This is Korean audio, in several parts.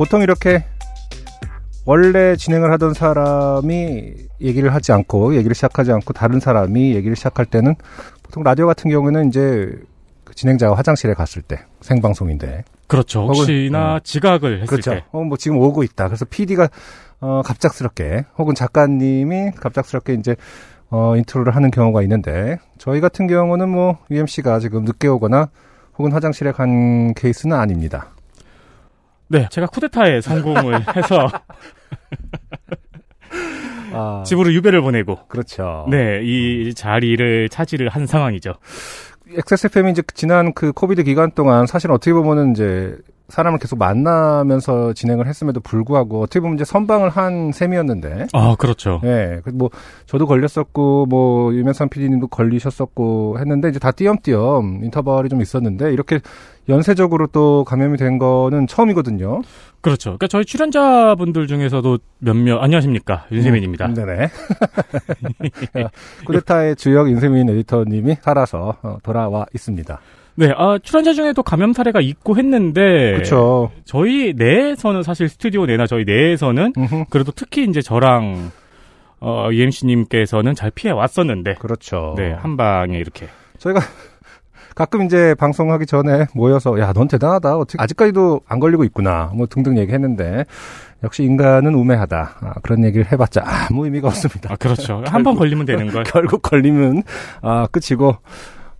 보통 이렇게 원래 진행을 하던 사람이 얘기를 하지 않고 얘기를 시작하지 않고 다른 사람이 얘기를 시작할 때는 보통 라디오 같은 경우에는 이제 그 진행자가 화장실에 갔을 때 생방송인데 그렇죠. 혹시나 혹은, 지각을 했을 그렇죠. 때. 어, 뭐 지금 오고 있다. 그래서 PD가 어, 갑작스럽게 혹은 작가님이 갑작스럽게 이제 어, 인트로를 하는 경우가 있는데 저희 같은 경우는 뭐 UMC가 지금 늦게 오거나 혹은 화장실에 간 케이스는 아닙니다. 네, 제가 쿠데타에 성공을 해서 아, 집으로 유배를 보내고 그렇죠. 네, 이 자리를 차지를 한 상황이죠. XSFM이 이제 지난 그 코비드 기간 동안 사실 어떻게 보면은 이제 사람을 계속 만나면서 진행을 했음에도 불구하고 어떻게 보면 이제 선방을 한 셈이었는데 아, 그렇죠. 예, 그뭐 저도 걸렸었고 뭐 유명상 PD님도 걸리셨었고 했는데 이제 다 띄엄띄엄 인터벌이 좀 있었는데 이렇게 연쇄적으로 또 감염이 된 거는 처음이거든요. 그렇죠. 그러니까 저희 출연자분들 중에서도 몇몇 안녕하십니까 윤세민입니다. 음, 네네. 쿠데타의 주역 인세민 에디터님이 살아서 어, 돌아와 있습니다. 네, 아, 출연자 중에도 감염 사례가 있고 했는데 그렇죠. 저희 내에서는 사실 스튜디오 내나 저희 내에서는 음흠, 그래도 특히 이제 저랑 어, UMC님께서는 잘 피해 왔었는데 그렇죠. 네, 한 방에 이렇게 저희가 가끔 이제 방송하기 전에 모여서 야 넌 대단하다 어떻게 아직까지도 안 걸리고 있구나 뭐 등등 얘기했는데 역시 인간은 우매하다 아, 그런 얘기를 해봤자 아무 의미가 없습니다. 아, 그렇죠. 한 번 걸리면 되는 걸. 결국 걸리면 아 끝이고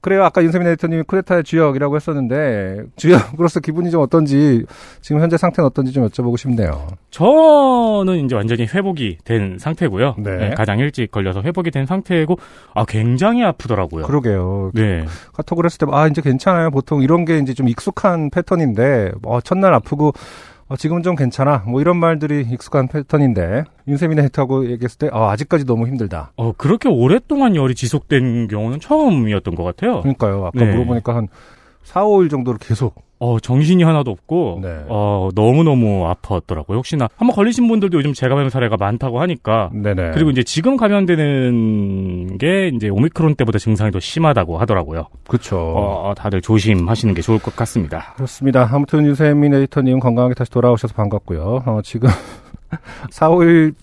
그래요 아까 윤세민 에디터님이 쿠데타의 주역이라고 했었는데 주역으로서 기분이 좀 어떤지 지금 현재 상태는 어떤지 좀 여쭤보고 싶네요. 저는 이제 완전히 회복이 된 상태고요. 네. 네, 가장 일찍 걸려서 회복이 된 상태고, 아, 굉장히 아프더라고요. 그러게요. 네. 카톡을 했을 때, 아, 이제 괜찮아요. 보통 이런 게 이제 좀 익숙한 패턴인데, 어, 첫날 아프고, 어, 지금은 좀 괜찮아. 뭐 이런 말들이 익숙한 패턴인데, 윤세민 에디터하고 얘기했을 때, 아, 아직까지 너무 힘들다. 어, 그렇게 오랫동안 열이 지속된 경우는 처음이었던 것 같아요. 그러니까요. 아까 네. 물어보니까 한 4, 5일 정도로 계속. 어, 정신이 하나도 없고, 네. 어, 너무너무 아팠더라고요. 혹시나, 한번 걸리신 분들도 요즘 재감염 사례가 많다고 하니까, 네네. 그리고 이제 지금 감염되는 게 이제 오미크론 때보다 증상이 더 심하다고 하더라고요. 그쵸. 어, 다들 조심하시는 게 좋을 것 같습니다. 그렇습니다. 아무튼 윤세민 에디터님 건강하게 다시 돌아오셔서 반갑고요. 어, 지금 4, 5일이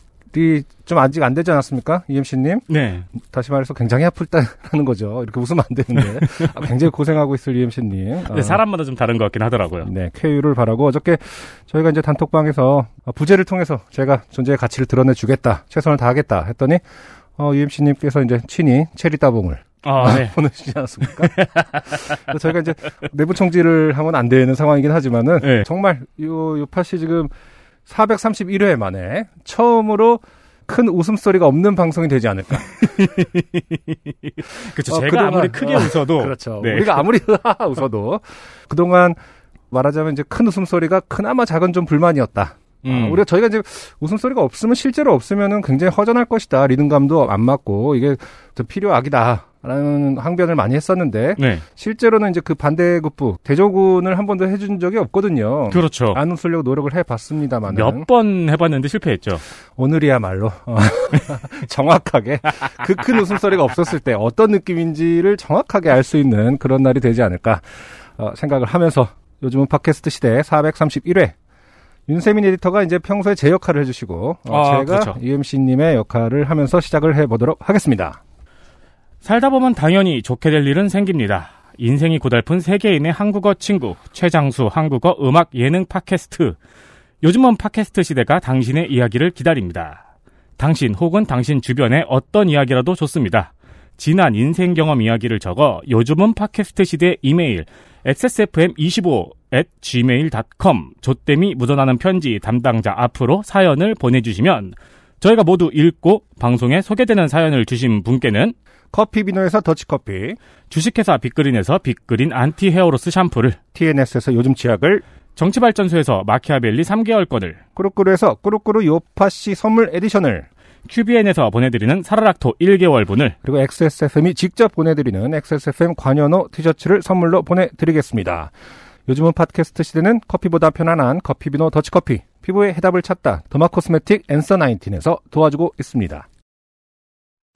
좀 아직 안 되지 않았습니까? EMC님? 네. 다시 말해서 굉장히 아플다는 거죠. 이렇게 웃으면 안 되는데. 아, 굉장히 고생하고 있을 EMC님. 네, 사람마다 좀 다른 것 같긴 하더라고요. 네, 쾌유를 바라고 어저께 저희가 이제 단톡방에서 어, 부재를 통해서 제가 존재의 가치를 드러내 주겠다, 최선을 다하겠다 했더니 어, UMC님께서 이제 친히 체리 따봉을 아, 네. 보내주지 않았습니까? 저희가 이제 내부 총질을 하면 안 되는 상황이긴 하지만은 네. 정말 요 요팟이 지금 431회 만에 처음으로 큰 웃음소리가 없는 방송이 되지 않을까. 그렇죠. 어, 제가 그동안- 아무리 크게 어, 웃어도 그렇죠. 네. 우리가 아무리 웃어도 그동안 말하자면 이제 큰 웃음소리가 그나마 작은 좀 불만이었다. 음. 아, 우리가 저희가 이제 웃음소리가 없으면 실제로 없으면은 굉장히 허전할 것이다. 리듬감도 안 맞고 이게 더 필요악이다. 라는 항변을 많이 했었는데 네. 실제로는 이제 그 반대급부 대조군을 한 번도 해준 적이 없거든요. 그렇죠. 안 웃으려고 노력을 해봤습니다만 몇 번 해봤는데 실패했죠. 오늘이야말로 어, 정확하게 그 큰 웃음소리가 없었을 때 어떤 느낌인지를 정확하게 알 수 있는 그런 날이 되지 않을까 어, 생각을 하면서 요즘은 팟캐스트 시대 431회 윤세민 에디터가 이제 평소에 제 역할을 해주시고 어, 아, 제가 그렇죠. UMC님의 역할을 하면서 시작을 해보도록 하겠습니다. 살다 보면 당연히 좋게 될 일은 생깁니다. 인생이 고달픈 세계인의 한국어 친구 최장수 한국어 음악 예능 팟캐스트. 요즘은 팟캐스트 시대가 당신의 이야기를 기다립니다. 당신 혹은 당신 주변의 어떤 이야기라도 좋습니다. 지난 인생 경험 이야기를 적어 요즘은 팟캐스트 시대 이메일 xsfm25 at gmail.com 조땜이 묻어나는 편지 담당자 앞으로 사연을 보내주시면 저희가 모두 읽고 방송에 소개되는 사연을 주신 분께는 커피 비노에서 더치커피, 주식회사 빅그린에서 빅그린 anti hair loss 샴푸를 TNS에서 요즘 치약을, 정치발전소에서 마키아벨리 3개월권을, 꾸루꾸루에서 꾸루꾸루 요파시 선물 edition을 QBN에서 보내드리는 사라락토 1개월분을, 그리고 XSFM이 직접 보내드리는 XSFM 관여노 티셔츠를 선물로 보내드리겠습니다. 요즘은 팟캐스트 시대는 커피보다 편안한 커피비노 더치커피, 피부의 해답을 찾다 derma cosmetic 앤서 19에서 도와주고 있습니다.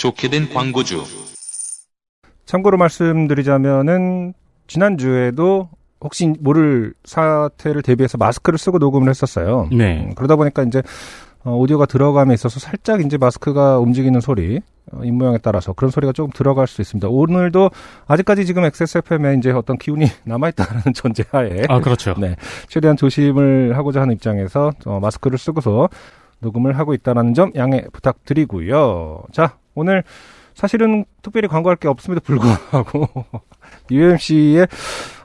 좋게 된 광고주. 참고로 말씀드리자면은 지난주에도 혹시 모를 사태를 대비해서 마스크를 쓰고 녹음을 했었어요. 네. 음, 그러다 보니까 이제 어, 오디오가 들어감에 있어서 살짝 이제 마스크가 움직이는 소리, 어, 입 모양에 따라서 그런 소리가 조금 들어갈 수 있습니다. 오늘도 아직까지 지금 XSFM에 이제 어떤 기운이 남아있다는 전제하에 아, 그렇죠. 네, 최대한 조심을 하고자 하는 입장에서 어, 마스크를 쓰고서 녹음을 하고 있다는 점 양해 부탁드리고요. 자, 오늘 사실은 특별히 광고할 게 없음에도 불구하고 UMC의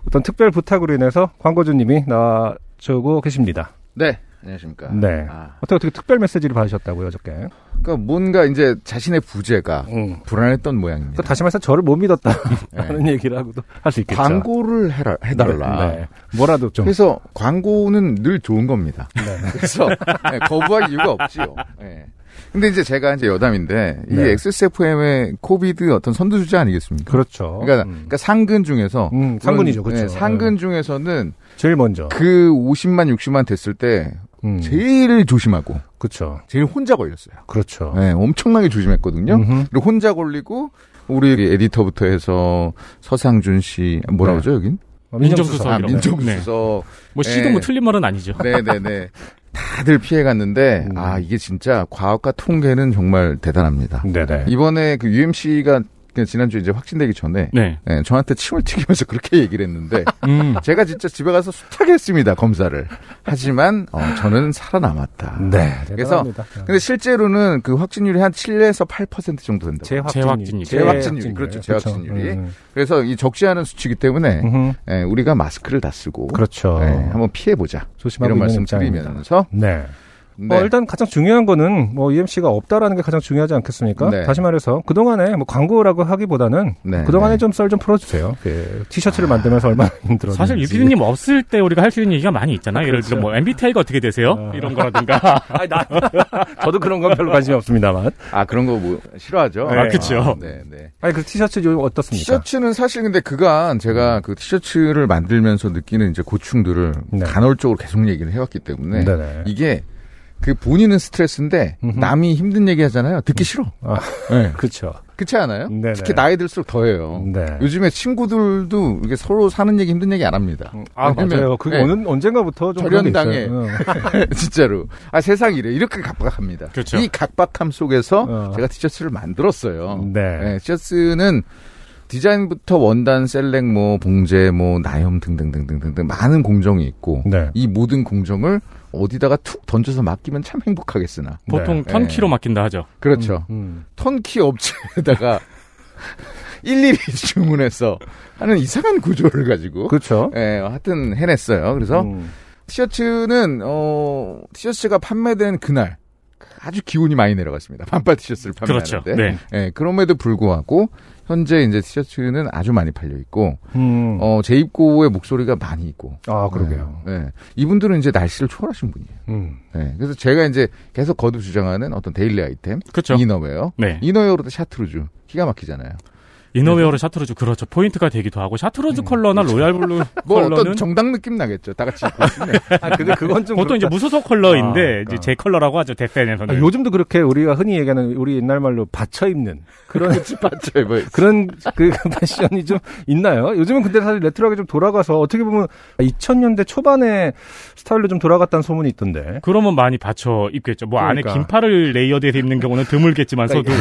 어떤 특별 부탁으로 인해서 광고주님이 나와주고 계십니다. 네, 안녕하십니까. 네. 아, 어떻게 어떻게 특별 메시지를 받으셨다고요, 어저께? 그러니까 뭔가 이제 자신의 부재가 응. 불안했던 모양입니다. 그 다시 말해서 저를 못 믿었다는 얘기를 하고도 할 수 있겠죠. 광고를 해라, 해달라. 네, 네. 뭐라도 좀. 그래서 광고는 늘 좋은 겁니다. 네. 그래서 네, 거부할 이유가 없지요. 네. 근데 이제 제가 이제 여담인데 이 네. XSFM의 코비드 어떤 선두주자 아니겠습니까? 그렇죠. 그러니까, 음. 그러니까 상근 중에서 음, 상근이죠, 그렇죠. 네, 상근 중에서는 제일 먼저. 그 50만 60만 됐을 때 음, 제일 조심하고 그렇죠. 제일 혼자 걸렸어요. 그렇죠. 네, 엄청나게 조심했거든요. 음흠. 그리고 혼자 걸리고 우리 에디터부터 해서 서상준 씨 뭐라 네. 그러죠 여긴? 어, 민정수석. 아. 민정수석. 뭐 시도 네. 뭐 틀린 말은 아니죠. 네네네. 다들 피해갔는데 음. 아 이게 진짜 과학과 통계는 정말 대단합니다. 네네. 이번에 그 UMC가 지난주 이제 확진되기 전에 네. 네, 저한테 침을 튀기면서 그렇게 얘기를 했는데 음. 제가 진짜 집에 가서 숱하게 했습니다 검사를. 하지만 어, 저는 살아남았다. 네. 그래서 대단합니다. 근데 실제로는 그 확진율이 한 7에서 8% 정도 된다. 재확진율. 재확진율. 재확진율. 그렇죠, 재확진율이. 음. 그래서 이 적지 않은 수치이기 때문에. 예, 우리가 마스크를 다 쓰고 그렇죠. 예, 한번 피해 보자. 조심하고 이런 말씀. 드리면서 네. 네. 어, 일단 가장 중요한 거는 뭐 EMC가 없다라는 게 가장 중요하지 않겠습니까? 네. 다시 말해서 그 동안에 뭐 광고라고 하기보다는 네, 그동안에 네. 좀썰 좀 풀어주세요. 그 티셔츠를 만들면서 얼마나 힘들었는지. 사실 유피디님 없을 때 우리가 할 수 있는 얘기가 많이 있잖아요. 예를 들어 그렇죠. 뭐 MBTI가 어떻게 되세요? 어. 이런 거라든가. 아니, 나, 저도 그런 건 별로 관심이 없습니다만. 아 그런 거 뭐 싫어하죠. 아, 그쵸. 네, 네. 아니 그 티셔츠 좀 어떻습니까? 티셔츠는 사실 근데 그간 제가 그 티셔츠를 만들면서 느끼는 이제 고충들을 네. 간헐적으로 계속 얘기를 해왔기 때문에 네네. 이게 그 본인은 스트레스인데 음흠. 남이 힘든 얘기 하잖아요. 듣기 싫어. 아, 네. 그렇죠. 그렇지 않아요? 네네. 특히 나이 들수록 더해요. 네. 요즘에 친구들도 이게 서로 사는 얘기 힘든 얘기 안 합니다. 아 왜냐면, 맞아요. 그게 네. 어느 언젠가부터 좀 절연당해. 응. 진짜로. 아, 세상이 이래. 이렇게 각박합니다. 그렇죠. 이 각박함 속에서 어. 제가 티셔츠를 만들었어요. 네. 티셔츠는 디자인부터 원단, 셀렉, 뭐, 봉제, 뭐, 나염 등등등등등등 많은 공정이 있고 네. 이 모든 공정을 어디다가 툭 던져서 맡기면 참 행복하겠으나. 보통 네. 턴키로 맡긴다 하죠. 그렇죠. 음. 턴키 업체에다가 일일이 주문해서 하는 이상한 구조를 가지고 그렇죠. 예, 하여튼 해냈어요. 그래서 음. 티셔츠는 어 티셔츠가 판매된 그날 아주 기온이 많이 내려갔습니다. 반팔 티셔츠를 그렇죠. 판매하는데 네. 예, 그럼에도 불구하고 현재 이제 티셔츠는 아주 많이 팔려 있고 음. 어 재입고의 목소리가 많이 있고 아 그러게요. 예, 예. 이분들은 이제 날씨를 초월하신 분이에요. 음. 예, 그래서 제가 이제 계속 거듭 주장하는 어떤 daily 아이템 그렇죠. 이너웨어 네. 이너웨어로도 chartreuse 기가 막히잖아요. 이너웨어로 chartreuse 그렇죠. 포인트가 되기도 하고 chartreuse 컬러나 royal blue 뭐 컬러는 어떤 정당 느낌 나겠죠. 다 같이 입고 있으면. 아 근데 그건 좀 보통 이제 그렇다. 무소속 컬러인데 아, 그러니까. 이제 제 컬러라고 하죠. 대팬에서는. 아, 요즘도 그렇게 우리가 흔히 얘기하는 우리 옛날 말로 받쳐 입는 그런 맞죠, 뭐. 그런 그 패션이 좀 있나요? 요즘은 근데 사실 레트로하게 좀 돌아가서 어떻게 보면 2000년대 초반에 스타일로 좀 돌아갔다는 소문이 있던데. 그러면 많이 받쳐 입겠죠. 뭐 안에 그러니까. 긴팔을 layered해서 입는 경우는 드물겠지만서도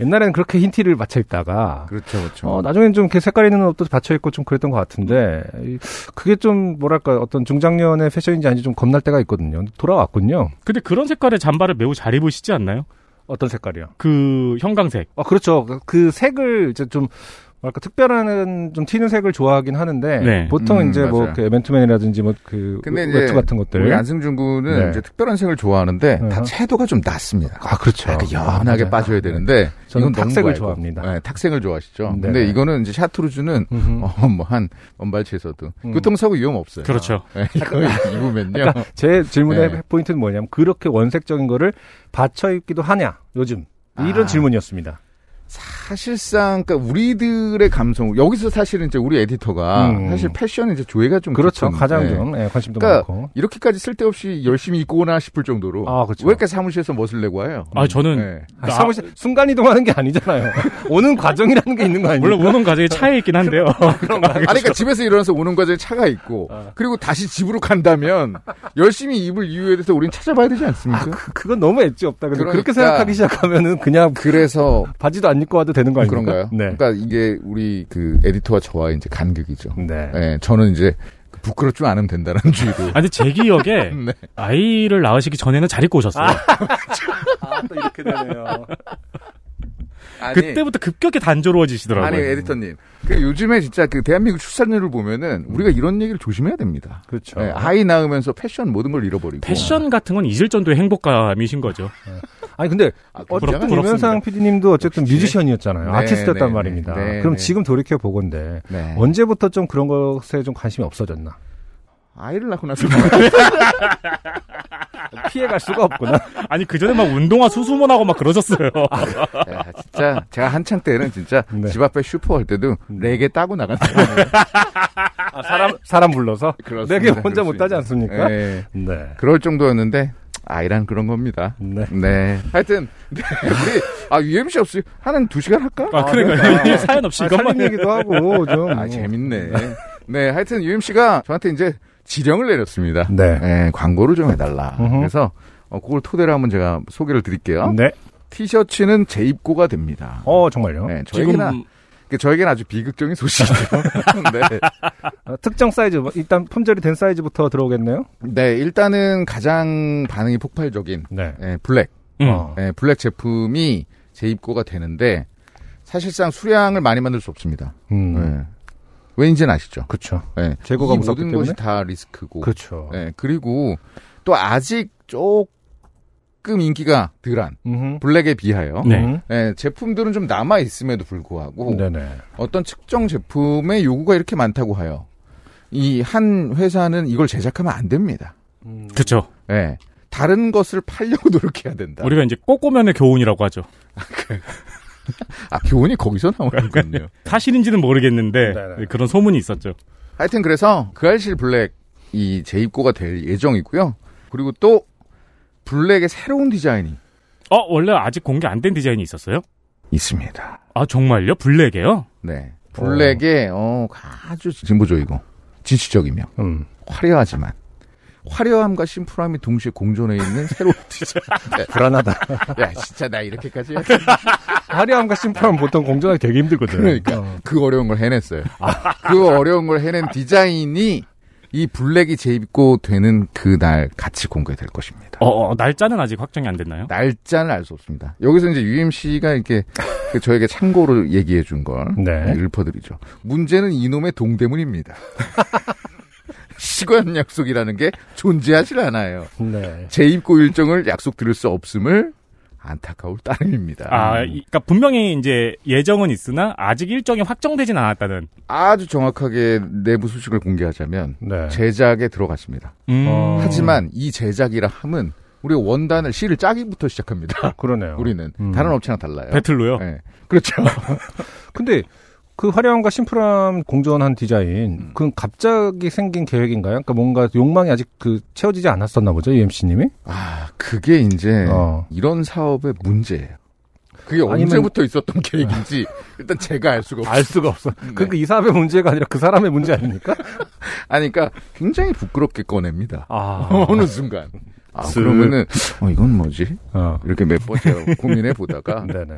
옛날에는 그렇게 흰 티를 받쳐 입다가 그렇죠, 그렇죠. 어, 나중엔 좀 이렇게 색깔 있는 옷도 받쳐 입고 좀 그랬던 것 같은데 이- 그게 좀 뭐랄까 어떤 중장년의 패션인지 아닌지 좀 겁날 때가 있거든요. 돌아왔군요. 근데 그런 색깔의 잠바를 매우 잘 입으시지 않나요? 어떤 색깔이요? 그 형광색. 아 그렇죠. 그- 그 색을 이제 좀 뭐랄까 특별한 좀 튀는 색을 좋아하긴 하는데 네. 보통 음, 이제 뭐 맞아요. 그 맨투맨이라든지 뭐그 이제 같은 것들 우리 안승준 군은 네. 이제 특별한 색을 좋아하는데 다 어허. 채도가 좀 낮습니다. 아 그렇죠. 약간 연하게 맞아요. 빠져야 되는데 저는 탁색을. 좋아합니다. 네, 탁색을 좋아하시죠. 네. 근데 이거는 이제 샤트루즈는. 어, 뭐한 원발치에서도 음. 교통사고 위험 없어요. 그렇죠. 네, 이거 입으면요. 그러니까 제 질문의 네. 포인트는 뭐냐면 그렇게 원색적인 거를 받쳐 입기도 하냐 요즘 이런 아. 질문이었습니다. 사실상 그러니까 우리들의 감성 여기서 사실은 이제 우리 에디터가 음. 사실 패션에 이제 조예가 좀 그렇죠. 가장 네. 좀 예, 관심도 그러니까 많고. 이렇게 쓸데없이 열심히 입고나 싶을 정도로 아, 그렇죠. 왜 이렇게 사무실에서 멋을 내고 와요? 아, 저는 네. 아, 사무실 순간 이동하는 게 아니잖아요. 오는 과정이라는 게 있는 거 아니에요? 물론 오는 과정에 차에 있긴 한데요. 아니, 그러니까 집에서 일어나서 오는 과정에 차가 있고, 아. 그리고 다시 집으로 간다면, 열심히 입을 이유에 대해서 우리는 찾아봐야 되지 않습니까? 그, 그건 너무 엣지 없다. 근데 그렇게 그러니까. 생각하기 시작하면은 그냥 그래서, 바지도 안 입고 와도 되는 거 아닙니까? 그런가요? 네. 그러니까 이게 우리 그 에디터와 저와 이제 간극이죠. 네. 예, 저는 이제 부끄럽지 않으면 된다는 주의도. 아니, 제 기억에 네. 아이를 낳으시기 전에는 잘 입고 오셨어요. 아, 또 이렇게 되네요. 아니, 그때부터 급격히 단조로워지시더라고요. 아니, 에디터님. 그 요즘에 진짜 그 대한민국 출산율을 보면은 우리가 이런 얘기를 조심해야 됩니다. 그렇죠. 예, 아이 낳으면서 패션 모든 걸 잃어버리고. 패션 같은 건 잊을 정도의 행복감이신 거죠. 아니 근데 아, 어쨌든 부럽습니다. 유면상 PD님도 어쨌든 역시. 뮤지션이었잖아요. 네, 아티스트였단 네, 말입니다. 네, 그럼 네. 지금 돌이켜 보건데 네. 언제부터 좀 그런 것에 좀 관심이 없어졌나? 아이를 낳고 나서 피해갈 수가 없구나. 아니, 그 전에 막 운동화 수수문하고 막 그러셨어요. 야, 진짜 제가 한창 때는 진짜 네. 집 앞에 슈퍼 할 때도 네개 따고 사람이에요. 아, 사람 사람 불러서 그렇습니다. 내게 혼자 못. 따지 않습니까? 네. 네. 그럴 정도였는데 아이란 그런 겁니다. 네. 네. 하여튼 네, 우리 아 UMC 없이 하는 두 시간 할까? 아, 그러니까 사연 없이 아, 이것만 살림 얘기도 하고 좀. 아 재밌네. 네. 하여튼 UMC가 저한테 이제 지령을 내렸습니다. 네. 네, 광고를 좀 해달라. 음흠. 그래서 어, 그걸 토대로 한번 제가 소개를 드릴게요. 네. 티셔츠는 재입고가 됩니다. 어 정말요. 네, 저에게는 지금 그 저에게는 아주 비극적인 소식이죠. 네. 어, 특정 사이즈 뭐, 일단 품절이 된 사이즈부터 들어오겠네요. 네, 일단은 가장 반응이 폭발적인 네. 예, 블랙, 음. 어. 예, 블랙 제품이 재입고가 되는데 사실상 수량을 많이 만들 수 없습니다. 음. 예. 왠지는 아시죠? 그렇죠. 예. 재고가 이 무섭기 모든 때문에? 것이 다 리스크고. 그렇죠. 예, 그리고 또 아직 조금 인기가 덜한 음흠. 블랙에 비하여 네. 음. 예, 제품들은 좀 남아 있음에도 불구하고 네네. 어떤 특정 제품의 요구가 이렇게 많다고 하여 이 한 회사는 이걸 제작하면 안 됩니다. 음. 그쵸. 예. 다른 것을 팔려고 노력해야 된다. 우리가 이제 꼬꼬면의 교훈이라고 하죠. 아, 교훈이 거기서 나오는군요. 사실인지는 모르겠는데 네네. 그런 소문이 있었죠. 하여튼 그래서 그 알실 블랙 이 재입고가 될 예정이고요. 그리고 또 블랙의 새로운 디자인이 어 원래 아직 공개 안 된 디자인이 있었어요? 있습니다. 아 정말요? 블랙에요? 네. 블랙의 어, 아주 진보적이고 진취적이며 음. 화려하지만 화려함과 심플함이 동시에 공존해 있는 새로운 디자인. 불안하다. 야, 진짜 나 이렇게까지 해? 화려함과 심플함은 보통 공정하기 되게 힘들거든. 그러니까 어. 그 어려운 걸 해냈어요. 그 어려운 걸 해낸 디자인이 이 블랙이 재입고 되는 그날 같이 공개될 것입니다. 어, 어, 날짜는 아직 확정이 안 됐나요? 날짜는 알 수 없습니다. 여기서 이제 UMC가 이렇게 그 저에게 참고로 얘기해 준걸 네. 읊어드리죠. 문제는 이놈의 동대문입니다. 시간 약속이라는 게 존재하질 않아요. 네. 재입고 일정을 약속 드릴 수 없음을 안타까울 따름입니다. 아, 이- 그러니까 분명히 이제 예정은 있으나 아직 일정이 확정되진 않았다는. 아주 정확하게 내부 소식을 공개하자면 네. 제작에 들어갔습니다. 음. 어. 하지만 이 제작이라 함은 우리가 원단을 실을 짜기부터 시작합니다. 그러네요. 우리는 음. 다른 업체랑 달라요. 배틀로요. 네. 그렇죠. 근데 그 화려함과 심플함 공존한 디자인, 음. 그건 갑자기 생긴 계획인가요? 그러니까 뭔가 욕망이 아직 그 채워지지 않았었나 보죠, UMC님이? 아, 그게 이제 어. 이런 사업의 문제예요. 그게 아니면- 언제부터 있었던 계획인지 일단 제가 알 수가 없어요. 알 수가 없어. 네. 그러니까 이 사업의 문제가 아니라 그 사람의 문제 아닙니까? 아니, 그러니까 굉장히 부끄럽게 꺼냅니다. 아. 어느 순간. 아, 쓱. 그러면은 어, 이건 뭐지? 어. 이렇게 몇 번째 고민해 보다가 네네.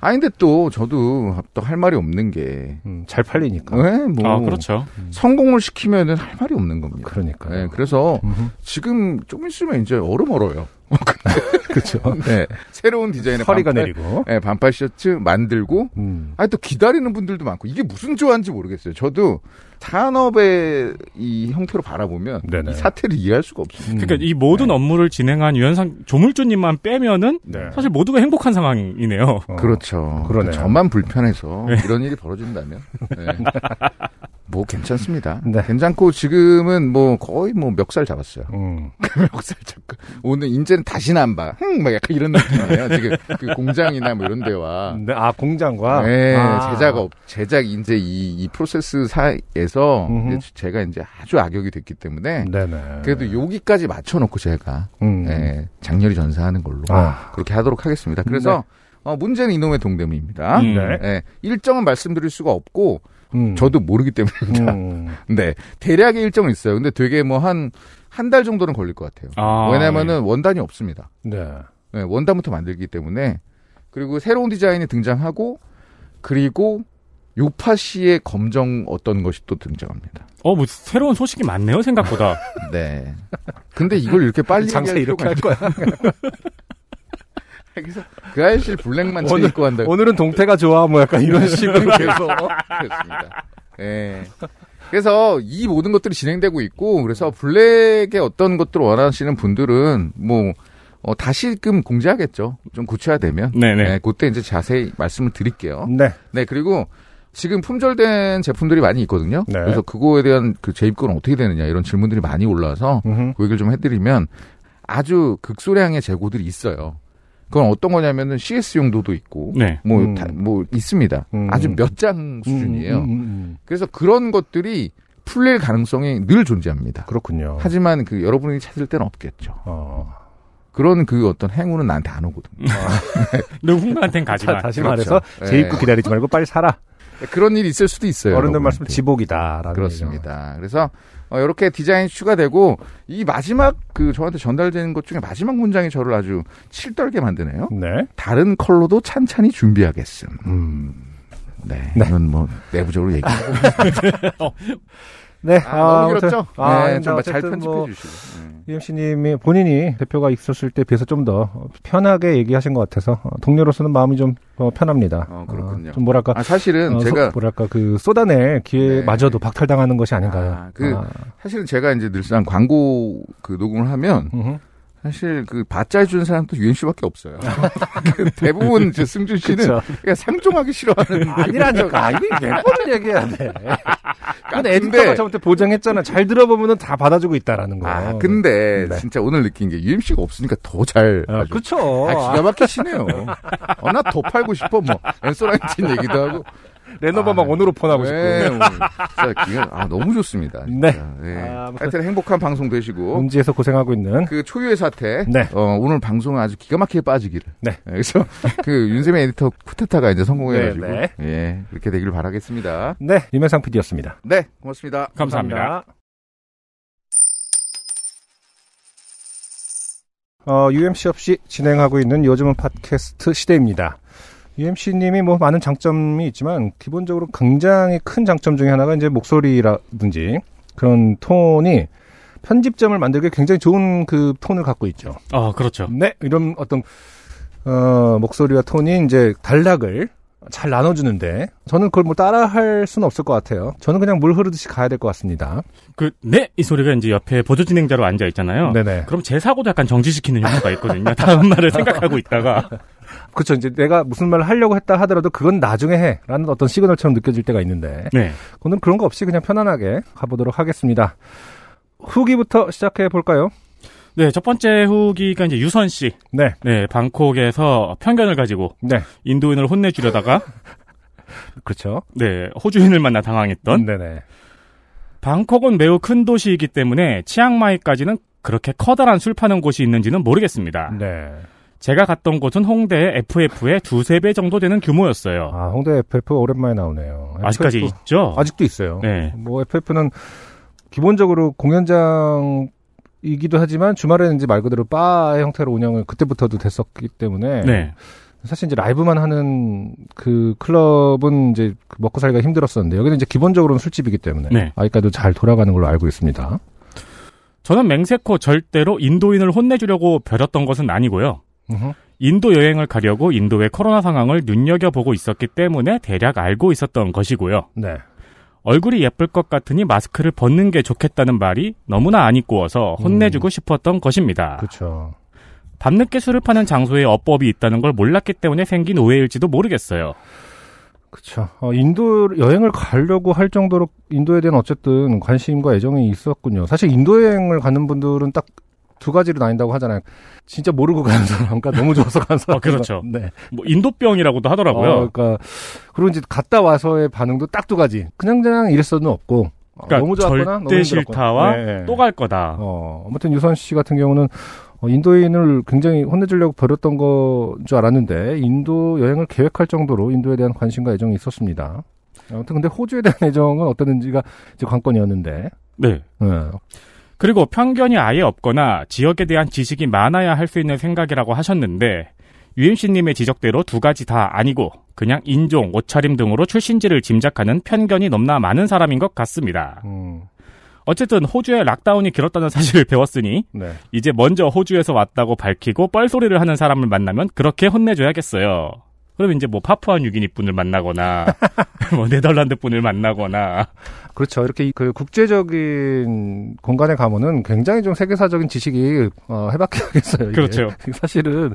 아니 근데 또 저도 또 할 말이 없는 게 음, 잘 팔리니까. 네, 뭐 아, 그렇죠. 성공을 시키면은 할 말이 없는 겁니다. 그러니까. 네, 그래서 음흠. 지금 좀 있으면 이제 얼음 얼어요. 그렇죠. 네, 새로운 디자인의 허리가 반팔, 내리고. 네, 반팔 셔츠 만들고 음. 아니 또 기다리는 분들도 많고 이게 무슨 좋아하는지 모르겠어요. 저도 산업의 이 형태로 바라보면 네네. 이 사태를 이해할 수가 없어요. 그러니까 이 모든 업무를 진행한 유현상 조물주님만 빼면은 네. 사실 모두가 행복한 상황이네요. 어, 그렇죠. 그러네요. 저만 불편해서 네. 이런 일이 벌어진다면 네. 뭐 괜찮습니다. 네. 괜찮고 지금은 뭐 거의 뭐 멱살 잡았어요. 음. 멱살 잡고 오늘 이제는 다시는 안 봐. 흥, 막 약간 이런 느낌이에요. 지금 그 공장이나 뭐 이런 데와 네, 아 공장과 네, 아. 제작 업, 제작 이제 이, 이 프로세스 사이에서 음흠. 이제 제가 이제 아주 악역이 됐기 때문에 네네. 그래도 여기까지 맞춰놓고 제가 음. 예, 장렬히 전사하는 걸로 아. 그렇게 하도록 하겠습니다. 그래서 어, 문제는 이놈의 동대문입니다. 음. 네. 예, 일정은 말씀드릴 수가 없고 음. 저도 모르기 때문입니다. 음. 네, 대략의 일정은 있어요. 근데 되게 뭐 한 한 달 정도는 걸릴 것 같아요. 아, 왜냐면은 원단이 없습니다. 네. 네, 원단부터 만들기 때문에 그리고 새로운 디자인이 등장하고 그리고 요파 씨의 검정 어떤 것이 또 등장합니다. 어, 뭐 새로운 소식이 많네요, 생각보다. 네. 근데 이걸 이렇게 빨리 장사 이렇게 할 거야. 그래서 그 아이실 블랙만 책 오늘- 입고 한다. 오늘은 동태가 좋아 뭐 약간 이런 식으로 계속. 그렇습니다. 예. 그래서 이 모든 것들이 진행되고 있고 그래서 블랙의 어떤 것들을 원하시는 분들은 뭐 어, 다시금 공지하겠죠. 좀 구체화되면. 네네. 네, 그때 이제 자세히 말씀을 드릴게요. 네. 네, 그리고 지금 품절된 제품들이 많이 있거든요. 네. 그래서 그거에 대한 그 재입고는 어떻게 되느냐 이런 질문들이 많이 올라와서 음흠. 그 얘기를 좀 해드리면 아주 극소량의 재고들이 있어요. 그건 어떤 거냐면은 CS 용도도 있고 네. 뭐, 음. 다- 뭐 있습니다. 음. 아주 몇 장 수준이에요. 음, 음, 음. 그래서 그런 것들이 풀릴 가능성이 늘 존재합니다. 그렇군요. 하지만 그 여러분이 찾을 때는 없겠죠. 어. 그런 그 어떤 행운은 나한테 안 오거든. 누군가한텐 가지만. 자, 다시 그렇죠. 말해서 네. 재입고 기다리지 말고 빨리 사라. 그런 일이 있을 수도 있어요. 어른들. 말씀 지복이다라는 얘기죠. 그렇습니다. 그래서 어, 이렇게 디자인 추가되고 이 마지막 그 저한테 전달되는 것 중에 마지막 문장이 저를 아주 칠떨게 만드네요. 네. 다른 컬러도 찬찬히 준비하겠음. 음. 네, 네. 이건 뭐 내부적으로 얘기하고. 네. 아, 너무 아무튼- 길었죠? 아, 네, 좀잘 어쨌든 편집해 뭐 주시고. 네. UMC님이 본인이 대표가 있었을 때 비해서 좀 더 편하게 얘기하신 것 같아서 어, 동료로서는 마음이 좀 어, 편합니다. 어, 그렇군요. 어, 좀 뭐랄까 아 사실은 어, 제가 소- 뭐랄까 그 쏟아낼 기회마저도 박탈당하는 것이 아닌가요? 아, 그- 사실은 제가 이제 늘상 광고 그 녹음을 하면 음흠. 사실 그 받자 해주는 사람도 UMC밖에 없어요. 그 대부분 저 승준 씨는. 그냥 상종하기 싫어하는 아니라니까 이게 몇 번을 얘기해야 돼. 근데 근데- 에디터가 저한테 보장했잖아. 잘 들어보면은 다 받아주고 있다라는 거. 아, 근데 네. 진짜 오늘 느낀 게 UMC가 없으니까 더 잘. 아, 그쵸. 아, 기가 막히시네요. 어, 나 더 팔고 싶어, 뭐. 앤서 나인틴 얘기도 하고. 레노버 아, 막 오늘로 폰하고 싶고. 네, 오늘 진짜 기가, 아, 너무 좋습니다. 진짜. 네. 네. 아, 아무튼- 하여튼 행복한 방송 되시고. 문제에서 고생하고 있는. 그 초유의 사태. 네. 어, 오늘 방송은 아주 기가 막히게 빠지기를. 네. 그래서 그 윤세민 에디터 쿠데타가 이제 성공해가지고. 네, 예. 그렇게 되기를 바라겠습니다. 네, 유명상 PD였습니다. 네. 고맙습니다. 감사합니다. 어, UMC 없이 진행하고 있는 요즘은 팟캐스트 시대입니다. UMC님이 뭐 많은 장점이 있지만 기본적으로 굉장히 큰 장점 중에 하나가 이제 목소리라든지 그런 톤이 편집점을 만들기 굉장히 좋은 그 톤을 갖고 있죠. 아, 그렇죠. 네, 이런 어떤 어, 목소리와 톤이 이제 단락을 잘 나눠주는데 저는 그걸 뭐 따라할 수는 없을 것 같아요. 저는 그냥 물 흐르듯이 가야 될 것 같습니다. 그, 네! 이 소리가 이제 옆에 보조 진행자로 앉아 있잖아요. 네네. 그럼 제 사고도 약간 정지시키는 효과가 있거든요. 다음 말을 생각하고 있다가. 그렇죠. 이제 내가 무슨 말을 하려고 했다 하더라도 그건 나중에 해라는 어떤 시그널처럼 느껴질 때가 있는데 네. 오늘 그런 거 없이 그냥 편안하게 가보도록 하겠습니다. 후기부터 시작해 볼까요? 네, 첫 번째 후기가 이제 유선 씨. 네, 네, 방콕에서 편견을 가지고 네, 인도인을 혼내주려다가 그렇죠. 네, 호주인을 만나 당황했던 네네. 방콕은 매우 큰 도시이기 때문에 치앙마이까지는 그렇게 커다란 술 파는 곳이 있는지는 모르겠습니다. 네. 제가 갔던 곳은 홍대의 FF의 두세 배 정도 되는 규모였어요. 아 홍대 FF 오랜만에 나오네요. 아직까지 FF 있죠? 아직도 있어요. 네. 뭐 FF는 기본적으로 공연장 이기도 하지만 주말에는 이제 말 그대로 바의 형태로 운영을 그때부터도 됐었기 때문에 네. 사실 이제 라이브만 하는 그 클럽은 이제 그 먹고 살기가 힘들었었는데 여기는 이제 기본적으로는 술집이기 때문에 네. 아직까지도 잘 돌아가는 걸로 알고 있습니다. 저는 맹세코 절대로 인도인을 혼내주려고 벼렸던 것은 아니고요. 인도 여행을 가려고 인도의 코로나 상황을 눈여겨보고 있었기 때문에 대략 알고 있었던 것이고요. 네. 얼굴이 예쁠 것 같으니 마스크를 벗는 게 좋겠다는 말이 너무나 안 이꾸어서 혼내주고 싶었던 것입니다. 그렇죠. 밤늦게 술을 파는 장소에 어법이 있다는 걸 몰랐기 때문에 생긴 오해일지도 모르겠어요. 그렇죠. 어, 인도 여행을 가려고 할 정도로 인도에 대한 어쨌든 관심과 애정이 있었군요. 사실 인도 여행을 가는 분들은 딱 두 가지로 나뉜다고 하잖아요. 진짜 모르고 가는 사람과 너무 좋아서 가는 사람. 어, 그렇죠. 네. 뭐 인도병이라고도 하더라고요. 어, 그러니까 그리고 이제 갔다 와서의 반응도 딱 두 가지. 그냥 그냥 이랬어도 없고. 어, 그러니까 너무 좋았거나 절대 너무. 싫다와 네. 또갈 거다. 어, 아무튼 유선 씨 같은 경우는 어, 인도인을 굉장히 혼내주려고 버렸던 건 줄 알았는데 인도 여행을 계획할 정도로 인도에 대한 관심과 애정이 있었습니다. 아무튼 근데 호주에 대한 애정은 어땠는지가 이제 관건이었는데. 네. 네. 그리고 편견이 아예 없거나 지역에 대한 지식이 많아야 할 수 있는 생각이라고 하셨는데 UMC님의 지적대로 두 가지 다 아니고 그냥 인종, 옷차림 등으로 출신지를 짐작하는 편견이 넘나 많은 사람인 것 같습니다. 음, 어쨌든 호주의 락다운이 길었다는 사실을 배웠으니 네. 이제 먼저 호주에서 왔다고 밝히고 뻘소리를 하는 사람을 만나면 그렇게 혼내줘야겠어요. 그럼 이제 뭐 파푸아 뉴기니 분을 만나거나 뭐 네덜란드 분을 만나거나 그렇죠. 이렇게 그 국제적인 공간에 가면은 굉장히 좀 세계사적인 지식이 어, 해박해야겠어요. 그렇죠. 사실은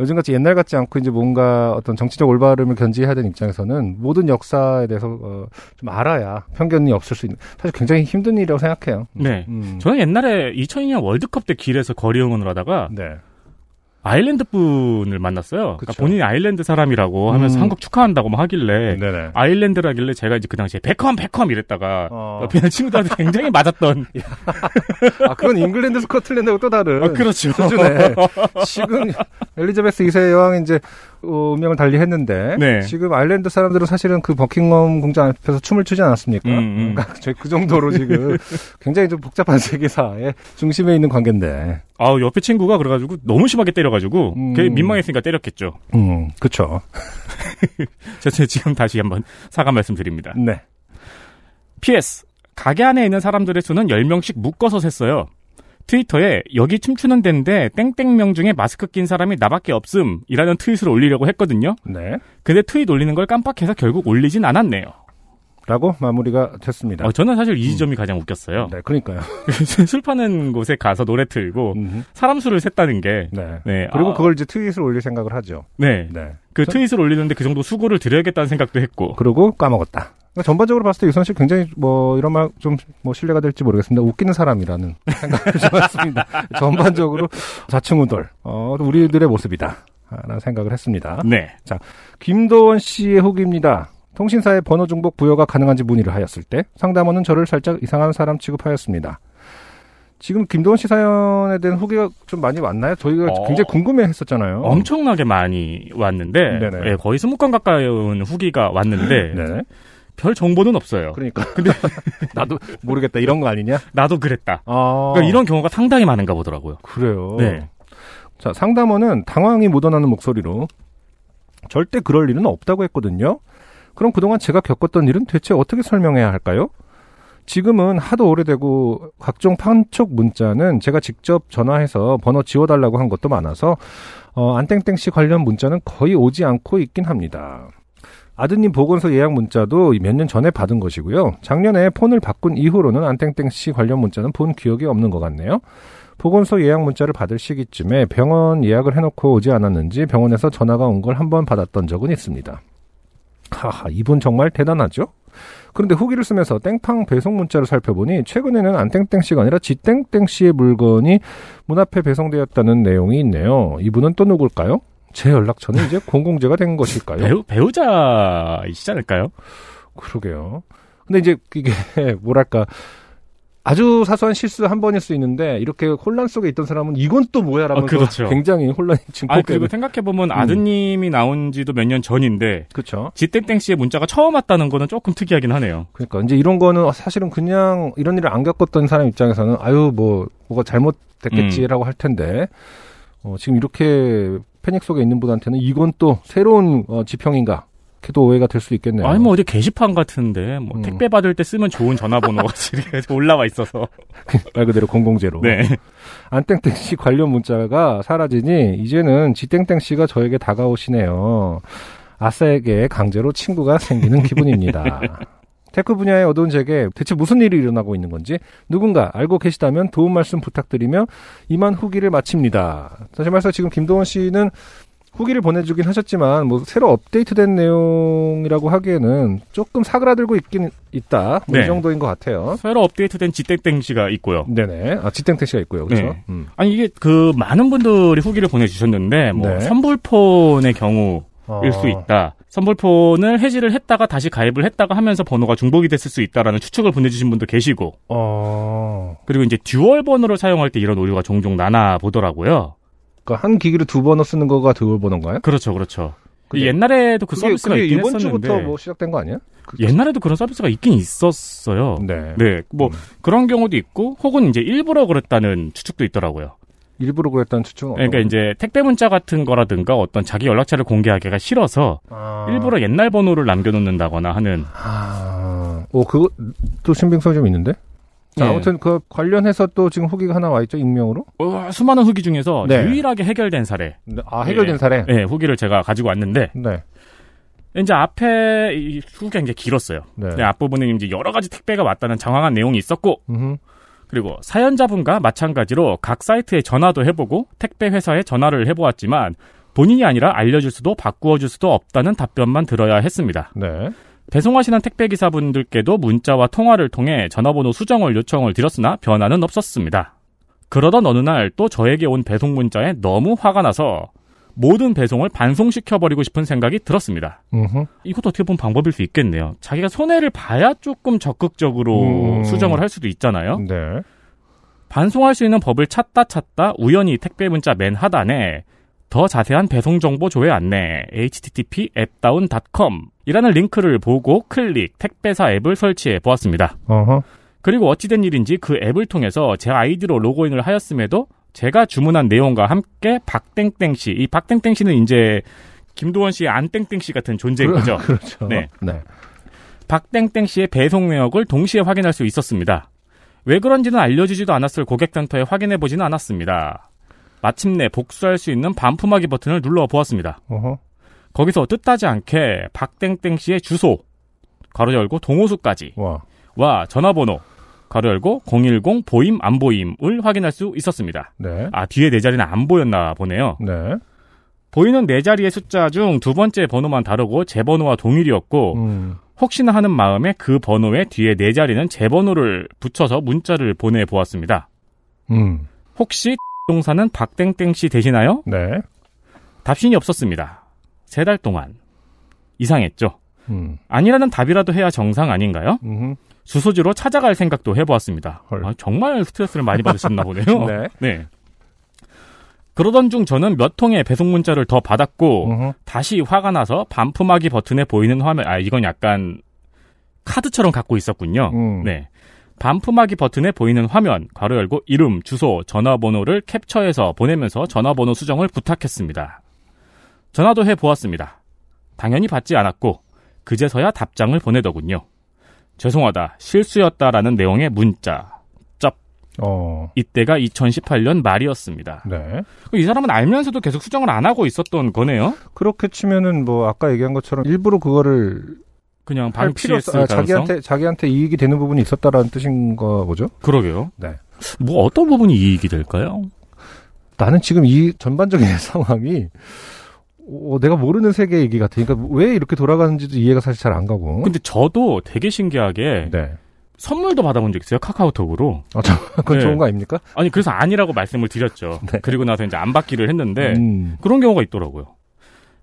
요즘같이 옛날 같지 않고 이제 뭔가 어떤 정치적 올바름을 견지해야 되는 입장에서는 모든 역사에 대해서 어, 좀 알아야 편견이 없을 수 있는 사실 굉장히 힘든 일이라고 생각해요. 네. 음. 저는 옛날에 2002년 월드컵 때 길에서 거리 응원을 하다가 네. 아일랜드 분을 만났어요. 그러니까. 본인이 아일랜드 사람이라고 하면서 음. 한국 축하한다고 막 하길래 네네. 아일랜드라길래 제가 이제 그 당시에 베컴 베컴 이랬다가 어. 옆에 있는 친구들한테 굉장히 맞았던 아, 그건 잉글랜드 스코틀랜드하고 또 다른 아, 그렇죠. 수준에 지금 엘리자베스 2세 여왕이 이제 어, 운명을 달리 했는데 네. 지금 아일랜드 사람들은 사실은 그 버킹엄 공장 앞에서 춤을 추지 않았습니까? 음, 음. 그러니까 그 정도로 지금 굉장히 좀 복잡한 세계사의 중심에 있는 관계인데. 아 옆에 친구가 그래가지고 너무 심하게 때려가지고 음. 걔 민망했으니까 때렸겠죠. 음, 그쵸. 제가 지금 다시 한번 사과 말씀드립니다. 네. PS 가게 안에 있는 사람들의 수는 10명씩 묶어서 셌어요. 트위터에 여기 춤추는 데인데 땡땡명 중에 마스크 낀 사람이 나밖에 없음 이라는 트윗을 올리려고 했거든요. 네. 근데 트윗 올리는 걸 깜빡해서 결국 올리진 않았네요. 라고 마무리가 됐습니다. 어, 저는 사실 이 지점이 가장 웃겼어요. 네, 그러니까요. 술 파는 곳에 가서 노래 틀고 음, 사람 수를 셌다는 게 네. 네. 그리고 아, 그걸 이제 트윗을 올릴 생각을 하죠. 네. 네. 그 저- 트윗을 올리는데 그 정도 수고를 드려야겠다는 생각도 했고. 그러고 까먹었다. 그러니까 전반적으로 봤을 때 유선 씨 굉장히 뭐 이런 말 좀 뭐 신뢰가 될지 모르겠습니다. 웃기는 사람이라는 생각을 좀 했습니다. 전반적으로 좌충우돌 어, 우리들의 모습이다. 라는 생각을 했습니다. 네. 김도원 씨의 후기입니다. 통신사에 번호 중복 부여가 가능한지 문의를 하였을 때 상담원은 저를 살짝 이상한 사람 취급하였습니다. 지금 김도원 씨 사연에 대한 후기가 좀 많이 왔나요? 저희가 어. 굉장히 궁금해 했었잖아요. 엄청나게 많이 왔는데 네네. 예, 거의 20건 가까운 후기가 왔는데 네. 별 정보는 없어요. 그러니까. 근데 나도 모르겠다. 이런 거 아니냐? 나도 그랬다. 아. 그러니까 이런 경우가 상당히 많은가 보더라고요. 그래요. 네. 자, 상담원은 당황이 묻어나는 목소리로 절대 그럴 일은 없다고 했거든요. 그럼 그동안 제가 겪었던 일은 대체 어떻게 설명해야 할까요? 지금은 하도 오래되고 각종 판촉 문자는 제가 직접 전화해서 번호 지워달라고 한 것도 많아서 어, 안땡땡 씨 관련 문자는 거의 오지 않고 있긴 합니다. 아드님 보건소 예약 문자도 몇 년 전에 받은 것이고요. 작년에 폰을 바꾼 이후로는 안땡땡 씨 관련 문자는 본 기억이 없는 것 같네요. 보건소 예약 문자를 받을 시기쯤에 병원 예약을 해놓고 오지 않았는지 병원에서 전화가 온 걸 한 번 받았던 적은 있습니다. 하하, 이분 정말 대단하죠? 그런데 후기를 쓰면서 땡팡 배송 문자를 살펴보니 최근에는 안땡땡 씨가 아니라 지땡땡 씨의 물건이 문 앞에 배송되었다는 내용이 있네요. 이분은 또 누굴까요? 제 연락처는 이제 공공재가 된 것일까요? 배우, 배우자이시지 않을까요? 그러게요. 근데 이제 이게 뭐랄까 아주 사소한 실수 한 번일 수 있는데 이렇게 혼란 속에 있던 사람은 이건 또 뭐야라면서 아, 그렇죠. 굉장히 혼란이 아 증폭되는. 그리고 생각해 보면 아드님이 나온 지도 몇 년 전인데 그렇죠. 지땡땡 씨의 문자가 처음 왔다는 거는 조금 특이하긴 하네요. 그러니까 이제 이런 거는 사실은 그냥 이런 일을 안 겪었던 사람 입장에서는 아유 뭐 뭐가 잘못됐겠지라고 할 텐데 어, 지금 이렇게 패닉 속에 있는 분한테는 이건 또 새로운 어, 지평인가? 그도 오해가 될 수 있겠네요. 아니 뭐 어디 게시판 같은데 뭐 음. 택배 받을 때 쓰면 좋은 전화번호가 올라와 있어서. 말 그대로 공공재로. 네. 안땡땡 씨 관련 문자가 사라지니 이제는 지땡땡 씨가 저에게 다가오시네요. 아싸에게 강제로 친구가 생기는 기분입니다. 테크 분야에 어두운 제게 대체 무슨 일이 일어나고 있는 건지 누군가 알고 계시다면 도움 말씀 부탁드리며 이만 후기를 마칩니다. 사실 말해서 지금 김도원 씨는 후기를 보내주긴 하셨지만 뭐 새로 업데이트된 내용이라고 하기에는 조금 사그라들고 있긴 있다. 뭐이 네. 정도인 것 같아요. 새로 업데이트된 지땡땡 씨가 있고요. 네네. 아 지땡땡 씨가 있고요. 그렇죠. 네. 음. 아니 이게 그 많은 분들이 후기를 보내주셨는데 뭐 네. 선불폰의 경우일 어. 수 있다. 선불폰을 해지를 했다가 다시 가입을 했다가 하면서 번호가 중복이 됐을 수 있다라는 추측을 보내주신 분도 계시고 어. 그리고 이제 dual 번호를 사용할 때 이런 오류가 종종 나나 보더라고요. 그러니까 한 기기를 두 번호 쓰는 거가 dual 번호인가요? 그렇죠, 그렇죠. 그게- 옛날에도 그 그게, 서비스가 그게 있긴 이번 했었는데 주부터 뭐 시작된 거 아니야? 옛날에도 그런 서비스가 있긴 있었어요. 네. 네, 뭐 음. 그런 경우도 있고 혹은 이제 일부러 그랬다는 추측도 있더라고요. 일부러 그랬다는 추측은 그러니까 이제 택배 문자 같은 거라든가 어떤 자기 연락처를 공개하기가 싫어서 아. 일부러 옛날 번호를 남겨놓는다거나 하는 아. 오 그것도 신빙성이 좀 있는데. 자, 예. 아무튼 그 관련해서 또 지금 후기가 하나 와 있죠 익명으로. 어, 수많은 후기 중에서 네. 유일하게 해결된 사례, 네. 아 해결된 예. 사례. 네, 후기를 제가 가지고 왔는데 네. 이제 앞에 이 후기가 이제 길었어요. 네. 네, 앞부분에 이제 여러 가지 택배가 왔다는 장황한 내용이 있었고 음흠. 그리고 사연자분과 마찬가지로 각 사이트에 전화도 해보고 택배 회사에 전화를 해보았지만 본인이 아니라 알려줄 수도 바꾸어 줄 수도 없다는 답변만 들어야 했습니다. 네. 배송하시는 택배 기사분들께도 문자와 통화를 통해 전화번호 수정을 요청을 드렸으나 변화는 없었습니다. 그러던 어느 날 또 저에게 온 배송 문자에 너무 화가 나서 모든 배송을 반송시켜버리고 싶은 생각이 들었습니다. 음흠. 이것도 어떻게 보면 방법일 수 있겠네요. 자기가 손해를 봐야 조금 적극적으로 음. 수정을 할 수도 있잖아요. 네. 반송할 수 있는 법을 찾다 찾다 우연히 택배 문자 맨 하단에 더 자세한 배송 정보 조회 안내 http appdown.com 이라는 링크를 보고 클릭 택배사 앱을 설치해 보았습니다. 어허. 그리고 어찌된 일인지 그 앱을 통해서 제 아이디로 로그인을 하였음에도 제가 주문한 내용과 함께 박땡땡 씨, 이 박땡땡 씨는 이제 김도원 씨의 안땡땡 씨 같은 존재인 거죠. 그렇죠. 네. 네. 박땡땡 씨의 배송 내역을 동시에 확인할 수 있었습니다. 왜 그런지는 알려주지도 않았을 고객센터에 확인해 보지는 않았습니다. 마침내 복수할 수 있는 반품하기 버튼을 눌러 보았습니다. 어허. 거기서 뜻하지 않게 박땡땡 씨의 주소, 가로 열고 동호수까지, 와. 와 전화번호, 가로 열고 010 보임 안 보임을 확인할 수 있었습니다. 네. 아 뒤에 네 자리는 안 보였나 보네요. 네. 보이는 네 자리의 숫자 중 두 번째 번호만 다르고 제 번호와 동일이었고 음. 혹시나 하는 마음에 그 번호의 뒤에 네 자리는 제 번호를 붙여서 문자를 보내 보았습니다. 음. 혹시 동사는 박땡땡 씨 되시나요? 네. 답신이 없었습니다. 세 달 동안 이상했죠. 음. 아니라는 답이라도 해야 정상 아닌가요? 음흠. 주소지로 찾아갈 생각도 해보았습니다. 헐. 아, 정말 스트레스를 많이 받으셨나 보네요. 네. 네. 그러던 중 저는 몇 통의 배송 문자를 더 받았고 음흠. 다시 화가 나서 반품하기 버튼에 보이는 화면 아 이건 약간 카드처럼 갖고 있었군요. 음. 네. 반품하기 버튼에 보이는 화면, 괄호 열고 이름, 주소, 전화번호를 캡처해서 보내면서 전화번호 수정을 부탁했습니다. 전화도 해 보았습니다. 당연히 받지 않았고 그제서야 답장을 보내더군요. 죄송하다, 실수였다라는 내용의 문자. 쩝. 어. 이때가 2018년 말이었습니다. 네. 이 사람은 알면서도 계속 수정을 안 하고 있었던 거네요. 그렇게 치면은 뭐 아까 얘기한 것처럼 일부러 그거를 그냥 할 필요 방치했을 아. 자기한테 자기한테 이익이 되는 부분이 있었다라는 뜻인 거 보죠. 그러게요. 네. 뭐 어떤 부분이 이익이 될까요? 나는 지금 이 전반적인 상황이 어, 내가 모르는 세계 얘기 같아. 그러니까 왜 이렇게 돌아가는지도 이해가 사실 잘 안 가고. 근데 저도 되게 신기하게 네. 선물도 받아본 적 있어요 카카오톡으로. 아, 저, 그건 네. 좋은 거 아닙니까? 아니 그래서 아니라고 말씀을 드렸죠. 네. 그리고 나서 이제 안 받기를 했는데 음. 그런 경우가 있더라고요.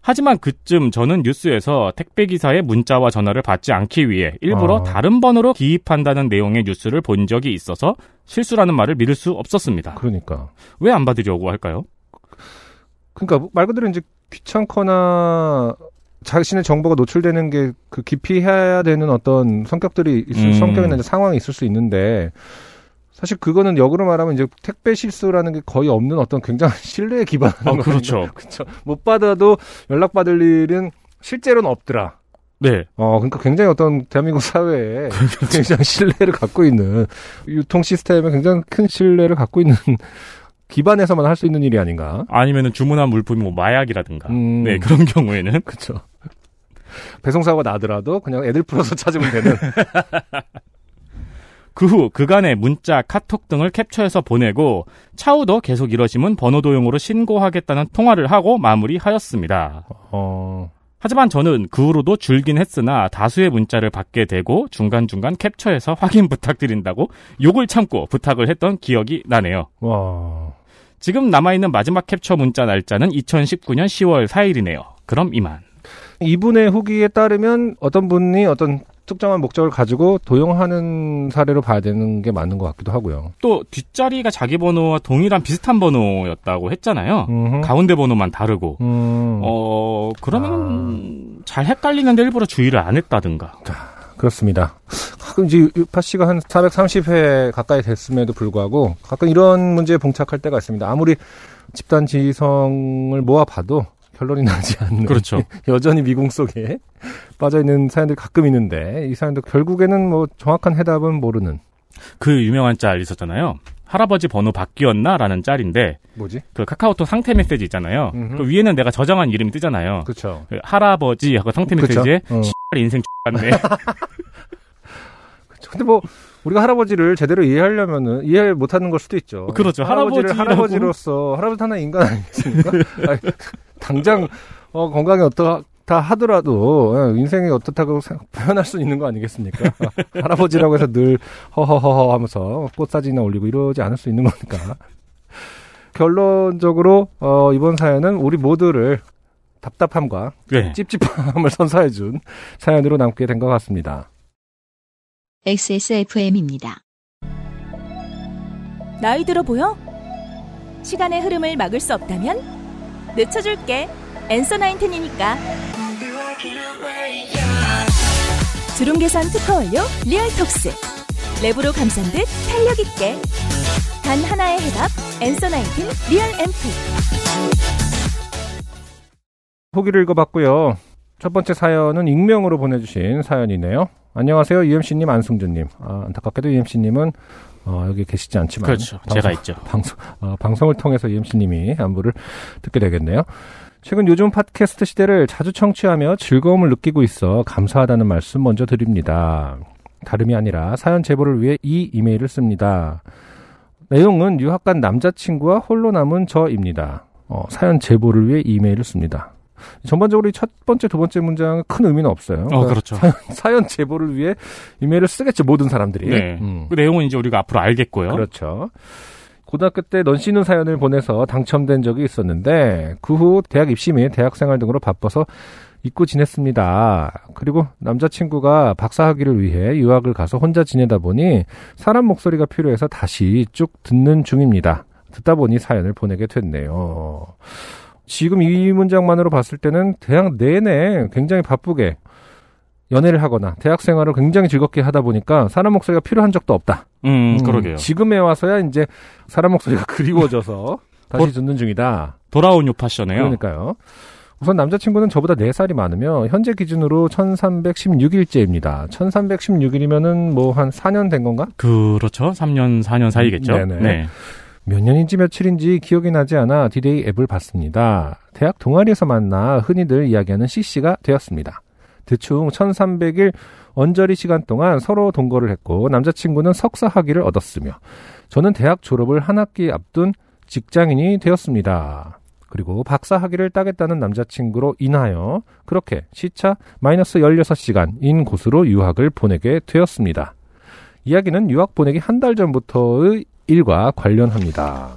하지만 그쯤 저는 뉴스에서 택배 기사의 문자와 전화를 받지 않기 위해 일부러 아. 다른 번호로 기입한다는 내용의 뉴스를 본 적이 있어서 실수라는 말을 믿을 수 없었습니다. 그러니까. 왜 안 받으려고 할까요? 그러니까 말 그대로 이제 귀찮거나 자신의 정보가 노출되는 게 그 기피해야 되는 어떤 성격들이 있을 음. 성격이나 상황이 있을 수 있는데 사실 그거는 역으로 말하면 이제 택배 실수라는 게 거의 없는 어떤 굉장한 신뢰에 기반하는 아, 그렇죠. 그렇죠. 못 받아도 연락 받을 일은 실제로는 없더라. 네. 어, 그러니까 굉장히 어떤 대한민국 사회에 굉장히 신뢰를 갖고 있는 유통 시스템에 굉장히 큰 신뢰를 갖고 있는 기반에서만 할 수 있는 일이 아닌가. 아니면은 주문한 물품이 뭐 마약이라든가. 음. 네, 그런 경우에는. 그렇죠. 배송사고가 나더라도 그냥 애들 풀어서 찾으면 되는. 그 후 그간의 문자, 카톡 등을 캡처해서 보내고 차후도 계속 이러시면 번호 도용으로 신고하겠다는 통화를 하고 마무리하였습니다. 어, 하지만 저는 그 후로도 줄긴 했으나 다수의 문자를 받게 되고 중간중간 캡처해서 확인 부탁드린다고 욕을 참고 부탁을 했던 기억이 나네요. 와. 지금 남아있는 마지막 캡처 문자 날짜는 2019년 10월 4일이네요. 그럼 이만. 이분의 후기에 따르면 어떤 분이 어떤 특정한 목적을 가지고 도용하는 사례로 봐야 되는 게 맞는 것 같기도 하고요. 또 뒷자리가 자기 번호와 동일한 비슷한 번호였다고 했잖아요. 음흠. 가운데 번호만 다르고. 음, 어, 그러면 잘 헷갈리는데 일부러 주의를 안 했다든가. 그렇습니다. 가끔 이제 유파 씨가 한 430회 가까이 됐음에도 불구하고 가끔 이런 문제에 봉착할 때가 있습니다. 아무리 집단 지성을 모아봐도 결론이 나지 않는. 그렇죠. 여전히 미궁 속에 빠져 있는 사연들이 가끔 있는데 이 사연도 결국에는 뭐 정확한 해답은 모르는. 그 유명한 짤 있었잖아요. 할아버지 번호 바뀌었나? 라는 짤인데, 뭐지? 그 카카오톡 상태 메시지 있잖아요. 음흠. 그 위에는 내가 저장한 이름이 뜨잖아요. 그렇죠. 그 할아버지 하고 상태. 메시지에 어. 인생 X같네. 근데 뭐 우리가 할아버지를 제대로 이해하려면은 이해 못하는 걸 수도 있죠. 그렇죠. 할아버지를 할아버지로서 할아버지 하나 인간 아니겠습니까? 아니, 당장 어, 건강이 어떻다 하더라도 예, 인생이 어떻다고 표현할 수 있는 거 아니겠습니까? 할아버지라고 해서 늘 허허허허 하면서 꽃사진이나 올리고 이러지 않을 수 있는 거니까. 결론적으로 어, 이번 사연은 우리 모두를 답답함과 네. 찝찝함을 선사해준 사연으로 남게 된 것 같습니다. XSFM입니다. 나이 들어 보여? 시간의 흐름을 막을 수 없다면 늦춰줄게. 앤서 나인틴이니까. 주름 개선 특허 완료 리얼톡스. 랩으로 감싼 듯 탄력 있게. 단 하나의 해답. 앤서 나인틴 리얼 앰플. 후기를 읽어봤고요. 첫 번째 사연은 익명으로 보내주신 사연이네요. 안녕하세요. UMC님, 안승준님. 아, 안타깝게도 UMC님은 어, 여기 계시지 않지만 그렇죠. 제가 있죠. 방송, 어, 방송을 통해서 UMC님이 안부를 듣게 되겠네요. 최근 요즘 팟캐스트 시대를 자주 청취하며 즐거움을 느끼고 있어 감사하다는 말씀 먼저 드립니다. 다름이 아니라 사연 제보를 위해 이 이메일을 씁니다. 내용은 유학 간 남자친구와 홀로 남은 저입니다. 어, 사연 제보를 위해 이메일을 씁니다. 전반적으로 이 첫 번째, 두 번째 문장은 큰 의미는 없어요. 어, 그렇죠. 사연, 사연 제보를 위해 이메일을 쓰겠죠, 모든 사람들이. 네. 음. 그 내용은 이제 우리가 앞으로 알겠고요. 그렇죠. 고등학교 때 넌씨는 사연을 보내서 당첨된 적이 있었는데 그 후 대학 입시 및 대학 생활 등으로 바빠서 잊고 지냈습니다. 그리고 남자친구가 박사학위를 위해 유학을 가서 혼자 지내다 보니 사람 목소리가 필요해서 다시 쭉 듣는 중입니다. 듣다 보니 사연을 보내게 됐네요. 지금 이 문장만으로 봤을 때는 대학 내내 굉장히 바쁘게 연애를 하거나 대학 생활을 굉장히 즐겁게 하다 보니까 사람 목소리가 필요한 적도 없다. 음, 음, 그러게요. 지금에 와서야 이제 사람 목소리가 그리워져서 다시 어? 듣는 중이다. 돌아온 요파셔네요. 그러니까요. 우선 남자친구는 저보다 4살이 많으며 현재 기준으로 1316일째입니다. 1316일이면은 뭐 한 4년 된 건가? 그렇죠. 3년, 4년 사이겠죠. 네네. 네. 몇 년인지 며칠인지 기억이 나지 않아 디데이 앱을 봤습니다. 대학 동아리에서 만나 흔히들 이야기하는 CC가 되었습니다. 대충 1300일 언저리 시간 동안 서로 동거를 했고 남자친구는 석사 학위를 얻었으며 저는 대학 졸업을 한 학기 앞둔 직장인이 되었습니다. 그리고 박사 학위를 따겠다는 남자친구로 인하여 그렇게 시차 마이너스 16시간인 곳으로 유학을 보내게 되었습니다. 이야기는 유학 보내기 한 달 전부터의 일과 관련합니다.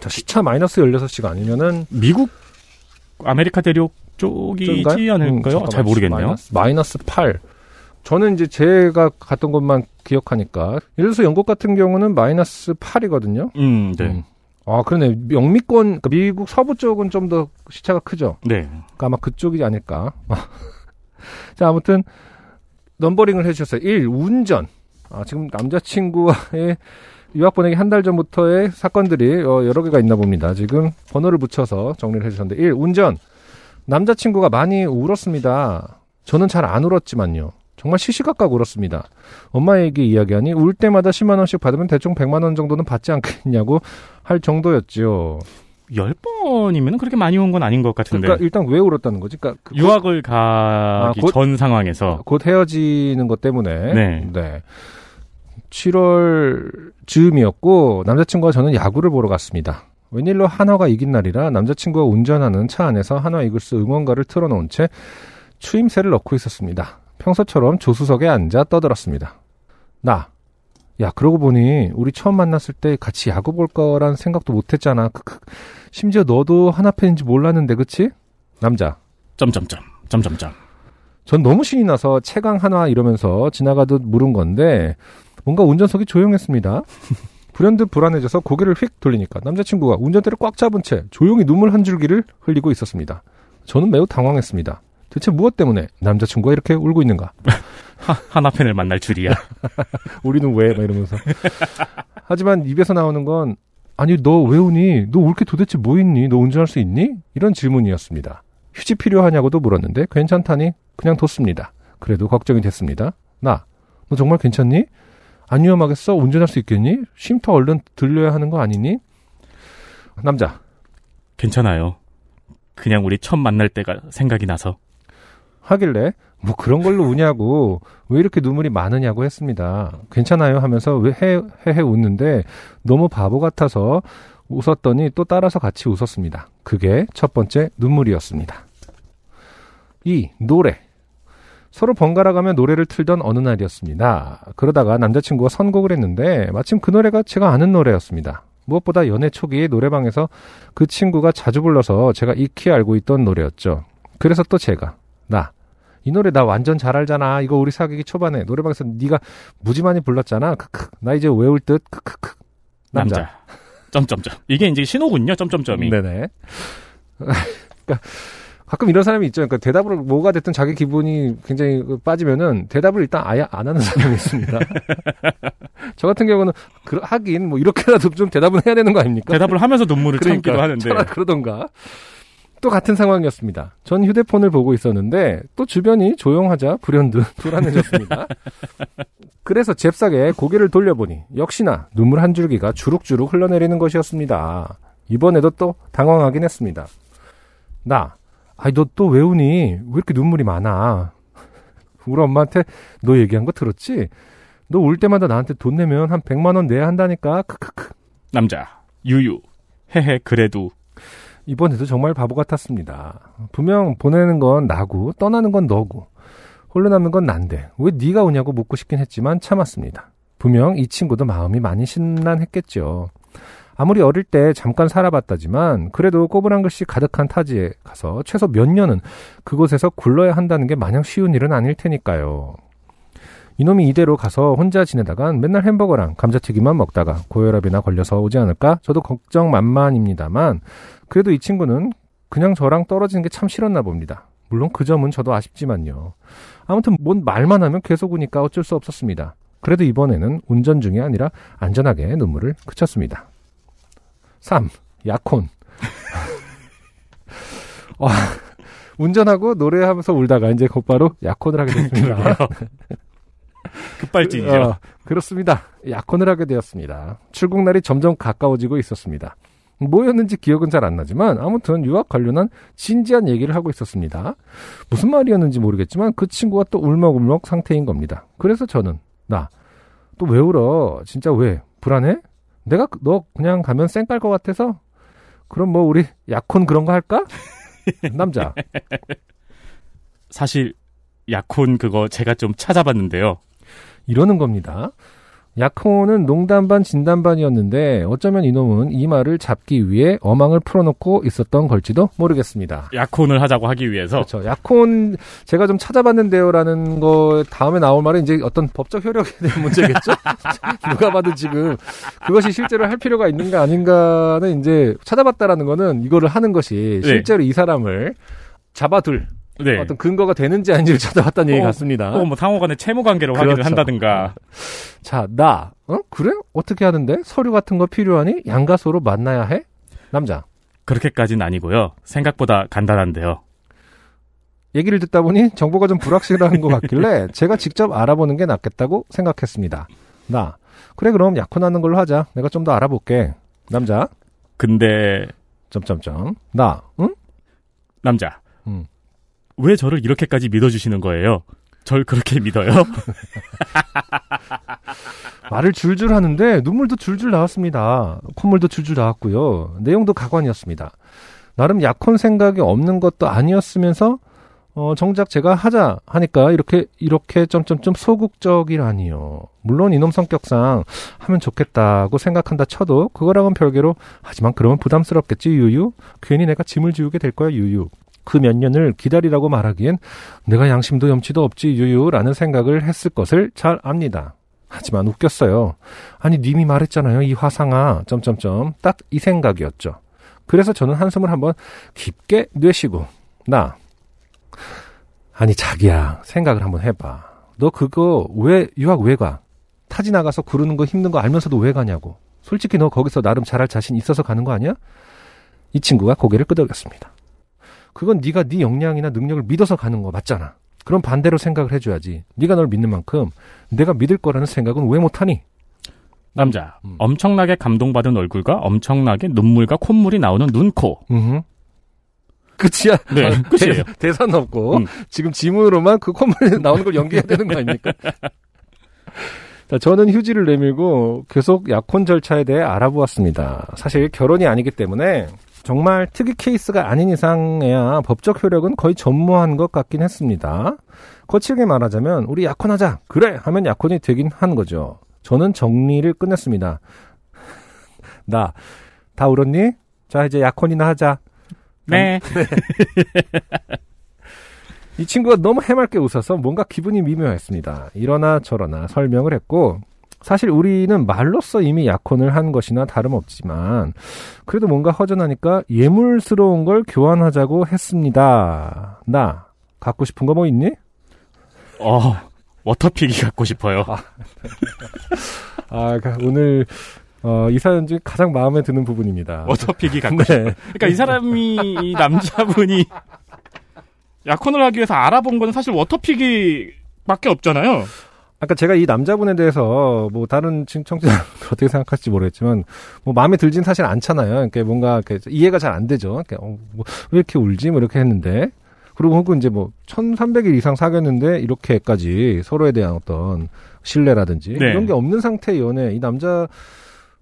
자, 시차 마이너스 16시간 아니면은 미국 아메리카 대륙 쪽이지 쪽인가요? 않을까요? 음, 잘 모르겠네요. 마이너스, 마이너스 8. 저는 이제 제가 갔던 곳만 기억하니까 예를 들어서 영국 같은 경우는 마이너스 8이거든요. 음, 네. 아, 그러네. 영미권, 그러니까 미국 서부 쪽은 좀 더 시차가 크죠. 네. 그러니까 아마 그쪽이 아닐까. 자, 아무튼 넘버링을 해주셨어요. 1. 운전. 아, 지금 남자친구의 유학 보내기 한 달 전부터의 사건들이 어, 여러 개가 있나 봅니다. 지금 번호를 붙여서 정리를 해주셨는데 1. 운전. 남자친구가 많이 울었습니다. 저는 잘 안 울었지만요. 정말 시시각각 울었습니다. 엄마에게 이야기하니 울 때마다 10만 원씩 받으면 대충 100만 원 정도는 받지 않겠냐고 할 정도였죠. 열 번이면 그렇게 많이 온 건 아닌 것 같은데. 그러니까 일단 왜 울었다는 거지? 그러니까 그 유학을 가기 곧- 전 상황에서 곧 헤어지는 것 때문에 네. 7월 즈음이었고 남자친구와 저는 야구를 보러 갔습니다. 웬일로 한화가 이긴 날이라 남자친구가 운전하는 차 안에서 한화 이글스 응원가를 틀어놓은 채 추임새를 넣고 있었습니다. 평소처럼 조수석에 앉아 떠들었습니다. 나, 야 그러고 보니 우리 처음 만났을 때 같이 야구 볼 거란 생각도 못했잖아. 심지어 너도 한화 팬인지 몰랐는데 그치? 남자, 점점점 점점점. 전 너무 신이 나서 채강 한화 이러면서 지나가듯 물은 건데 뭔가 운전석이 조용했습니다. 불현듯 불안해져서 고개를 휙 돌리니까 남자친구가 운전대를 꽉 잡은 채 조용히 눈물 한 줄기를 흘리고 있었습니다. 저는 매우 당황했습니다. 대체 무엇 때문에 남자친구가 이렇게 울고 있는가? 하, 하나 팬을 만날 줄이야. 우리는 왜? 막 이러면서. 하지만 입에서 나오는 건 아니 너 왜 우니? 너 울게 도대체 뭐 있니? 너 운전할 수 있니? 이런 질문이었습니다. 휴지 필요하냐고도 물었는데 괜찮다니 그냥 뒀습니다. 그래도 걱정이 됐습니다. 나, 너 정말 괜찮니? 안 위험하겠어? 운전할 수 있겠니? 쉼터 얼른 들려야 하는 거 아니니? 남자, 괜찮아요. 그냥 우리 처음 만날 때가 생각이 나서. 하길래 뭐 그런 걸로 우냐고 왜 이렇게 눈물이 많으냐고 했습니다. 괜찮아요 하면서 왜 해, 해해 웃는데 너무 바보 같아서 웃었더니 또 따라서 같이 웃었습니다. 그게 첫 번째 눈물이었습니다. 이 노래 서로 번갈아 가며 노래를 틀던 어느 날이었습니다. 그러다가 남자친구가 선곡을 했는데 마침 그 노래가 제가 아는 노래였습니다. 무엇보다 연애 초기에 노래방에서 그 친구가 자주 불러서 제가 익히 알고 있던 노래였죠. 그래서 또 제가 나 이 노래 나 완전 잘 알잖아. 이거 우리 사귀기 초반에 노래방에서 네가 무지 많이 불렀잖아. 크크. 나 이제 외울 듯. 크크크. 남자. 남자. 점점점. 이게 이제 신호군요. 점점점이. 네네. 그러니까 가끔 이런 사람이 있죠. 그러니까 대답을 뭐가 됐든 자기 기분이 굉장히 빠지면은 대답을 일단 아예 안 하는 사람이 있습니다. 저 같은 경우는 그- 하긴 뭐 이렇게라도 좀 대답은 해야 되는 거 아닙니까? 대답을 하면서 눈물을 참기도 하는데. 그러던가. 또 같은 상황이었습니다. 전 휴대폰을 보고 있었는데 또 주변이 조용하자 불현듯 불안해졌습니다. 그래서 잽싸게 고개를 돌려보니 역시나 눈물 한 줄기가 주룩주룩 흘러내리는 것이었습니다. 이번에도 또 당황하긴 했습니다. 나, 아이 너또왜 우니? 왜 이렇게 눈물이 많아? 우리 엄마한테 너 얘기한 거 들었지? 너 울 때마다 나한테 돈 내면 한 100만 원 내야 한다니까. 크크크. 남자. 유유. 헤헤 그래도. 이번에도 정말 바보 같았습니다. 분명 보내는 건 나고 떠나는 건 너고 홀로 남는 건 난데 왜 네가 오냐고 묻고 싶긴 했지만 참았습니다. 분명 이 친구도 마음이 많이 심란했겠죠. 아무리 어릴 때 잠깐 살아봤다지만 그래도 꼬부랑 글씨 가득한 타지에 가서 최소 몇 년은 그곳에서 굴러야 한다는 게 마냥 쉬운 일은 아닐 테니까요. 이놈이 이대로 가서 혼자 지내다간 맨날 햄버거랑 감자튀김만 먹다가 고혈압이나 걸려서 오지 않을까? 저도 걱정 만만입니다만 그래도 이 친구는 그냥 저랑 떨어지는 게 참 싫었나 봅니다. 물론 그 점은 저도 아쉽지만요. 아무튼 뭔 말만 하면 계속 우니까 어쩔 수 없었습니다. 그래도 이번에는 운전 중이 아니라 안전하게 눈물을 그쳤습니다. 3. 약혼. 와, 운전하고 노래하면서 울다가 이제 곧바로 약혼을 하게 됐습니다. 급발진이죠. 어, 그렇습니다. 약혼을 하게 되었습니다. 출국날이 점점 가까워지고 있었습니다. 뭐였는지 기억은 잘 안 나지만 아무튼 유학 관련한 진지한 얘기를 하고 있었습니다. 무슨 말이었는지 모르겠지만 그 친구가 또 울먹울먹 상태인 겁니다. 그래서 저는 나 또 왜 울어? 진짜 왜? 불안해? 내가 그- 너 그냥 가면 쌩 깔 것 같아서 그럼 뭐 우리 약혼 그런 거 할까? 남자 사실 약혼 그거 제가 좀 찾아봤는데요. 이러는 겁니다. 약혼은 농담 반 진담 반이었는데 어쩌면 이놈은 이 말을 잡기 위해 어망을 풀어놓고 있었던 걸지도 모르겠습니다. 약혼을 하자고 하기 위해서 그렇죠. 약혼 제가 좀 찾아봤는데요라는 거 다음에 나올 말은 이제 어떤 법적 효력에 대한 문제겠죠. 누가 봐도 지금 그것이 실제로 할 필요가 있는가 아닌가는 이제 찾아봤다라는 거는 이거를 하는 것이 네. 실제로 이 사람을 잡아둘 네. 어떤 근거가 되는지 아닌지를 찾아봤다는 얘기 어, 같습니다. 어, 뭐 상호 간의 채무 관계를 그렇죠. 확인을 한다든가. 자, 나, 어? 그래? 어떻게 하는데? 서류 같은 거 필요하니? 양가소로 만나야 해? 남자. 그렇게까지는 아니고요. 생각보다 간단한데요. 얘기를 듣다 보니 정보가 좀 불확실한 것 같길래 제가 직접 알아보는 게 낫겠다고 생각했습니다. 나. 그래, 그럼 약혼하는 걸로 하자. 내가 좀 더 알아볼게. 남자. 근데 점점점. 나. 응? 남자. 음. 왜 저를 이렇게까지 믿어주시는 거예요? 절 그렇게 믿어요? 말을 줄줄 하는데 눈물도 줄줄 나왔습니다. 콧물도 줄줄 나왔고요. 내용도 가관이었습니다. 나름 약혼 생각이 없는 것도 아니었으면서 어, 정작 제가 하자 하니까 이렇게 이렇게 점점점 소극적이라니요. 물론 이놈 성격상 하면 좋겠다고 생각한다 쳐도 그거랑은 별개로 하지만 그러면 부담스럽겠지 유유. 괜히 내가 짐을 지우게 될 거야 유유. 그 몇 년을 기다리라고 말하기엔 내가 양심도 염치도 없지 유유라는 생각을 했을 것을 잘 압니다. 하지만 웃겼어요. 아니 님이 말했잖아요. 이 화상아. 점점점 딱 이 생각이었죠. 그래서 저는 한숨을 한번 깊게 내쉬고 나 아니 자기야 생각을 한번 해봐. 너 그거 왜 유학 왜 가? 타지 나가서 구르는 거 힘든 거 알면서도 왜 가냐고. 솔직히 너 거기서 나름 잘할 자신 있어서 가는 거 아니야? 이 친구가 고개를 끄덕였습니다. 그건 네가 네 역량이나 능력을 믿어서 가는 거 맞잖아. 그럼 반대로 생각을 해줘야지. 네가 널 믿는 만큼 내가 믿을 거라는 생각은 왜 못하니? 남자. 음. 엄청나게 감동받은 얼굴과 엄청나게 눈물과 콧물이 나오는 눈, 코. 음. 끝이야. 네, 끝이에요. 대, 사 는 없고 음. 지금 지문으로만 그 콧물이 나오는 걸 연기해야 되는 거 아닙니까? 자, 저는 휴지를 내밀고 계속 약혼 절차에 대해 알아보았습니다. 사실 결혼이 아니기 때문에 정말 특이 케이스가 아닌 이상에야 법적 효력은 거의 전무한 것 같긴 했습니다. 거칠게 말하자면 우리 약혼하자. 그래 하면 약혼이 되긴 한 거죠. 저는 정리를 끝냈습니다. 나 다 울었니? 자 이제 약혼이나 하자. 네. 이 친구가 너무 해맑게 웃어서 뭔가 기분이 미묘했습니다. 이러나 저러나 설명을 했고, 사실 우리는 말로써 이미 약혼을 한 것이나 다름없지만, 그래도 뭔가 허전하니까 예물스러운 걸 교환하자고 했습니다. 나, 갖고 싶은 거 뭐 있니? 어, 워터픽이 갖고 싶어요. 아, 그 오늘, 어, 이 사연 중에 가장 마음에 드는 부분입니다. 워터픽이 갖고 싶어요. 네. 그러니까 이 사람이, 이 남자분이 약혼을 하기 위해서 알아본 건 사실 워터픽이 밖에 없잖아요. 아까 제가 이 남자분에 대해서 뭐 다른 청취자 어떻게 생각할지 모르겠지만 뭐 마음에 들진 사실 않잖아요. 그러니까 뭔가 이렇게 이해가 잘 안 되죠. 그러니까 어, 뭐 왜 이렇게 울지? 뭐 이렇게 했는데 그리고 혹은 이제 뭐 1300일 이상 사귀었는데 이렇게까지 서로에 대한 어떤 신뢰라든지 네. 이런 게 없는 상태의 연애 이 남자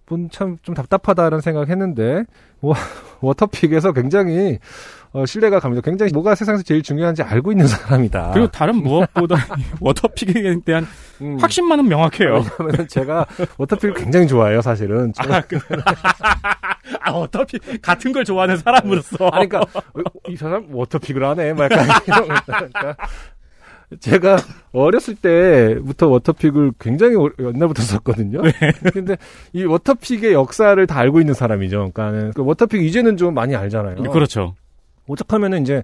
분 참 좀 답답하다는 생각했는데 워, 워터픽에서 굉장히 어, 신뢰가 갑니다. 굉장히 뭐가 세상에서 제일 중요한지 알고 있는 사람이다. 그리고 다른 무엇보다 이 워터픽에 대한 음. 확신만은 명확해요. 왜냐면 제가 워터픽을 굉장히 좋아해요, 사실은. 저- 아, 그, 아, 워터픽 같은 걸 좋아하는 사람으로서. 아니, 그러니까 어, 이 사람 워터픽을 하네, 막 약간 이런 거. 그러니까 제가 어렸을 때부터 워터픽을 굉장히 오- 옛날부터 썼거든요. 근데 이 워터픽의 역사를 다 알고 있는 사람이죠. 그러니까 그 워터픽 이제는 좀 많이 알잖아요. 그렇죠. 오죽하면은 이제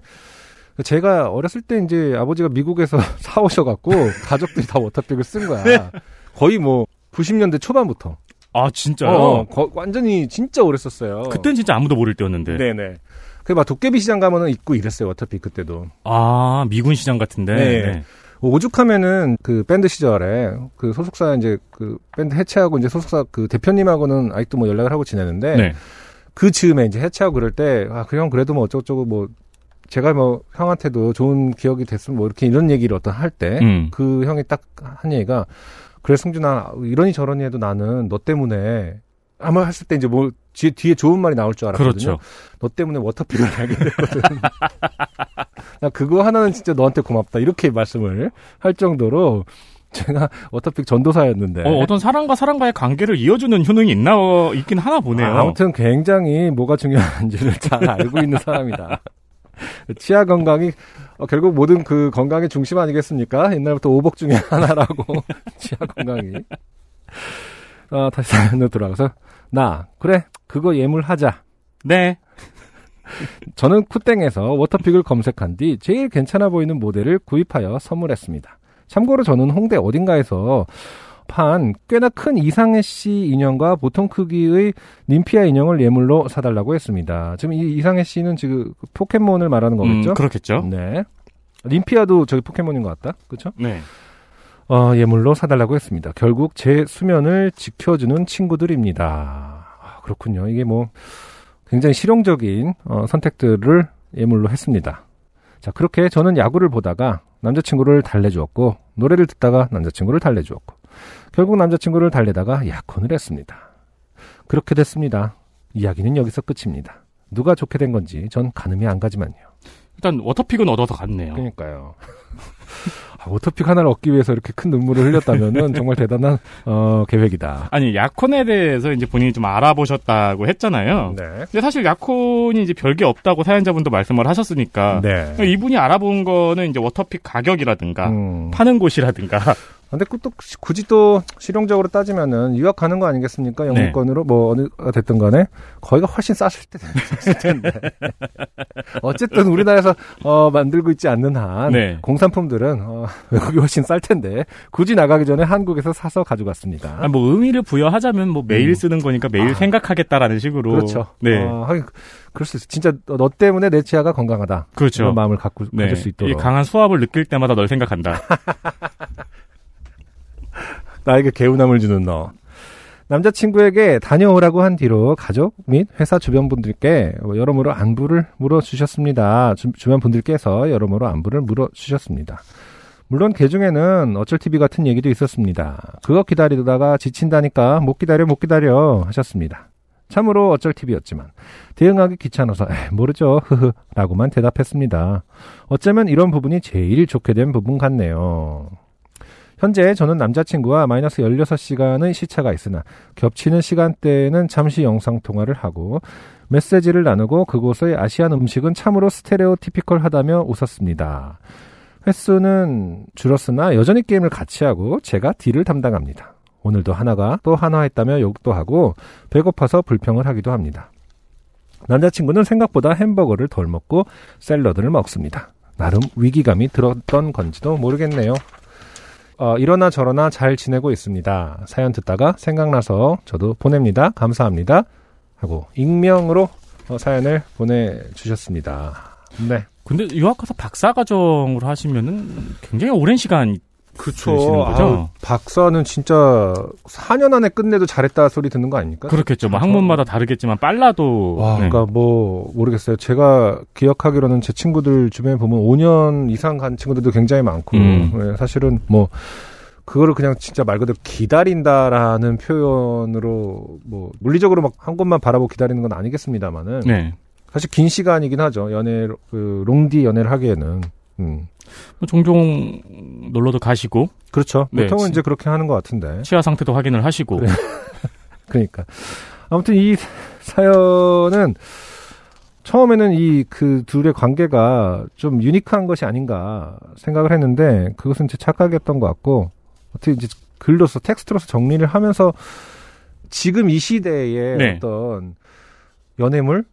제가 어렸을 때 이제 아버지가 미국에서 사오셔갖고 가족들이 다 워터픽을 쓴 거야. 거의 뭐 90년대 초반부터. 아, 진짜요? 어, 거- 완전히 진짜 오래 썼어요. 그땐 진짜 아무도 모를 때였는데. 네네. 그막 도깨비 시장 가면은 있고 이랬어요. 워터픽 그때도. 아, 미군 시장 같은데. 네. 네. 오죽하면은 그 밴드 시절에 그 소속사 이제 그 밴드 해체하고 이제 소속사 그 대표님하고는 아직도 뭐 연락을 하고 지내는데 네. 그 즈음에 이제 해체하고 그럴 때, 아, 그 형 그래도 뭐 어쩌고저쩌고 뭐, 제가 뭐 형한테도 좋은 기억이 됐으면 뭐 이렇게 이런 얘기를 어떤 할 때, 음. 그 형이 딱 한 얘기가, 그래, 승준아, 이러니 저러니 해도 나는 너 때문에, 아마 했을 때 이제 뭐, 뒤에, 뒤에 좋은 말이 나올 줄 알았거든요. 그렇죠. 너 때문에 워터픽을 알게 됐거든. 나 그거 하나는 진짜 너한테 고맙다. 이렇게 말씀을 할 정도로, 제가 워터픽 전도사였는데. 어, 어떤 사람과 사람과의 관계를 이어주는 효능이 있나, 어, 있긴 하나 보네요. 아, 아무튼 굉장히 뭐가 중요한지를 잘 알고 있는 사람이다. 치아 건강이 어, 결국 모든 그 건강의 중심 아니겠습니까? 옛날부터 오복 중에 하나라고 치아 건강이. 어, 다시 사연으로 돌아가서 나 그래 그거 예물하자. 네. 저는 쿠땡에서 워터픽을 검색한 뒤 제일 괜찮아 보이는 모델을 구입하여 선물했습니다. 참고로 저는 홍대 어딘가에서 판 꽤나 큰 이상해 씨 인형과 보통 크기의 님피아 인형을 예물로 사달라고 했습니다. 지금 이 이상해 씨는 지금 포켓몬을 말하는 거겠죠? 음, 그렇겠죠. 네. 님피아도 저기 포켓몬인 것 같다. 그렇죠? 네. 어, 예물로 사달라고 했습니다. 결국 제 수면을 지켜주는 친구들입니다. 아, 그렇군요. 이게 뭐 굉장히 실용적인 어, 선택들을 예물로 했습니다. 자, 그렇게 저는 야구를 보다가 남자친구를 달래주었고 노래를 듣다가 남자친구를 달래주었고 결국 남자친구를 달래다가 약혼을 했습니다. 그렇게 됐습니다. 이야기는 여기서 끝입니다. 누가 좋게 된 건지 전 가늠이 안 가지만요. 일단 워터픽은 얻어서 갔네요. 그러니까요. 아, 워터픽 하나를 얻기 위해서 이렇게 큰 눈물을 흘렸다면은 정말 대단한 어, 계획이다. 아니 약혼에 대해서 이제 본인이 좀 알아보셨다고 했잖아요. 네. 근데 사실 약혼이 이제 별게 없다고 사연자분도 말씀을 하셨으니까 네. 이분이 알아본 거는 이제 워터픽 가격이라든가 음. 파는 곳이라든가 근데 그또 굳이 또 실용적으로 따지면은 유학 가는 거 아니겠습니까? 영주권으로 뭐 어느가 됐든 간에 거기가 훨씬 쌌을 때 쌌을 텐데. 어쨌든 우리나라에서 어 만들고 있지 않는 한 네. 공산품들은 어, 외국이 훨씬 쌀 텐데 굳이 나가기 전에 한국에서 사서 가져갔습니다. 아, 뭐 의미를 부여하자면 뭐 매일 음. 쓰는 거니까 매일 아. 생각하겠다라는 식으로 그렇죠. 네. 어, 하긴 그럴 수 있어. 진짜 너 때문에 내 치아가 건강하다. 그렇죠. 그런 마음을 갖고 네. 가질 수이 있도록. 강한 수압을 느낄 때마다 널 생각한다. 나에게 개운함을 주는 너. 남자친구에게 다녀오라고 한 뒤로 가족 및 회사 주변 분들께 여러모로 안부를 물어주셨습니다. 주, 주변 분들께서 여러모로 안부를 물어주셨습니다. 물론 그 중에는 어쩔 TV 같은 얘기도 있었습니다. 그거 기다리다가 지친다니까 못 기다려 못 기다려 하셨습니다. 참으로 어쩔 TV였지만 대응하기 귀찮아서 에, 모르죠 흐흐 라고만 대답했습니다. 어쩌면 이런 부분이 제일 좋게 된 부분 같네요. 현재 저는 남자친구와 마이너스 16시간의 시차가 있으나 겹치는 시간대에는 잠시 영상통화를 하고 메시지를 나누고 그곳의 아시안 음식은 참으로 스테레오티피컬하다며 웃었습니다. 횟수는 줄었으나 여전히 게임을 같이 하고 제가 딜을 담당합니다. 오늘도 하나가 또 하나 했다며 욕도 하고 배고파서 불평을 하기도 합니다. 남자친구는 생각보다 햄버거를 덜 먹고 샐러드를 먹습니다. 나름 위기감이 들었던 건지도 모르겠네요. 어, 이러나 저러나 잘 지내고 있습니다. 사연 듣다가 생각나서 저도 보냅니다. 감사합니다. 하고 익명으로 어, 사연을 보내주셨습니다. 네. 근데 유학 가서 박사 과정으로 하시면은 굉장히 오랜 시간 거죠? 아우, 박사는 진짜 4년 안에 끝내도 잘했다 소리 듣는 거 아닙니까? 그렇겠죠. 뭐 학문마다 다르겠지만 빨라도 와, 네. 그러니까 뭐 모르겠어요. 제가 기억하기로는 제 친구들 주변에 보면 5년 이상 간 친구들도 굉장히 많고 음. 예, 사실은 뭐 그거를 그냥 진짜 말 그대로 기다린다라는 표현으로 뭐 물리적으로 막 한 곳만 바라보고 기다리는 건 아니겠습니다만은 네. 사실 긴 시간이긴 하죠. 연애 그 롱디 연애를 하기에는 음. 뭐 종종 놀러도 가시고 그렇죠. 네, 보통은 진- 이제 그렇게 하는 것 같은데. 치아 상태도 확인을 하시고 그래. 그러니까 아무튼 이 사연은 처음에는 이 그 둘의 관계가 좀 유니크한 것이 아닌가 생각을 했는데 그것은 제 착각이었던 것 같고 어떻게 이제 글로서 텍스트로서 정리를 하면서 지금 이 시대의 네. 어떤 연애물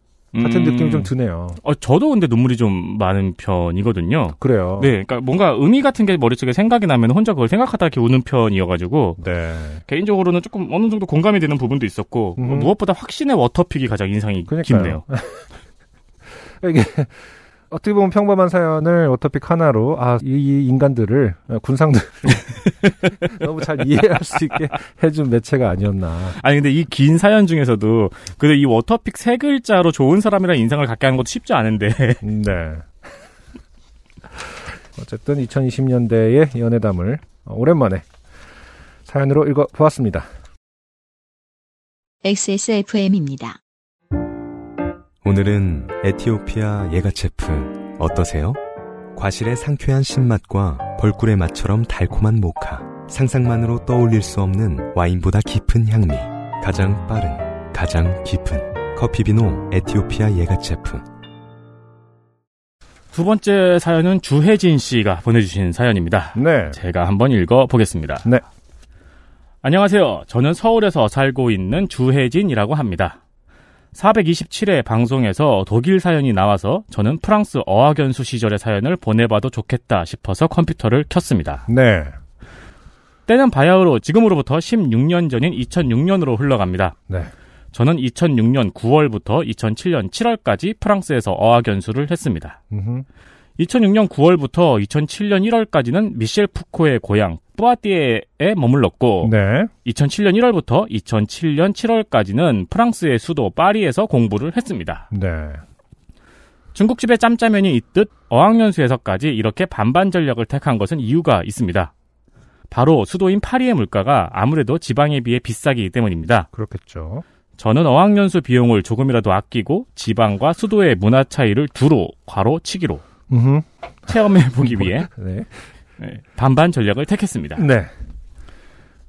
같은 음. 느낌이 좀 드네요. 어, 저도 근데 눈물이 좀 많은 편이거든요. 그래요. 네, 그러니까 뭔가 의미 같은 게 머릿속에 생각이 나면 혼자 그걸 생각하다 이렇게 우는 편이어가지고 네. 개인적으로는 조금 어느 정도 공감이 되는 부분도 있었고 음. 어, 무엇보다 확신의 워터픽이 가장 인상이 그러니까요. 깊네요. 이게 어떻게 보면 평범한 사연을 워터픽 하나로 아 이 인간들을 어, 군상들 너무 잘 이해할 수 있게 해준 매체가 아니었나. 아니 근데 이 긴 사연 중에서도 그래도 이 워터픽 세 글자로 좋은 사람이라는 인상을 갖게 하는 것도 쉽지 않은데 네. 어쨌든 2020년대의 연애담을 어, 오랜만에 사연으로 읽어 보았습니다. XSFM입니다. 오늘은 에티오피아 예가체프 어떠세요? 과실의 상쾌한 신맛과 벌꿀의 맛처럼 달콤한 모카 상상만으로 떠올릴 수 없는 와인보다 깊은 향미 가장 빠른 가장 깊은 커피비노 에티오피아 예가체프 두 번째 사연은 주혜진 씨가 보내주신 사연입니다. 네. 제가 한번 읽어보겠습니다. 네. 안녕하세요. 저는 서울에서 살고 있는 주혜진이라고 합니다. 427회 방송에서 독일 사연이 나와서 저는 프랑스 어학연수 시절의 사연을 보내봐도 좋겠다 싶어서 컴퓨터를 켰습니다. 네. 때는 바야흐로 지금으로부터 16년 전인 2006년으로 흘러갑니다. 네. 저는 2006년 9월부터 2007년 7월까지 프랑스에서 어학연수를 했습니다. 음흠. 2006년 9월부터 2007년 1월까지는 미셸 푸코의 고향 뿌아띠에에 머물렀고 네. 2007년 1월부터 2007년 7월까지는 프랑스의 수도 파리에서 공부를 했습니다. 네. 중국집에 짬짜면이 있듯 어학연수에서까지 이렇게 반반 전략을 택한 것은 이유가 있습니다. 바로 수도인 파리의 물가가 아무래도 지방에 비해 비싸기 때문입니다. 그렇겠죠. 저는 어학연수 비용을 조금이라도 아끼고 지방과 수도의 문화 차이를 두로 괄호 치기로 음흠. 체험해 보기 위해 네. 네, 반반 전략을 택했습니다. 네.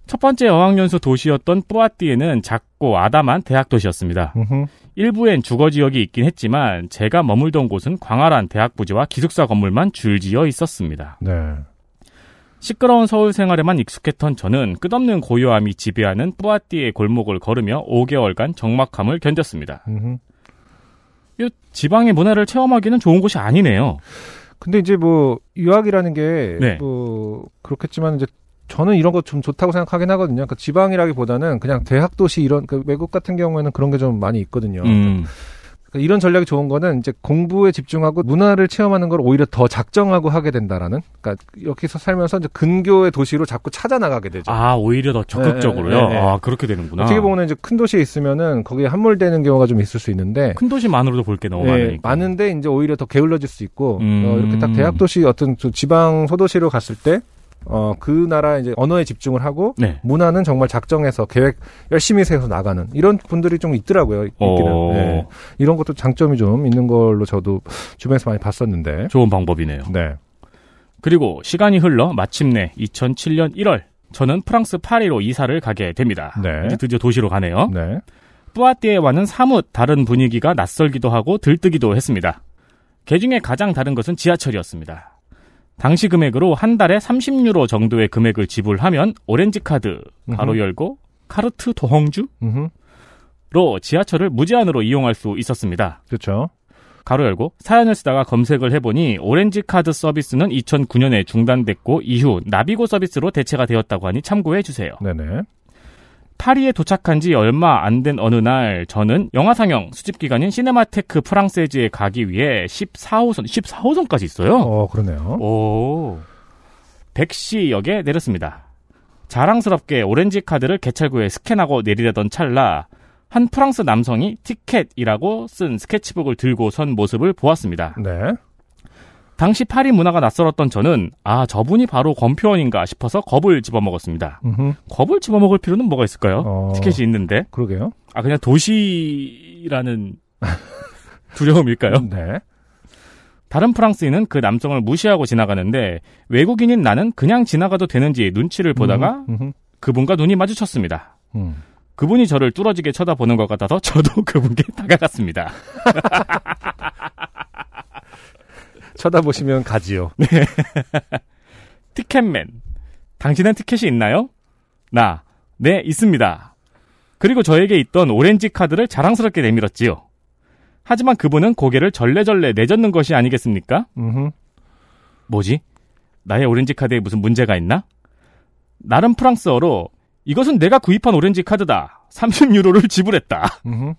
첫 번째 어학연수 도시였던 뿌아띠에는 작고 아담한 대학 도시였습니다. 음흠. 일부엔 주거 지역이 있긴 했지만 제가 머물던 곳은 광활한 대학 부지와 기숙사 건물만 줄지어 있었습니다. 네. 시끄러운 서울 생활에만 익숙했던 저는 끝없는 고요함이 지배하는 뿌아띠의 골목을 걸으며 5개월간 적막함을 견뎠습니다. 음흠. 이 지방의 문화를 체험하기는 좋은 곳이 아니네요. 근데 이제 뭐 유학이라는 게 네. 뭐 그렇겠지만 이제 저는 이런 거 좀 좋다고 생각하긴 하거든요. 그 지방이라기보다는 그냥 대학 도시 이런 그 외국 같은 경우에는 그런 게 좀 많이 있거든요. 음, 그러니까 이런 전략이 좋은 거는 이제 공부에 집중하고 문화를 체험하는 걸 오히려 더 작정하고 하게 된다라는. 그러니까 여기서 살면서 이제 근교의 도시로 자꾸 찾아 나가게 되죠. 아 오히려 더 적극적으로요. 네, 네, 네. 아 그렇게 되는구나. 어떻게 보면 이제 큰 도시에 있으면은 거기에 함몰되는 경우가 좀 있을 수 있는데 큰 도시만으로도 볼 게 너무 네, 많으니까. 많은데 이제 오히려 더 게을러질 수 있고 음. 어, 이렇게 딱 대학 도시 어떤 저 지방 소도시로 갔을 때 어, 그 나라 이제 언어에 집중을 하고 네. 문화는 정말 작정해서 계획 열심히 세워서 나가는 이런 분들이 좀 있더라고요. 있기는. 어. 네. 이런 것도 장점이 좀 있는 걸로 저도 주변에서 많이 봤었는데. 좋은 방법이네요. 네. 그리고 시간이 흘러 마침내 2007년 1월 저는 프랑스 파리로 이사를 가게 됩니다. 네. 이제 드디어 도시로 가네요. 네. 뿌아띠에와는 사뭇 다른 분위기가 낯설기도 하고 들뜨기도 했습니다. 그 중에 가장 다른 것은 지하철이었습니다. 당시 금액으로 한 달에 30유로 정도의 금액을 지불하면 오렌지 카드 괄호 음흠. 열고 carte d'orange로. 지하철을 무제한으로 이용할 수 있었습니다. 그렇죠. 괄호 열고 사연을 쓰다가 검색을 해보니 오렌지 카드 서비스는 2009년에 중단됐고 이후 나비고 서비스로 대체가 되었다고 하니 참고해 주세요. 네네. 파리에 도착한 지 얼마 안 된 어느 날 저는 영화 상영 수집 기관인 시네마테크 프랑세즈에 가기 위해 14호선 14호선까지 있어요. 어, 그러네요. 오. 백시역에 내렸습니다. 자랑스럽게 오렌지 카드를 개찰구에 스캔하고 내리려던 찰나 한 프랑스 남성이 티켓이라고 쓴 스케치북을 들고 선 모습을 보았습니다. 네. 당시 파리 문화가 낯설었던 저는 아 저분이 바로 검표원인가 싶어서 겁을 집어먹었습니다. 음흠. 겁을 집어먹을 필요는 뭐가 있을까요? 어. 티켓이 있는데 그러게요. 아 그냥 도시라는 두려움일까요? 네. 다른 프랑스인은 그 남성을 무시하고 지나가는데 외국인인 나는 그냥 지나가도 되는지 눈치를 보다가 음흠. 그분과 눈이 마주쳤습니다. 음. 그분이 저를 뚫어지게 쳐다보는 것 같아서 저도 그분께 다가갔습니다. 쳐다보시면 가지요. 티켓맨, 당신은 티켓이 있나요? 나, 네, 있습니다. 그리고 저에게 있던 오렌지 카드를 자랑스럽게 내밀었지요. 하지만 그분은 고개를 절레절레 내젓는 것이 아니겠습니까? 음흠. 뭐지? 나의 오렌지 카드에 무슨 문제가 있나? 나름 프랑스어로 이것은 내가 구입한 오렌지 카드다. 30유로를 지불했다. 음흠.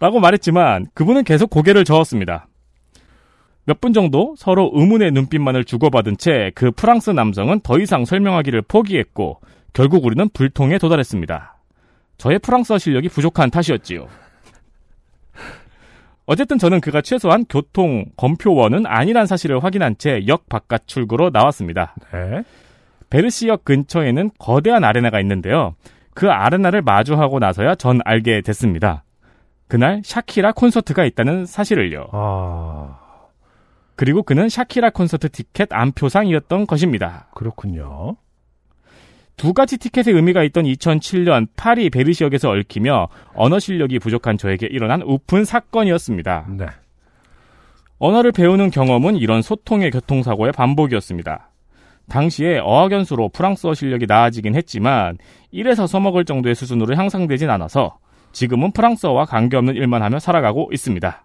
라고 말했지만 그분은 계속 고개를 저었습니다. 몇 분 정도 서로 의문의 눈빛만을 주고받은 채 그 프랑스 남성은 더 이상 설명하기를 포기했고 결국 우리는 불통에 도달했습니다. 저의 프랑스어 실력이 부족한 탓이었지요. 어쨌든 저는 그가 최소한 교통 검표원은 아니란 사실을 확인한 채 역 바깥 출구로 나왔습니다. 네. 베르시역 근처에는 거대한 아레나가 있는데요. 그 아레나를 마주하고 나서야 전 알게 됐습니다. 그날 샤키라 콘서트가 있다는 사실을요. 아, 그리고 그는 샤키라 콘서트 티켓 안표상이었던 것입니다. 그렇군요. 두 가지 티켓의 의미가 있던 2007년 파리 베르시역에서 얽히며 언어 실력이 부족한 저에게 일어난 우픈 사건이었습니다. 네. 언어를 배우는 경험은 이런 소통의 교통사고의 반복이었습니다. 당시에 어학연수로 프랑스어 실력이 나아지긴 했지만 1에서 써먹을 정도의 수준으로 향상되진 않아서 지금은 프랑스어와 관계없는 일만 하며 살아가고 있습니다.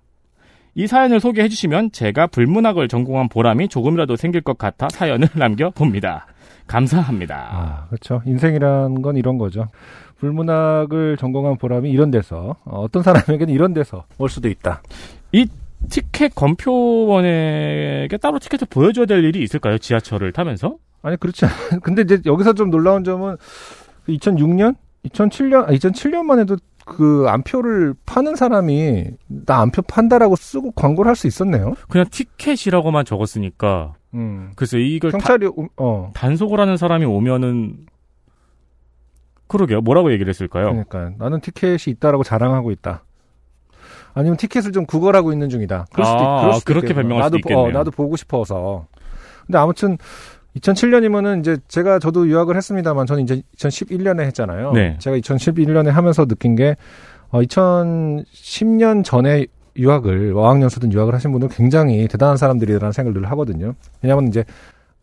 이 사연을 소개해 주시면 제가 불문학을 전공한 보람이 조금이라도 생길 것 같아 사연을 남겨봅니다. 감사합니다. 아, 그렇죠. 인생이란 건 이런 거죠. 불문학을 전공한 보람이 이런 데서 어, 어떤 사람에게는 이런 데서 올 수도 있다. 티켓 검표원에게 따로 티켓을 보여줘야 될 일이 있을까요? 지하철을 타면서? 아니 그렇지 않. 근데 이제 여기서 좀 놀라운 점은 2006년, 2007년, 아, 2007년만 해도 그 안표를 파는 사람이 나 안표 판다라고 쓰고 광고를 할 수 있었네요. 그냥 티켓이라고만 적었으니까. 음. 그래서 이걸 다- 경찰이 오- 어. 단속을 하는 사람이 오면은 그러게요. 뭐라고 얘기를 했을까요? 그러니까 나는 티켓이 있다라고 자랑하고 있다. 아니면 티켓을 좀 구걸하고 있는 중이다. 그럴 수도, 아, 있- 그럴 수도 그렇게 있겠네요. 변명할 나도, 수도 있겠네요. 어, 나도 보고 싶어서. 근데 아무튼 2007년이면은 이제 제가 저도 유학을 했습니다만 저는 이제 2011년에 했잖아요. 네. 제가 2011년에 하면서 느낀 게 어, 2010년 전에 유학을 어학연수든 유학을 하신 분들 굉장히 대단한 사람들이라는 생각을 늘 하거든요. 왜냐하면 이제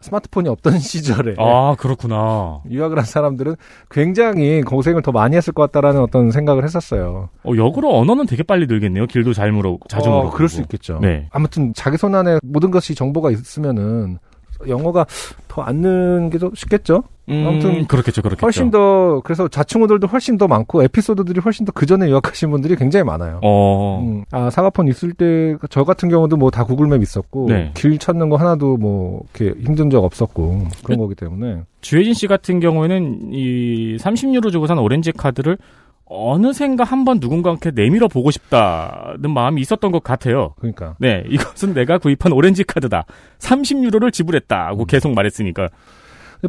스마트폰이 없던 시절에 아, 그렇구나. 유학을 한 사람들은 굉장히 고생을 더 많이 했을 것 같다라는 어떤 생각을 했었어요. 어, 역으로 언어는 되게 빨리 늘겠네요. 길도 잘 물어, 자주 물어. 어, 그럴 수 있겠죠. 네. 아무튼 자기 손 안에 모든 것이 정보가 있으면은 영어가 더안 느는 게 더 쉽겠죠. 음, 아무튼 그렇겠죠, 그렇겠죠. 훨씬 더 그래서 자충우들도 훨씬 더 많고 에피소드들이 훨씬 더 그 전에 유학하신 분들이 굉장히 많아요. 어, 음, 아 사과폰 있을 때 저 같은 경우도 뭐 다 구글맵 있었고 네. 길 찾는 거 하나도 뭐 이렇게 힘든 적 없었고 그런 거기 때문에 주혜진 씨 같은 경우에는 이 30유로 주고 산 오렌지 카드를 어느샌가 한번 누군가한테 내밀어 보고 싶다는 마음이 있었던 것 같아요. 그러니까 네, 이것은 내가 구입한 오렌지 카드다. 30유로를 지불했다고 음. 계속 말했으니까.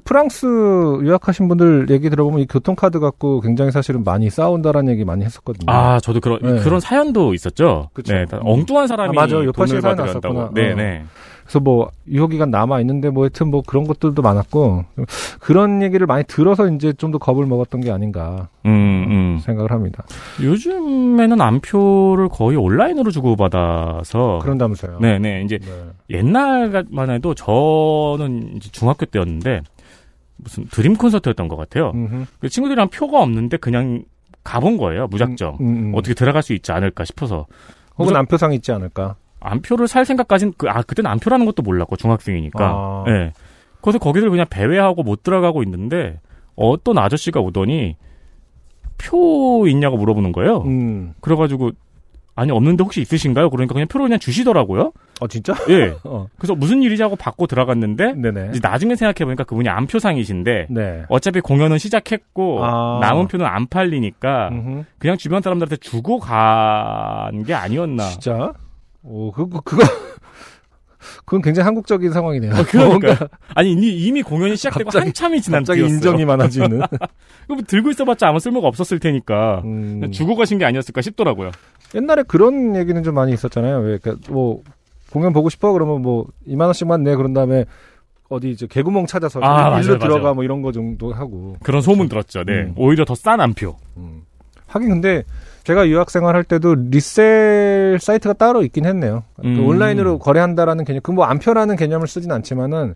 프랑스 유학하신 분들 얘기 들어보면 이 교통카드 갖고 굉장히 사실은 많이 싸운다라는 얘기 많이 했었거든요. 아, 저도 그런 네. 그런 사연도 있었죠. 그쵸. 네, 다 엉뚱한 사람이 아, 맞아. 돈을 사연 받으려고 났었구나. 네, 어. 네. 그래서 뭐 유효 기간 남아 있는데 뭐 하여튼 뭐 그런 것들도 많았고 그런 얘기를 많이 들어서 이제 좀 더 겁을 먹었던 게 아닌가 음, 음. 생각을 합니다. 요즘에는 안표를 거의 온라인으로 주고 받아서 그런다면서요. 네, 네. 이제 네. 옛날만 해도 저는 이제 중학교 때였는데 무슨 드림 콘서트였던 것 같아요. 그 친구들이랑 표가 없는데 그냥 가본 거예요. 무작정. 음, 음, 음. 어떻게 들어갈 수 있지 않을까 싶어서 혹은 무작- 안표상 있지 않을까. 안표를 살 생각까진 그, 아 그때는 안표라는 것도 몰랐고 중학생이니까. 아. 예. 그래서 거기들 그냥 배회하고 못 들어가고 있는데 어떤 아저씨가 오더니 표 있냐고 물어보는 거예요. 음. 그래가지고 아니 없는데 혹시 있으신가요? 그러니까 그냥 표를 그냥 주시더라고요. 어 진짜? 예. 어. 그래서 무슨 일이지 하고 받고 들어갔는데 네네. 이제 나중에 생각해 보니까 그분이 안표상이신데 네. 어차피 공연은 시작했고 아. 남은 표는 안 팔리니까 음흠. 그냥 주변 사람들한테 주고 간 게 아니었나. 진짜? 오, 그, 그, 그거, 그건 굉장히 한국적인 상황이네요. 어, 그러니까요. 뭔가 아니 이미, 공연이 시작되고 갑자기- 한참이 지난 갑자기 때였어요. 인정이 많아지는. 그럼 들고 있어봤자 아무 쓸모가 없었을 테니까 음. 주고 가신 게 아니었을까 싶더라고요. 옛날에 그런 얘기는 좀 많이 있었잖아요. 왜, 그, 뭐, 공연 보고 싶어? 그러면 뭐, 2만 원씩만 내. 그런 다음에, 어디 이제 개구멍 찾아서 아, 일로 맞아요, 들어가 맞아요. 뭐 이런 거 정도 하고. 그런 소문 들었죠. 네. 음. 오히려 더 싼 암표. 음. 하긴 근데 제가 유학 생활할 때도 resell 사이트가 따로 있긴 했네요. 그 음. 온라인으로 거래한다라는 개념, 그 뭐 암표라는 개념을 쓰진 않지만은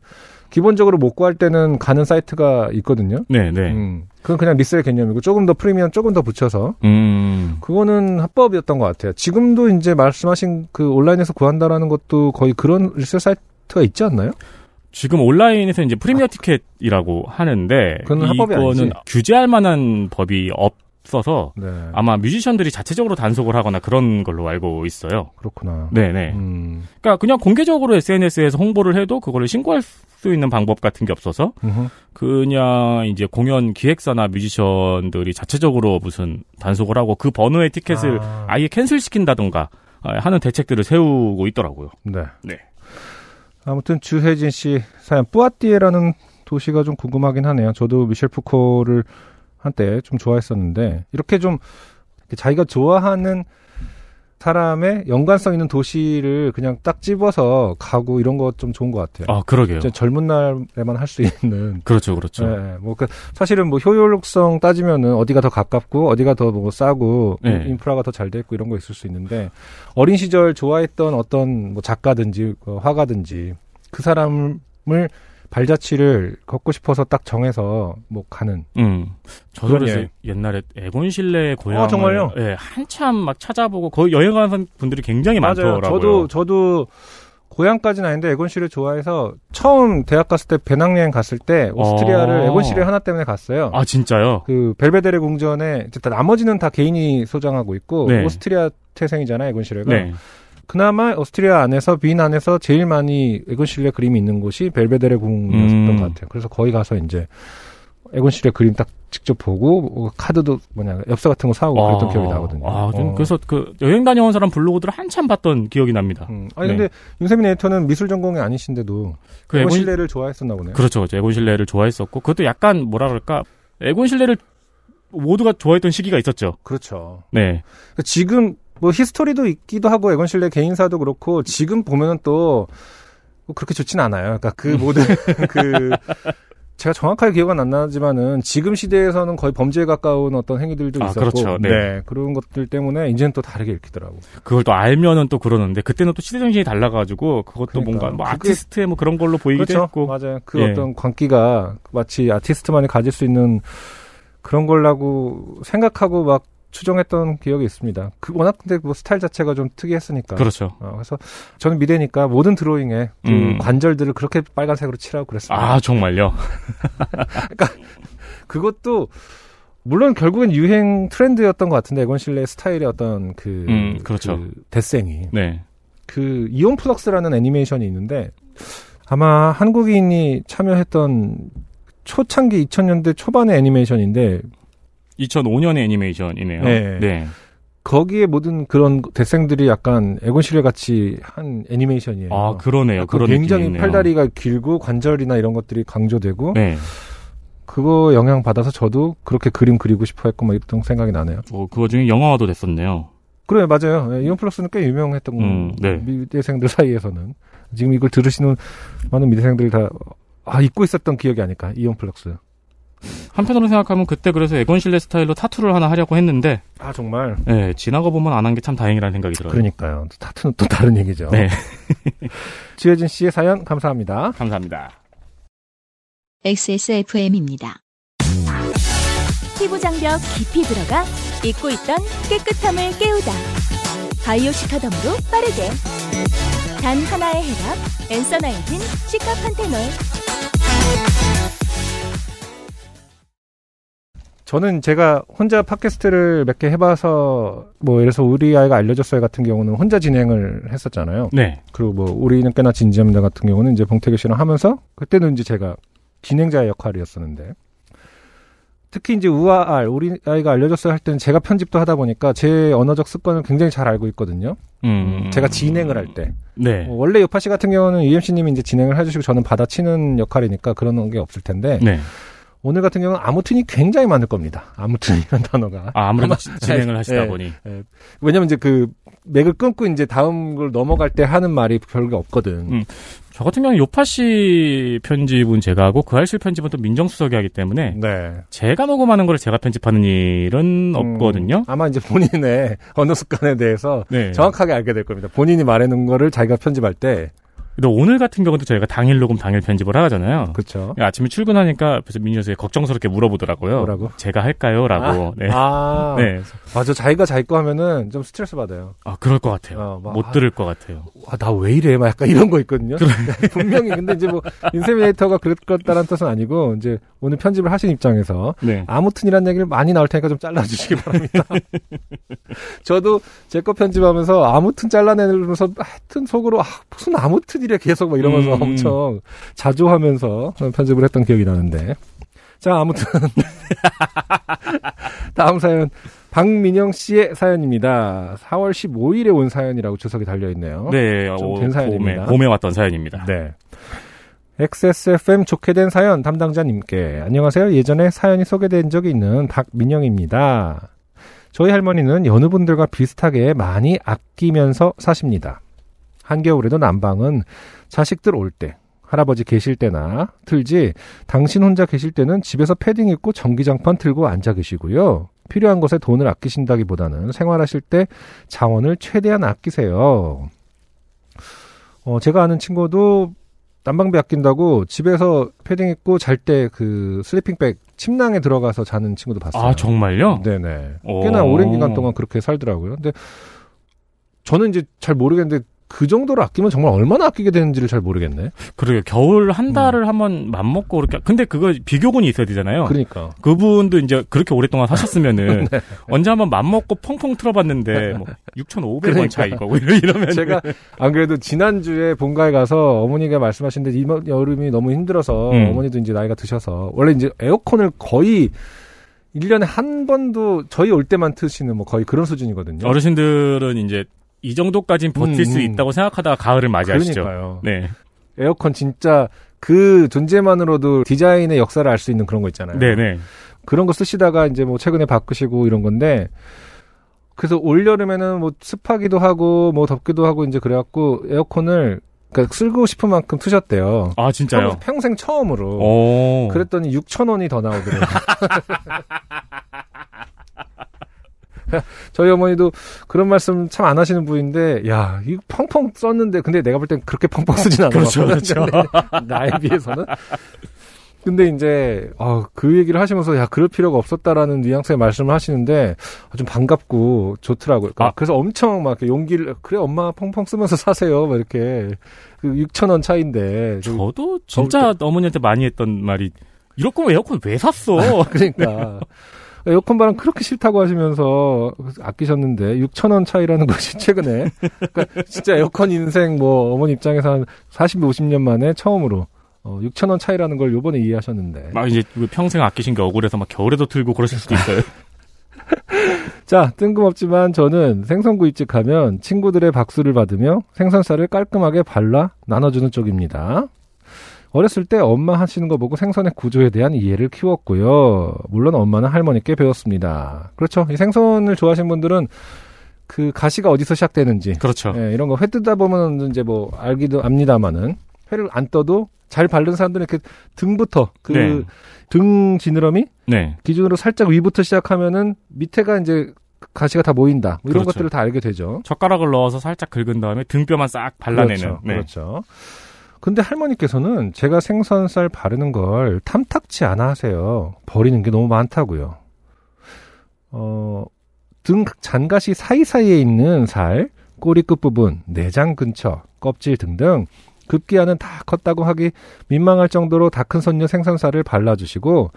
기본적으로 못 구할 때는 가는 사이트가 있거든요. 네, 네. 음. 그건 그냥 resell 개념이고 조금 더 프리미엄 조금 더 붙여서 음. 그거는 합법이었던 것 같아요. 지금도 이제 말씀하신 그 온라인에서 구한다라는 것도 거의 그런 resell 사이트가 있지 않나요? 지금 온라인에서 이제 프리미어 티켓이라고 하는데 그건 합법이 이거는. 규제할 만한 법이 없 어서 네. 아마 뮤지션들이 자체적으로 단속을 하거나 그런 걸로 알고 있어요. 그렇구나. 네, 네. 음. 그러니까 그냥 공개적으로 SNS에서 홍보를 해도 그거를 신고할 수 있는 방법 같은 게 없어서 음흠. 그냥 이제 공연 기획사나 뮤지션들이 자체적으로 무슨 단속을 하고 그 번호의 티켓을 아. 아예 캔슬 시킨다던가 아, 하는 대책들을 세우고 있더라고요. 네. 네. 아무튼 주혜진 씨 사연 뿌아띠에라는 도시가 좀 궁금하긴 하네요. 저도 미셸 푸코를 한때 좀 좋아했었는데 이렇게 좀 자기가 좋아하는 사람의 연관성 있는 도시를 그냥 딱 집어서 가고 이런 거 좀 좋은 것 같아요. 아, 그러게요. 젊은 날에만 할 수 있는. 그렇죠, 그렇죠. 네, 뭐 그, 사실은 뭐 효율성 따지면은 어디가 더 가깝고 어디가 더 뭐 싸고 네. 인프라가 더 잘 돼 있고 이런 거 있을 수 있는데 어린 시절 좋아했던 어떤 뭐 작가든지 어, 화가든지 그 사람을 발자취를 걷고 싶어서 딱 정해서 뭐 가는 음. 저도 그래서 여행. 옛날에 에곤실레의 고향을 어, 정말요? 예, 한참 막 찾아보고 거기 여행 가는 분들이 굉장히 많더라고요. 저도 저도 고향까지는 아닌데 에곤실을 좋아해서 처음 대학 갔을 때 배낭여행 갔을 때 오스트리아를 어. 에곤실에 하나 때문에 갔어요. 아 진짜요? 그 벨베데레 궁전에 나머지는 다 개인이 소장하고 있고 네. 오스트리아 태생이잖아요 에곤실레가. 네. 그나마 오스트리아 안에서 빈 안에서 제일 많이 에곤실레 그림이 있는 곳이 벨베데레 궁이었던 음. 것 같아요. 그래서 거기 가서 이제 에곤실레 그림 딱 직접 보고 뭐 카드도 뭐냐 엽서 같은 거 사오고 그랬던 아, 기억이 나거든요. 아, 좀 어. 그래서 그 여행 다녀온 사람 블로그들을 한참 봤던 기억이 납니다. 음. 아니 네. 근데 윤세민 에디터는 미술 전공이 아니신데도 그 에곤 에곤실레를 좋아했었나 보네요. 그렇죠, 그렇죠. 에곤실레를 좋아했었고 그것도 약간 뭐라 그럴까 에곤실레를 모두가 좋아했던 시기가 있었죠. 그렇죠. 네, 그러니까 지금 뭐 history도 있기도 하고 에곤실레 개인사도 그렇고 지금 보면은 또뭐 그렇게 좋진 않아요. 그러니까 그 모든 그 제가 정확하게 기억은 안 나지만은 지금 시대에서는 거의 범죄에 가까운 어떤 행위들도 아, 있었고 그렇죠. 네. 그런 것들 때문에 이제는 또 다르게 읽히더라고. 그걸 또 알면은 또 그러는데 그때는 또 시대 정신이 달라가지고 그것도 그러니까. 뭔가 뭐 아티스트의 뭐 그런 걸로 보이기도 그렇죠. 했고 맞아요. 그 예. 어떤 광기가 마치 아티스트만이 가질 수 있는 그런 걸라고 생각하고 막 추정했던 기억이 있습니다. 그 워낙 근데 뭐 스타일 자체가 좀 특이했으니까. 그렇죠. 어, 그래서 저는 미래니까 모든 드로잉에 그 음. 관절들을 그렇게 빨간색으로 칠하고 그랬습니다. 아 정말요? 그것도 물론 결국엔 유행 트렌드였던 것 같은데 에곤실레 스타일의 어떤 그, 음, 그렇죠. 그 데생이 네. 그 이온 플럭스라는 애니메이션이 있는데 아마 한국인이 참여했던 초창기 2000년대 초반의 애니메이션인데 2005년의 애니메이션이네요. 네. 네. 거기에 모든 그런 대생들이 약간 에곤실레 같이 한 애니메이션이에요. 아 그러네요. 그 그런 굉장히. 팔다리가 길고 관절이나 이런 것들이 강조되고 네. 그거 영향 받아서 저도 그렇게 그림 그리고 싶어 했고 막 이랬던 생각이 나네요. 뭐 그거 중에 영화화도 됐었네요. 그래 맞아요. 예, 이온 플러스는 꽤 유명했던 음, 네. 미대생들 사이에서는 지금 이걸 들으시는 많은 미대생들이 다 아, 잊고 있었던 기억이 아닐까 이온 플러스. 한편으로 생각하면 그때 그래서 에곤 실레 스타일로 타투를 하나 하려고 했는데 아 정말. 네, 지나가 보면 안 한 게 참 다행이라는 생각이 들어요. 그러니까요. 타투는 또 다른 얘기죠. 네. 지혜진 씨의 사연 감사합니다. 감사합니다. XSFM입니다. 피부 장벽 깊이 들어가 잊고 있던 깨끗함을 깨우다. 바이오 시카덤으로 빠르게. 단 하나의 해답. 엔서 나인틴 시카 판테놀. 저는 제가 혼자 팟캐스트를 몇 개 해봐서 뭐 예를 들어서 우리 아이가 알려줬어요 같은 경우는 혼자 진행을 했었잖아요. 네. 그리고 뭐 우리는 꽤나 진지합니다 같은 경우는 이제 봉태규 씨랑 하면서 그때는 이제 제가 진행자의 역할이었었는데 특히 이제 우아알 우리 아이가 알려줬어요 할 때는 제가 편집도 하다 보니까 제 언어적 습관을 굉장히 잘 알고 있거든요. 음. 제가 진행을 할 때. 네. 뭐 원래 요파 씨 같은 경우는 UMC님이 이제 진행을 해주시고 저는 받아치는 역할이니까 그런 게 없을 텐데 네. 오늘 같은 경우는 아무튼이 굉장히 많을 겁니다. 아무튼이라는 단어가. 아, 아무래도 아마- 진행을 하시다 네. 보니. 왜냐면 이제 그 맥을 끊고 이제 다음 걸 넘어갈 때 하는 말이 별게 없거든. 음. 저 같은 경우는 요파 씨 편집은 제가 하고 그 알실 편집은 또 민정수석이 하기 때문에 네. 제가 녹음하는 걸 제가 편집하는 일은 없거든요. 음, 아마 이제 본인의 언어 습관에 대해서 네. 정확하게 알게 될 겁니다. 본인이 말해놓은 거를 자기가 편집할 때. 근데 오늘 같은 경우도 저희가 당일 녹음 당일 편집을 하잖아요. 그쵸. 아침에 출근하니까 그래서 민정수석이 걱정스럽게 물어보더라고요. 뭐라고? 제가 할까요? 라고. 네. 아, 네. 맞아. 자기가 자기 거 하면은 좀 스트레스 받아요. 아, 그럴 것 같아요. 어, 막, 못 아, 들을 것 같아요. 아, 나 왜 이래? 막 약간 이런 거 있거든요. 분명히. 근데 이제 뭐, 인세미네이터가 그랬다는 뜻은 아니고, 이제 오늘 편집을 하신 입장에서, 네. 아무튼이란 얘기를 많이 나올 테니까 좀 잘라주시기 바랍니다. 저도 제 거 편집하면서 아무튼 잘라내면서 하여튼 속으로 아, 무슨 아무튼이 래 계속 막 이러면서 음. 엄청 자조하면서 편집을 했던 기억이 나는데. 자, 아무튼. 다음 사연. 박민영 씨의 사연입니다. 4월 15일에 온 사연이라고 주석이 달려있네요. 네, 좀 어, 된 봄에, 사연입니다. 봄에 왔던 사연입니다. 네. XSFM 좋게 된 사연 담당자님께 안녕하세요. 예전에 사연이 소개된 적이 있는 박민영입니다. 저희 할머니는 여느 분들과 비슷하게 많이 아끼면서 사십니다. 한겨울에도 난방은 자식들 올 때, 할아버지 계실 때나 틀지 당신 혼자 계실 때는 집에서 패딩 입고 전기장판 틀고 앉아 계시고요. 필요한 것에 돈을 아끼신다기보다는 생활하실 때 자원을 최대한 아끼세요. 어, 제가 아는 친구도 난방비 아낀다고 집에서 패딩 입고 잘 때 그 슬리핑백 침낭에 들어가서 자는 친구도 봤어요. 아, 정말요? 네네. 오. 꽤나 오랜 기간 동안 그렇게 살더라고요. 근데 저는 이제 잘 모르겠는데 그 정도로 아끼면 정말 얼마나 아끼게 되는지를 잘 모르겠네. 그러게요. 겨울 한 달을 한번 맘먹고 그렇게. 근데 그거 비교군이 있어야 되잖아요. 그러니까. 그분도 이제 그렇게 오랫동안 사셨으면은 언제 한번 맘먹고 펑펑 틀어봤는데 뭐 6,500원 그러니까. 차이고 뭐 이러면 제가 안 그래도 지난 주에 본가에 가서 어머니가 말씀하시는데 이 여름이 너무 힘들어서 음. 어머니도 이제 나이가 드셔서 원래 이제 에어컨을 거의 1년에 한 번도 저희 올 때만 트시는 뭐 거의 그런 수준이거든요. 어르신들은 이제 이 정도까지는 버틸 음, 수 음. 있다고 생각하다가 가을을 맞이하시죠. 그러니까요. 네. 에어컨 진짜 그 존재만으로도 디자인의 역사를 알 수 있는 그런 거 있잖아요. 네네. 그런 거 쓰시다가 이제 뭐 최근에 바꾸시고 이런 건데 그래서 올 여름에는 뭐 습하기도 하고 뭐 덥기도 하고 이제 그래갖고 에어컨을 그러니까 쓰고 싶은 만큼 트셨대요. 아, 진짜요? 평- 평생 처음으로. 오. 그랬더니 6천 원이 더 나오더라고요. 저희 어머니도 그런 말씀 참 안 하시는 분인데, 야, 이거 펑펑 썼는데, 근데 내가 볼 땐 그렇게 펑펑 쓰진 않아. 그렇죠, 그렇죠. 나에 비해서는. 근데 이제, 어, 그 얘기를 하시면서, 야, 그럴 필요가 없었다라는 뉘앙스의 말씀을 하시는데, 아, 좀 반갑고 좋더라고요. 그러니까 아. 그래서 엄청 막 이렇게 용기를, 그래, 엄마 펑펑 쓰면서 사세요. 막 이렇게. 그 6천 원 차인데. 저도 진짜 어머니한테 많이 했던 말이 이럴 거면 에어컨 왜 샀어? 그러니까 에어컨 바람 그렇게 싫다고 하시면서 아끼셨는데 6천 원 차이라는 것이 최근에 그러니까 진짜 에어컨 인생 뭐 어머니 입장에서 한 40, 50년 만에 처음으로 어, 6천 원 차이라는 걸 요번에 이해하셨는데 막 이제 그 평생 아끼신 게 억울해서 막 겨울에도 틀고 그러실 수도 있어요. 자 뜬금없지만 저는 생선구이집 가면 친구들의 박수를 받으며 생선살을 깔끔하게 발라 나눠주는 쪽입니다. 어렸을 때 엄마 하시는 거 보고 생선의 구조에 대한 이해를 키웠고요. 물론 엄마는 할머니께 배웠습니다. 그렇죠. 이 생선을 좋아하시는 분들은 그 가시가 어디서 시작되는지 그렇죠. 예, 이런 거회 뜨다 보면 이제 뭐 알기도 압니다마는 회를 안 떠도 잘 바른 사람들은 이렇게 등부터 그 네. 등 지느러미 네. 기준으로 살짝 위부터 시작하면은 밑에가 이제 가시가 다 모인다. 뭐 이런 그렇죠. 것들을 다 알게 되죠. 젓가락을 넣어서 살짝 긁은 다음에 등뼈만 싹 발라내는. 그렇죠. 네. 그렇죠. 근데 할머니께서는 제가 생선살 바르는 걸 탐탁치 않아 하세요. 버리는 게 너무 많다고요. 어, 등 잔가시 사이사이에 있는 살, 꼬리 끝부분, 내장 근처, 껍질 등등 급기야는 다 컸다고 하기 민망할 정도로 다 큰 선녀 생선살을 발라주시고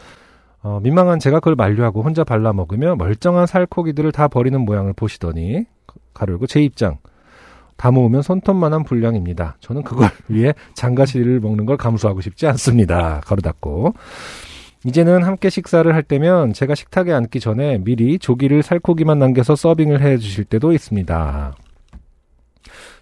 어, 민망한 제가 그걸 만류하고 혼자 발라 먹으며 멀쩡한 살코기들을 다 버리는 모양을 보시더니 가르고 제 입장 다 모으면 손톱만한 분량입니다. 저는 그걸 위해 장가시를 먹는 걸 감수하고 싶지 않습니다. 가로 닫고. 이제는 함께 식사를 할 때면 제가 식탁에 앉기 전에 미리 조기를 살코기만 남겨서 서빙을 해 주실 때도 있습니다.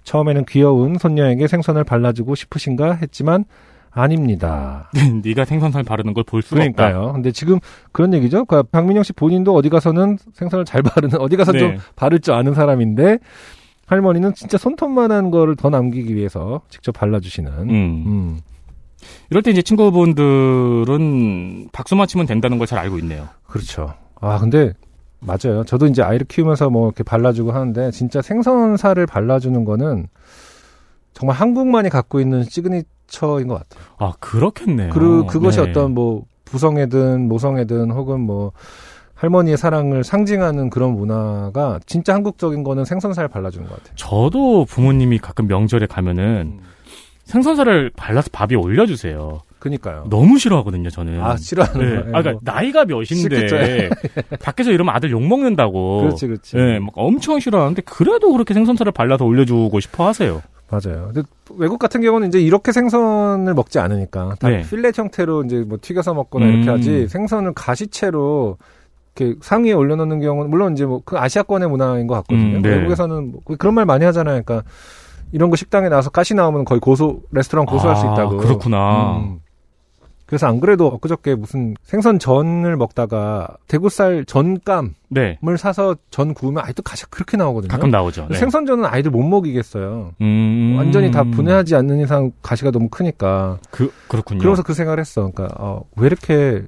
처음에는 귀여운 손녀에게 생선을 발라주고 싶으신가 했지만 아닙니다. 네가 생선살 바르는 걸 볼 수가 없다. 그러니까요. 근데 지금 그런 얘기죠. 그러니까 박민영 씨 본인도 어디 가서는 생선을 잘 바르는 어디 가서 좀 네. 바를 줄 아는 사람인데 할머니는 진짜 손톱만한 거를 더 남기기 위해서 직접 발라주시는. 음. 음. 이럴 때 이제 친구분들은 박수만 치면 된다는 걸 잘 알고 있네요. 그렇죠. 아 근데 맞아요. 저도 이제 아이를 키우면서 뭐 이렇게 발라주고 하는데 진짜 생선살을 발라주는 거는 정말 한국만이 갖고 있는 시그니처인 것 같아요. 아 그렇겠네요. 그 그것이 네. 어떤 뭐 부성애든 모성애든 혹은 뭐 할머니의 사랑을 상징하는 그런 문화가 진짜 한국적인 거는 생선살 발라주는 것 같아요. 저도 부모님이 가끔 명절에 가면은 생선살을 발라서 밥에 올려주세요. 그니까요. 너무 싫어하거든요, 저는. 아 싫어하는 네. 거예요. 아, 그러니까 나이가 몇인데 밖에서 이러면 아들 욕 먹는다고. 그렇지 그렇지. 네, 막 엄청 싫어하는데 그래도 그렇게 생선살을 발라서 올려주고 싶어 하세요. 맞아요. 근데 외국 같은 경우는 이제 이렇게 생선을 먹지 않으니까 다 네. 필렛 형태로 이제 뭐 튀겨서 먹거나 음. 이렇게 하지 생선을 가시채로 이렇게 상위에 올려놓는 경우는 물론 이제 뭐 그 아시아권의 문화인 것 같거든요. 음, 네. 외국에서는 뭐 그런 말 많이 하잖아요. 그러니까 이런 거 식당에 나와서 가시 나오면 거의 고소 레스토랑 고소할 수 아, 있다고. 그렇구나. 음. 그래서 안 그래도 엊그저께 무슨 생선 전을 먹다가 대구살 전감을 네. 사서 전 구우면 아직도 가시가 그렇게 나오거든요. 가끔 나오죠. 네. 생선 전은 아이들 못 먹이겠어요. 음. 완전히 다 분해하지 않는 이상 가시가 너무 크니까. 그 그렇군요. 그러면서 그 생각을 했어. 그러니까 어, 왜 이렇게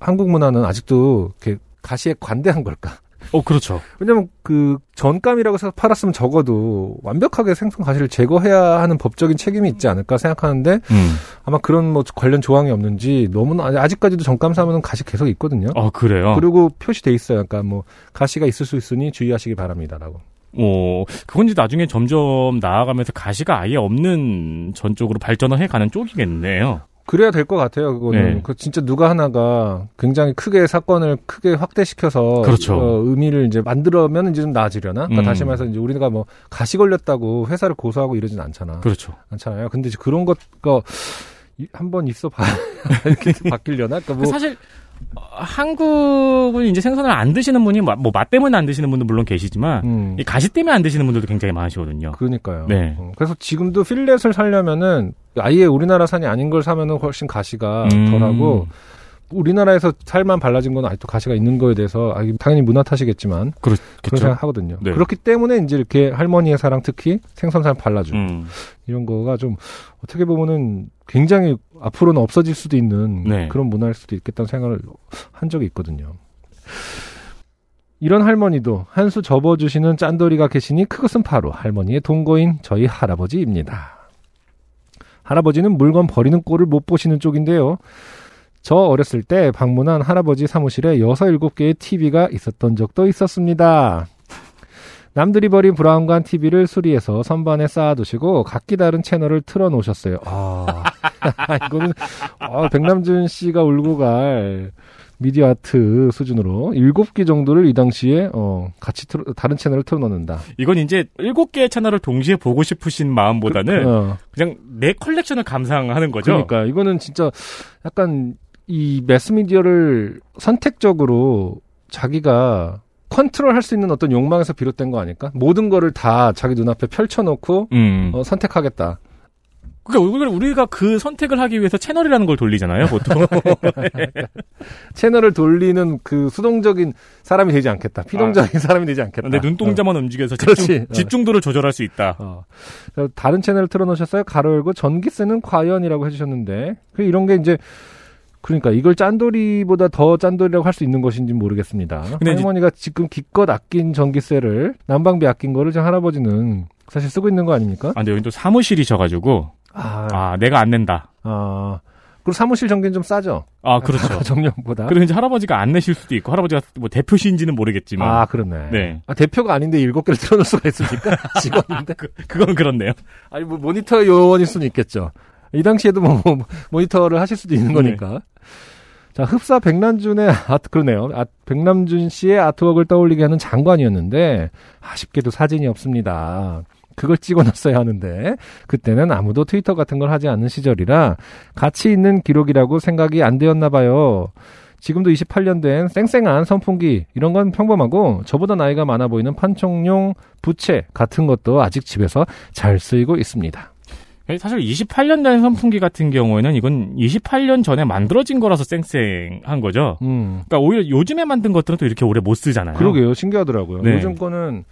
한국 문화는 아직도 이렇게 가시에 관대한 걸까? 어, 그렇죠. 왜냐면 그 전감이라고 해서 팔았으면 적어도 완벽하게 생선 가시를 제거해야 하는 법적인 책임이 있지 않을까 생각하는데 음. 아마 그런 뭐 관련 조항이 없는지 너무나 아직까지도 전감 사면은 가시 계속 있거든요. 어, 그래요. 그리고 표시돼 있어요. 그러니까 뭐 가시가 있을 수 있으니 주의하시기 바랍니다라고. 어, 그건 이제 나중에 점점 나아가면서 가시가 아예 없는 전 쪽으로 발전을 해가는 쪽이겠네요. 그래야 될 것 같아요. 그거는 네. 그 진짜 누가 하나가 굉장히 크게 사건을 크게 확대시켜서 그렇죠. 어, 의미를 이제 만들어면 이제 좀 나아지려나? 그러니까 음. 다시 말해서 이제 우리가 뭐 가시 걸렸다고 회사를 고소하고 이러진 않잖아. 그렇죠. 않잖아요. 근데 이제 그런 것가 한번 있어 봐 이렇게 바뀌려나? 그러니까 뭐 사실 어, 한국은 이제 생선을 안 드시는 분이 뭐 맛 때문에 안 드시는 분도 물론 계시지만 음, 이 가시 때문에 안 드시는 분들도 굉장히 많으시거든요. 그러니까요. 네. 어, 그래서 지금도 필렛을 살려면은 아예 우리나라 산이 아닌 걸 사면은 훨씬 가시가 음. 덜하고 우리나라에서 살만 발라진 건 아직도 가시가 있는 거에 대해서 아, 당연히 문화 탓이겠지만 그런 그렇죠. 생각하거든요. 네. 그렇기 때문에 이제 이렇게 할머니의 사랑 특히 생선살 발라주고 음. 이런 거가 좀 어떻게 보면은 굉장히 앞으로는 없어질 수도 있는 네. 그런 문화일 수도 있겠다는 생각을 한 적이 있거든요. 이런 할머니도 한 수 접어주시는 짠돌이가 계시니 그것은 바로 할머니의 동거인 저희 할아버지입니다. 할아버지는 물건 버리는 꼴을 못 보시는 쪽인데요. 저 어렸을 때 방문한 할아버지 사무실에 6, 7개의 TV가 있었던 적도 있었습니다. 남들이 버린 브라운관 TV를 수리해서 선반에 쌓아두시고 각기 다른 채널을 틀어놓으셨어요. 아, 이거는 아, 백남준 씨가 울고 갈 미디어 아트 수준으로 7개 정도를 이 당시에 어, 같이 틀어, 다른 채널을 틀어놓는다. 이건 이제 일곱 개의 채널을 동시에 보고 싶으신 마음보다는 어, 그냥 내 컬렉션을 감상하는 거죠. 그러니까 이거는 진짜 약간 이 매스미디어를 선택적으로 자기가 컨트롤할 수 있는 어떤 욕망에서 비롯된 거 아닐까? 모든 거를 다 자기 눈앞에 펼쳐놓고 음. 어, 선택하겠다. 그러니까 우리가- 그 선택을 하기 위해서 채널이라는 걸 돌리잖아요, 보통. 채널을 돌리는 그 수동적인 사람이 되지 않겠다. 피동적인 사람이 되지 않겠다. 내 눈동자만 움직여서 그렇지. 집중, 어. 집중도를 조절할 수 있다. 어. 어. 다른 채널을 틀어놓으셨어요. 가로 열고 전기세는 과연이라고 해주셨는데 그 이런 게 이제 그러니까 이걸 짠돌이보다 더 짠돌이라고 할 수 있는 것인지 모르겠습니다. 근데 이제- 할머니가 지금 기껏 아낀 전기세를 난방비 아낀 거를 지금 할아버지는 사실 쓰고 있는 거 아닙니까? 아, 근데 여기 또 사무실이셔가지고, 아, 아, 내가 안 낸다. 아. 그리고 사무실 전기는 좀 싸죠. 아, 그렇죠. 정년보다. 그리고 이제 할아버지가 안 내실 수도 있고, 할아버지가 뭐 대표신지는 모르겠지만. 아, 그러네. 네. 아, 대표가 아닌데 일곱 개를 틀어놓을 수가 있습니까? 직원인데. 그건 그렇네요. 아니 뭐 모니터 요원일 수는 있겠죠. 이 당시에도 뭐, 뭐 모니터를 하실 수도 있는 네. 거니까. 자, 흡사 백남준의 아트 그러네요. 아, 백남준 씨의 아트웍을 떠올리게 하는 장관이었는데 아쉽게도 사진이 없습니다. 그걸 찍어놨어야 하는데 그때는 아무도 트위터 같은 걸 하지 않는 시절이라 가치 있는 기록이라고 생각이 안 되었나 봐요. 지금도 28년 된 쌩쌩한 선풍기 이런 건 평범하고 저보다 나이가 많아 보이는 판촉용 부채 같은 것도 아직 집에서 잘 쓰이고 있습니다. 사실 28년 된 선풍기 같은 경우에는 이건 28년 전에 만들어진 거라서 쌩쌩한 거죠. 음. 그러니까 오히려 요즘에 만든 것들은 또 이렇게 오래 못 쓰잖아요. 그러게요. 신기하더라고요. 네. 요즘 거는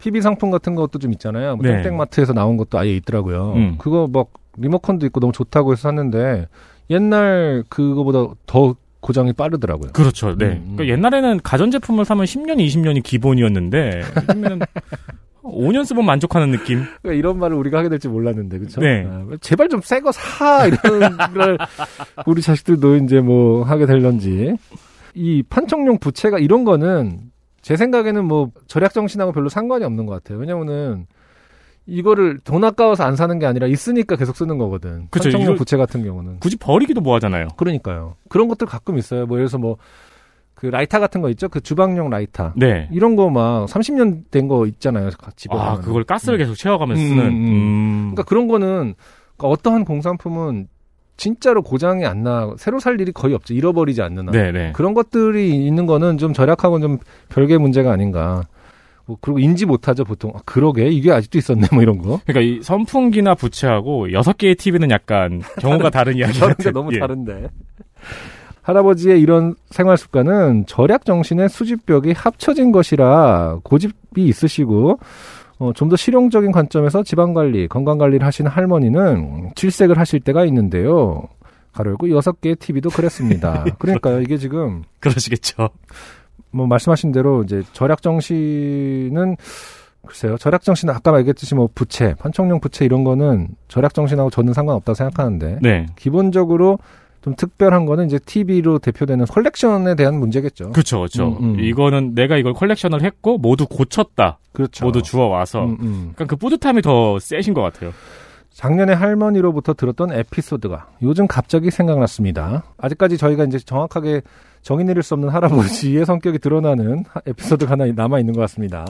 PB 상품 같은 것도 좀 있잖아요. 뭐 네. 땡땡마트에서 나온 것도 아예 있더라고요. 음. 그거 막 리모컨도 있고 너무 좋다고 해서 샀는데 옛날 그거보다 더 고장이 빠르더라고요. 그렇죠. 네. 음, 음. 그러니까 옛날에는 가전제품을 사면 10년, 20년이 기본이었는데 요즘에는 5년 쓰면 만족하는 느낌. 그러니까 이런 말을 우리가 하게 될지 몰랐는데, 그렇죠? 네. 제발 좀 새 거 사 이런 걸 우리 자식들도 이제 뭐 하게 될런지 이 판촉용 부채가 이런 거는 제 생각에는 뭐 절약 정신하고 별로 상관이 없는 것 같아요. 왜냐면은 이거를 돈 아까워서 안 사는 게 아니라 있으니까 계속 쓰는 거거든. 그쵸, 판촉용 부채 같은 경우는. 굳이 버리기도 뭐 하잖아요. 그러니까요. 그런 것들 가끔 있어요. 뭐 예를 들어서 뭐 그 라이터 같은 거 있죠? 그 주방용 라이터. 네. 이런 거 막 30년 된 거 있잖아요. 집에 아. 그걸 가스를 계속 채워가면서 음, 쓰는. 음, 음. 음. 그러니까 그런 거는 그러니까 어떠한 공산품은 진짜로 고장이 안 나, 새로 살 일이 거의 없죠. 잃어버리지 않는 한. 네네. 그런 것들이 있는 거는 좀 절약하고는 좀 별개의 문제가 아닌가. 뭐 그리고 인지 못하죠, 보통. 아, 그러게, 이게 아직도 있었네, 뭐 이런 거. 그러니까 이 선풍기나 부채하고 여섯 개의 TV는 약간 경우가 다른 이야기 다른 같은. 게 너무 예. 다른데. 할아버지의 이런 생활 습관은 절약 정신의 수집벽이 합쳐진 것이라 고집이 있으시고 어, 좀 더 실용적인 관점에서 지방 관리, 건강 관리를 하시는 할머니는 질색을 하실 때가 있는데요. 가로 열고 여섯 개의 TV도 그랬습니다. 그러니까요, 이게 지금 그러시겠죠. 뭐 말씀하신 대로 이제 절약 정신은 글쎄요. 절약 정신은 아까 얘기했듯이 뭐 부채, 판촉용 부채 이런 거는 절약 정신하고 저는 상관없다고 생각하는데 네. 기본적으로 좀 특별한 거는 이제 TV로 대표되는 컬렉션에 대한 문제겠죠. 그렇죠, 그렇죠. 음, 음. 이거는 내가 이걸 컬렉션을 했고 모두 고쳤다. 그렇죠. 모두 주워 와서. 음, 음. 그러니까 그 뿌듯함이 더 세신 것 같아요. 작년에 할머니로부터 들었던 에피소드가 요즘 갑자기 생각났습니다. 아직까지 저희가 이제 정확하게 정의 내릴 수 없는 할아버지의 성격이 드러나는 하- 에피소드가 하나 남아 있는 것 같습니다.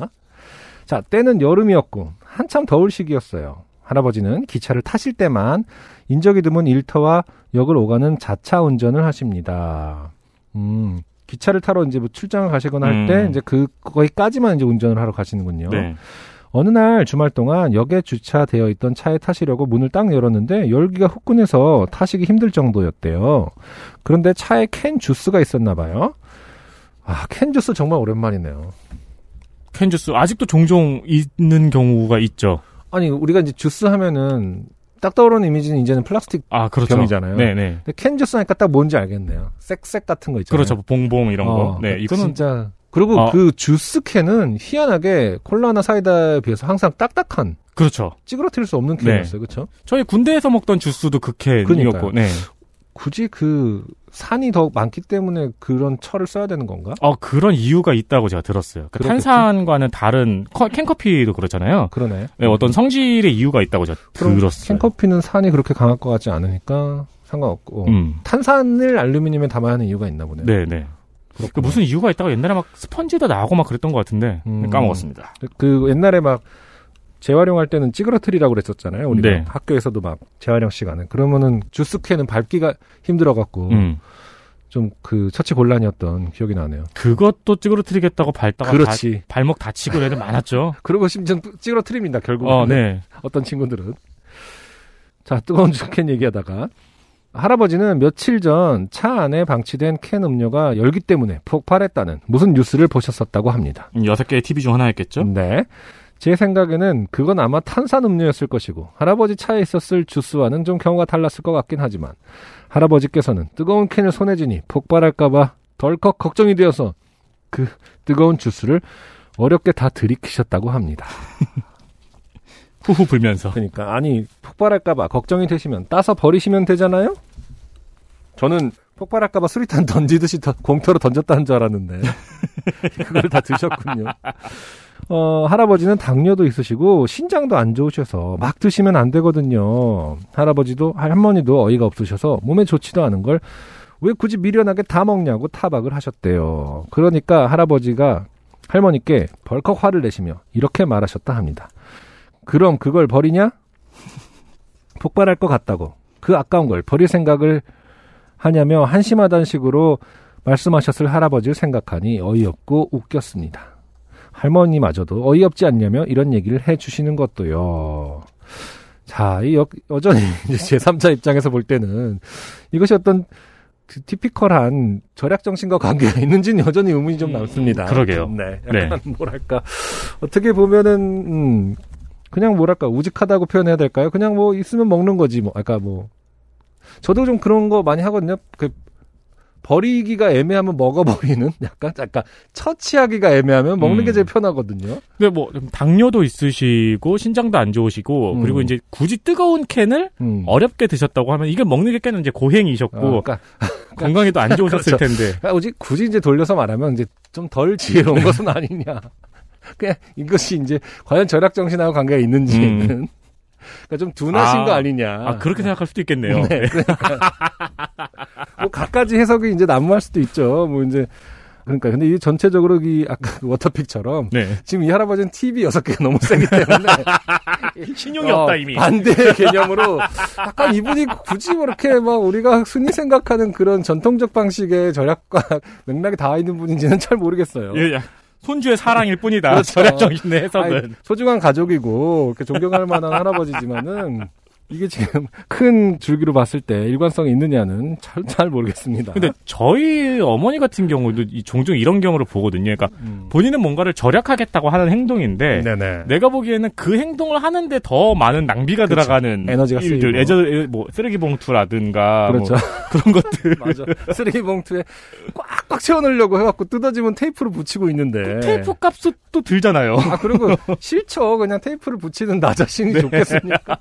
자, 때는 여름이었고 한참 더울 시기였어요. 할아버지는 기차를 타실 때만 인적이 드문 일터와 역을 오가는 자차 운전을 하십니다. 음, 기차를 타러 이제 뭐 출장을 가시거나 할때 음. 이제 그 거기까지만 이제 운전을 하러 가시는군요. 네. 어느 날 주말 동안 역에 주차되어 있던 차에 타시려고 문을 딱 열었는데 열기가 후끈해서 타시기 힘들 정도였대요. 그런데 차에 캔 주스가 있었나 봐요. 아, 캔 주스 정말 오랜만이네요. 캔 주스 아직도 종종 있는 경우가 있죠. 아니, 우리가 이제 주스 하면은 딱 떠오르는 이미지는 이제는 플라스틱 아, 그렇죠. 병이잖아요. 네, 네. 캔 주스 하니까 딱 뭔지 알겠네요. 쌕쌕 같은 거 있잖아요. 그렇죠. 봉봉 이런 거. 어, 네, 이거는 진짜 그리고 어. 그 주스 캔은 희한하게 콜라나 사이다에 비해서 항상 딱딱한 그렇죠. 찌그러뜨릴 수 없는 네. 캔이었어요. 그렇죠? 저희 군대에서 먹던 주스도 그 캔이었고. 네. 굳이 그 산이 더 많기 때문에 그런 철을 써야 되는 건가? 어, 그런 이유가 있다고 제가 들었어요. 그? 탄산과는 다른 커- 캔커피도 그렇잖아요. 그러네. 네, 어떤 성질의 이유가 있다고 제가 들었어요. 캔커피는 산이 그렇게 강할 것 같지 않으니까 상관없고 음. 탄산을 알루미늄에 담아야 하는 이유가 있나 보네요. 네, 네. 그. 무슨 이유가 있다고 옛날에 막 스펀지도 나오고 막 그랬던 것 같은데 음. 까먹었습니다. 그 옛날에 막 재활용할 때는 찌그러뜨리라고 그랬었잖아요. 우리가 네. 학교에서도 막 재활용 시간에 그러면은 주스 캔은 밟기가 힘들어 갖고 음. 좀그 처치 곤란이었던 기억이 나네요. 그것도 찌그러뜨리겠다고 밟다가 그렇지. 다- 발목 다치고 애들 많았죠. 그리고 심지어 찌그러뜨립니다. 결국 어, 네. 어떤 친구들은. 자, 뜨거운 주캔 얘기하다가 할아버지는 며칠 전 차 안에 방치된 캔 음료가 열기 때문에 폭발했다는 무슨 뉴스를 보셨었다고 합니다. 음, 여섯 개의 TV 중 하나였겠죠? 네. 제 생각에는 그건 아마 탄산 음료였을 것이고 할아버지 차에 있었을 주스와는 좀 경우가 달랐을 것 같긴 하지만 할아버지께서는 뜨거운 캔을 손에 쥐니 폭발할까봐 덜컥 걱정이 되어서 그 뜨거운 주스를 어렵게 다 들이키셨다고 합니다. 후후 불면서. 그러니까 아니 폭발할까봐 걱정이 되시면 따서 버리시면 되잖아요. 저는 폭발할까봐 수리탄 던지듯이 더- 공터로 던졌다는 줄 알았는데 그걸 다 드셨군요. 어, 할아버지는 당뇨도 있으시고 신장도 안 좋으셔서 막 드시면 안 되거든요. 할아버지도 할머니도 어이가 없으셔서 몸에 좋지도 않은 걸 왜 굳이 미련하게 다 먹냐고 타박을 하셨대요. 그러니까 할아버지가 할머니께 벌컥 화를 내시며 이렇게 말하셨다 합니다. 그럼 그걸 버리냐? 폭발할 것 같다고. 그 아까운 걸 버릴 생각을 하냐며 한심하다는 식으로 말씀하셨을 할아버지를 생각하니 어이없고 웃겼습니다. 할머니마저도 어이없지 않냐며 이런 얘기를 해주시는 것도요. 자, 이 여, 여전히 이제 제3자 입장에서 볼 때는 이것이 어떤 그 티피컬한 절약 정신과 관계가 있는지는 여전히 의문이 좀 남습니다. 그러게요. 네, 약간 뭐랄까 어떻게 보면은 음, 그냥 뭐랄까 우직하다고 표현해야 될까요? 그냥 뭐 있으면 먹는 거지 뭐. 아까 뭐 저도 좀 그런 거 많이 하거든요. 그 버리기가 애매하면 먹어버리는 약간 약간 처치하기가 애매하면 먹는 음. 게 제일 편하거든요. 근데 뭐 당뇨도 있으시고 신장도 안 좋으시고 음. 그리고 이제 굳이 뜨거운 캔을 음. 어렵게 드셨다고 하면 이게 먹는 게 꽤는 이제 고행이셨고 어, 그러니까 건강에도 안 좋으셨을 그렇죠. 텐데. 아, 굳이 굳이 이제 돌려서 말하면 이제 좀 덜 지혜로운 것은 아니냐. 그냥 이것이 이제 과연 절약 정신하고 관계가 있는지는 그러니까 좀 둔하신 아, 거 아니냐. 아 그렇게 생각할 수도 있겠네요. 네, 그러니까 뭐 각가지 해석이 이제 난무할 수도 있죠. 뭐 이제 그러니까 근데 이 전체적으로 이 아까 그 워터픽처럼 네. 지금 이 할아버지는 TV 여섯 개가 너무 세기 때문에 신용이 어, 없다 이미. 반대 개념으로 약간 이분이 굳이 그렇게 막 우리가 흔히 생각하는 그런 전통적 방식의 절약과 맥락이 닿아 있는 분인지는 잘 모르겠어요. 예, 야, 손주의 사랑일 뿐이다. 그렇죠. 절약 정신의 아니, 해석은. 소중한 가족이고 존경할 만한 할아버지지만은 이게 지금 큰 줄기로 봤을 때 일관성이 있느냐는 잘, 잘 모르겠습니다. 근데 저희 어머니 같은 경우도 이- 종종 이런 경우를 보거든요. 그러니까 음. 본인은 뭔가를 절약하겠다고 하는 행동인데 네네. 내가 보기에는 그 행동을 하는데 더 많은 낭비가 그쵸. 들어가는 에너지가 일들, 쓰이고. 예전 뭐 쓰레기 봉투라든가 그렇죠. 뭐 그런 것들. 맞아. 쓰레기 봉투에 꽉 꽉꽉 채워넣으려고 해갖고 뜯어지면 테이프로 붙이고 있는데. 테이프 값도 또 들잖아요. 아, 그리고 싫죠. 그냥 테이프를 붙이는 나 자신이 좋겠으니까.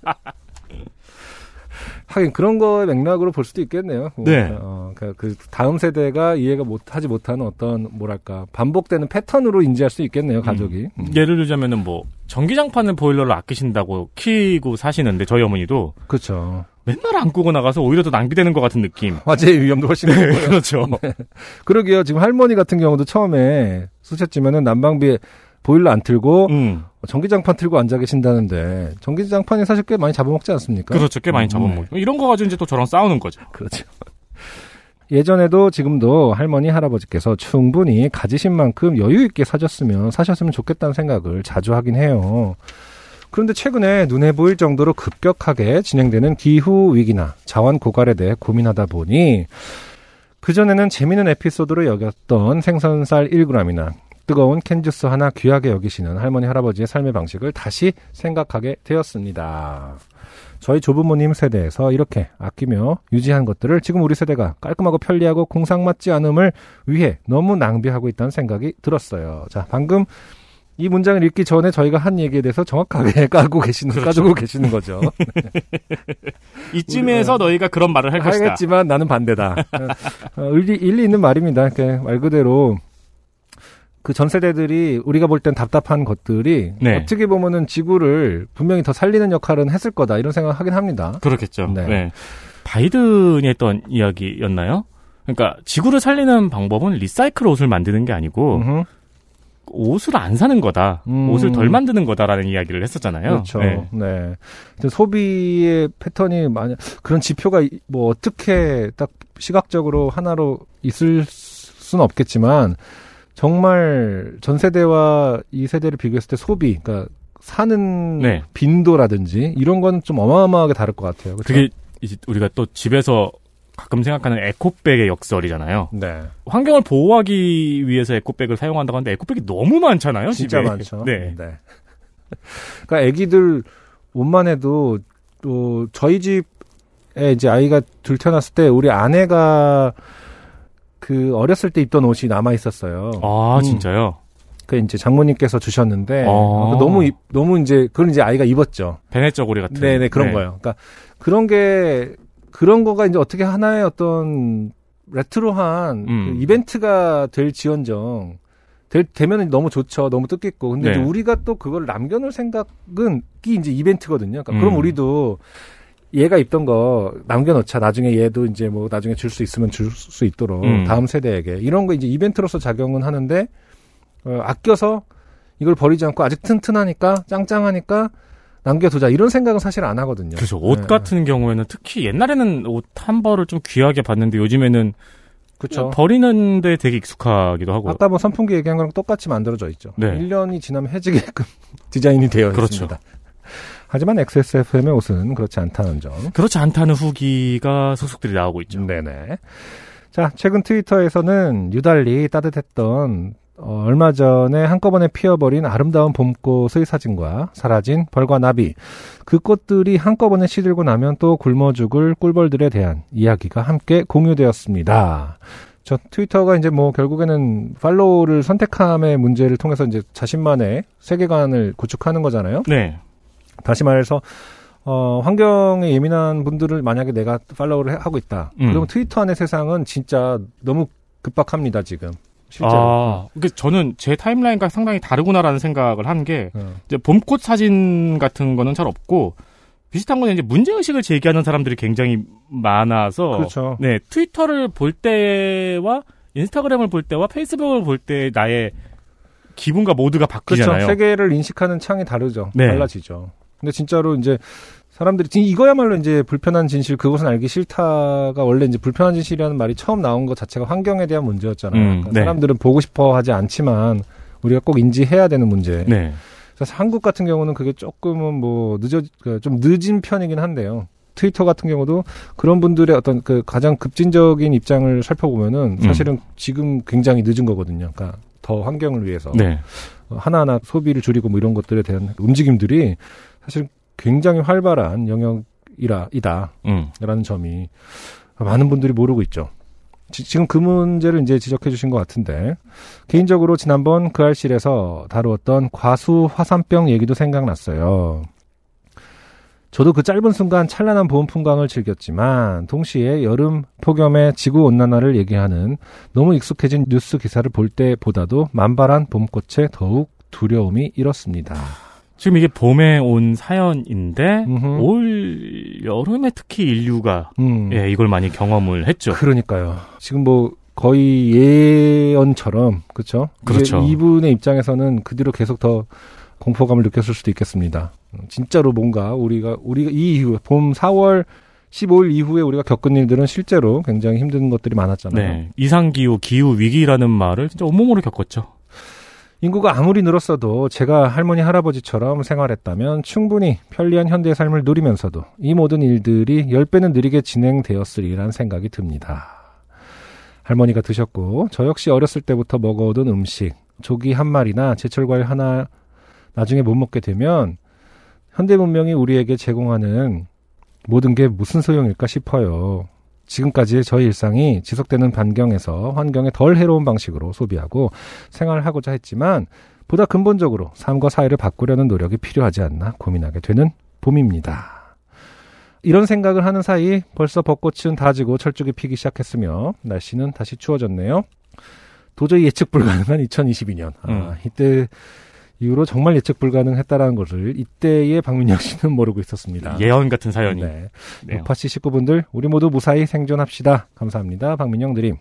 하긴 그런 거의 맥락으로 볼 수도 있겠네요. 뭐, 네. 어, 그, 그 다음 세대가 이해가 못 하지 못하는 어떤 뭐랄까 반복되는 패턴으로 인지할 수 있겠네요. 가족이. 음. 예를 들자면은 뭐 전기장판을 보일러를 아끼신다고 키고 사시는데 저희 어머니도 그렇죠. 맨날 안 끄고 나가서 오히려 더 낭비되는 것 같은 느낌. 화재의 위험도 훨씬 높고요. 그렇죠. 그러게요. 지금 할머니 같은 경우도 처음에 쓰셨지만은 난방비에 보일러 안 틀고 음, 전기장판 틀고 앉아 계신다는데 전기장판이 사실 꽤 많이 잡아먹지 않습니까? 그렇죠. 꽤 많이 음, 잡아먹고 이런 거 가지고 이제 또 저랑 싸우는 거죠. 그렇죠. 예전에도 지금도 할머니 할아버지께서 충분히 가지신 만큼 여유 있게 사셨으면 사셨으면 좋겠다는 생각을 자주 하긴 해요. 그런데 최근에 눈에 보일 정도로 급격하게 진행되는 기후 위기나 자원 고갈에 대해 고민하다 보니 그전에는 재미있는 에피소드로 여겼던 생선살 1g이나 뜨거운 캔주스 하나 귀하게 여기시는 할머니 할아버지의 삶의 방식을 다시 생각하게 되었습니다. 저희 조부모님 세대에서 이렇게 아끼며 유지한 것들을 지금 우리 세대가 깔끔하고 편리하고 공상맞지 않음을 위해 너무 낭비하고 있다는 생각이 들었어요. 자, 방금 이 문장을 읽기 전에 저희가 한 얘기에 대해서 정확하게 까고 계시는, 그렇죠. 까주고 계시는 거죠. 이쯤에서 너희가 그런 말을 할 것이다. 하겠지만 나는 반대다. 어, 일리, 일리 있는 말입니다. 이렇게 말 그대로 그 전 세대들이 우리가 볼 땐 답답한 것들이 네. 어떻게 보면은 지구를 분명히 더 살리는 역할은 했을 거다 이런 생각을 하긴 합니다. 그렇겠죠. 네. 네. 바이든이 했던 이야기였나요? 그러니까 지구를 살리는 방법은 리사이클 옷을 만드는 게 아니고 음흠. 옷을 안 사는 거다. 음. 옷을 덜 만드는 거다라는 이야기를 했었잖아요. 그렇죠. 네. 네. 소비의 패턴이 만약 그런 지표가 이- 뭐 어떻게 딱 시각적으로 하나로 있을 수는 없겠지만 정말 전 세대와 이 세대를 비교했을 때 소비, 그러니까 사는 네. 빈도라든지 이런 거는 좀 어마어마하게 다를 것 같아요. 그렇죠? 그게 이제 우리가 또 집에서 가끔 생각하는 에코백의 역설이잖아요. 네. 환경을 보호하기 위해서 에코백을 사용한다고 하는데 에코백이 너무 많잖아요. 진짜 집에. 많죠. 네. 그러니까 아기들 옷만 해도 또 저희 집에 이제 아이가 둘 태어났을 때 우리 아내가 그 어렸을 때 입던 옷이 남아 있었어요. 아 음. 진짜요? 그 이제 장모님께서 주셨는데 어. 너무 입- 너무 이제 그걸 이제 아이가 입었죠. 베네 쪼고리 같은. 네네 그런 거예요. 그러니까 그런 게 그런 거가 이제 어떻게 하나의 어떤 레트로한 음. 그 이벤트가 될 지언정 될, 되면 너무 좋죠. 너무 뜻깊고. 근데 네. 우리가 또 그걸 남겨놓을 생각은 이 이제 이벤트거든요. 그러니까 음. 그럼 우리도 얘가 입던 거 남겨놓자. 나중에 얘도 이제 뭐 나중에 줄 수 있으면 줄 수 있도록 음. 다음 세대에게 이런 거 이제 이벤트로서 작용은 하는데 어, 아껴서 이걸 버리지 않고 아직 튼튼하니까 짱짱하니까 남겨두자 이런 생각은 사실 안 하거든요. 그래서 옷 네. 같은 경우에는 특히 옛날에는 옷 한 벌을 좀 귀하게 봤는데 요즘에는 그렇죠. 버리는데 되게 익숙하기도 하고. 아까 뭐 선풍기 얘기한 거랑 똑같이 만들어져 있죠. 네. 1년이 지나면 해지게끔 디자인이 되어 그렇죠. 있습니다. 하지만 XSFM의 옷은 그렇지 않다는 점. 그렇지 않다는 후기가 소속들이 나오고 있죠. 네네. 자, 최근 트위터에서는 유달리 따뜻했던 어, 얼마 전에 한꺼번에 피어버린 아름다운 봄꽃의 사진과 사라진 벌과 나비, 그 꽃들이 한꺼번에 시들고 나면 또 굶어 죽을 꿀벌들에 대한 이야기가 함께 공유되었습니다. 저 트위터가 이제 뭐 결국에는 팔로우를 선택함의 문제를 통해서 이제 자신만의 세계관을 구축하는 거잖아요. 네. 다시 말해서 어, 환경에 예민한 분들을 만약에 내가 팔로우를 해- 하고 있다. 음. 그러면 트위터 안의 세상은 진짜 너무 급박합니다, 지금. 실제로. 아, 그 저는 제 타임라인과 상당히 다르구나라는 생각을 한게 어. 이제 봄꽃 사진 같은 거는 잘 없고 비슷한 건 이제 문제 의식을 제기하는 사람들이 굉장히 많아서 그렇죠. 네 트위터를 볼 때와 인스타그램을 볼 때와 페이스북을 볼 때 나의 기분과 모드가 그렇죠. 바뀌잖아요. 세계를 인식하는 창이 다르죠. 네. 달라지죠. 근데 진짜로 이제 사람들이 지금 이거야말로 이제 불편한 진실 그것은 알기 싫다가 원래 이제 불편한 진실이라는 말이 처음 나온 것 자체가 환경에 대한 문제였잖아요. 음, 그러니까 네. 사람들은 보고 싶어 하지 않지만 우리가 꼭 인지해야 되는 문제. 네. 그래서 한국 같은 경우는 그게 조금은 뭐 늦어 그좀 늦은 편이긴 한데요. 트위터 같은 경우도 그런 분들의 어떤 그 가장 급진적인 입장을 살펴보면은 사실은 지금 굉장히 늦은 거거든요. 그러니까 더 환경을 위해서 네. 어, 하나하나 소비를 줄이고 뭐 이런 것들에 대한 움직임들이 사실 굉장히 활발한 영역이라 이다라는 음. 점이 많은 분들이 모르고 있죠. 지, 금 그 문제를 이제 지적해 주신 것 같은데 개인적으로 지난번 그 알실에서 다루었던 과수 화산병 얘기도 생각났어요. 저도 그 짧은 순간 찬란한 봄 풍광을 즐겼지만 동시에 여름 폭염의 지구 온난화를 얘기하는 너무 익숙해진 뉴스 기사를 볼 때보다도 만발한 봄꽃에 더욱 두려움이 일었습니다. 지금 이게 봄에 온 사연인데 음흠. 올 여름에 특히 인류가 음. 예, 이걸 많이 경험을 했죠. 그러니까요. 지금 뭐 거의 예언처럼 그렇죠. 그렇죠. 이분의 입장에서는 그 뒤로 계속 더 공포감을 느꼈을 수도 있겠습니다. 음, 진짜로 뭔가 우리가 우리가 이 이후 봄 4월 15일 이후에 우리가 겪은 일들은 실제로 굉장히 힘든 것들이 많았잖아요. 네. 이상기후, 기후 위기라는 말을 진짜 온몸으로 겪었죠. 인구가 아무리 늘었어도 제가 할머니 할아버지처럼 생활했다면 충분히 편리한 현대의 삶을 누리면서도 이 모든 일들이 10배는 느리게 진행되었으리란 생각이 듭니다. 할머니가 드셨고 저 역시 어렸을 때부터 먹어오던 음식 조기 한 마리나 제철 과일 하나 나중에 못 먹게 되면 현대 문명이 우리에게 제공하는 모든 게 무슨 소용일까 싶어요. 지금까지의 저희 일상이 지속되는 반경에서 환경에 덜 해로운 방식으로 소비하고 생활을 하고자 했지만 보다 근본적으로 삶과 사회를 바꾸려는 노력이 필요하지 않나 고민하게 되는 봄입니다. 이런 생각을 하는 사이 벌써 벚꽃은 다 지고 철쭉이 피기 시작했으며 날씨는 다시 추워졌네요. 도저히 예측 불가능한 2022년. 아, 음. 이때 이후로 정말 예측 불가능했다라는 것을 이때의 박민영 씨는 모르고 있었습니다. 예언 같은 사연이. 네. 네요. 노파씨 식구분들 우리 모두 무사히 생존합시다. 감사합니다. 박민영 드림.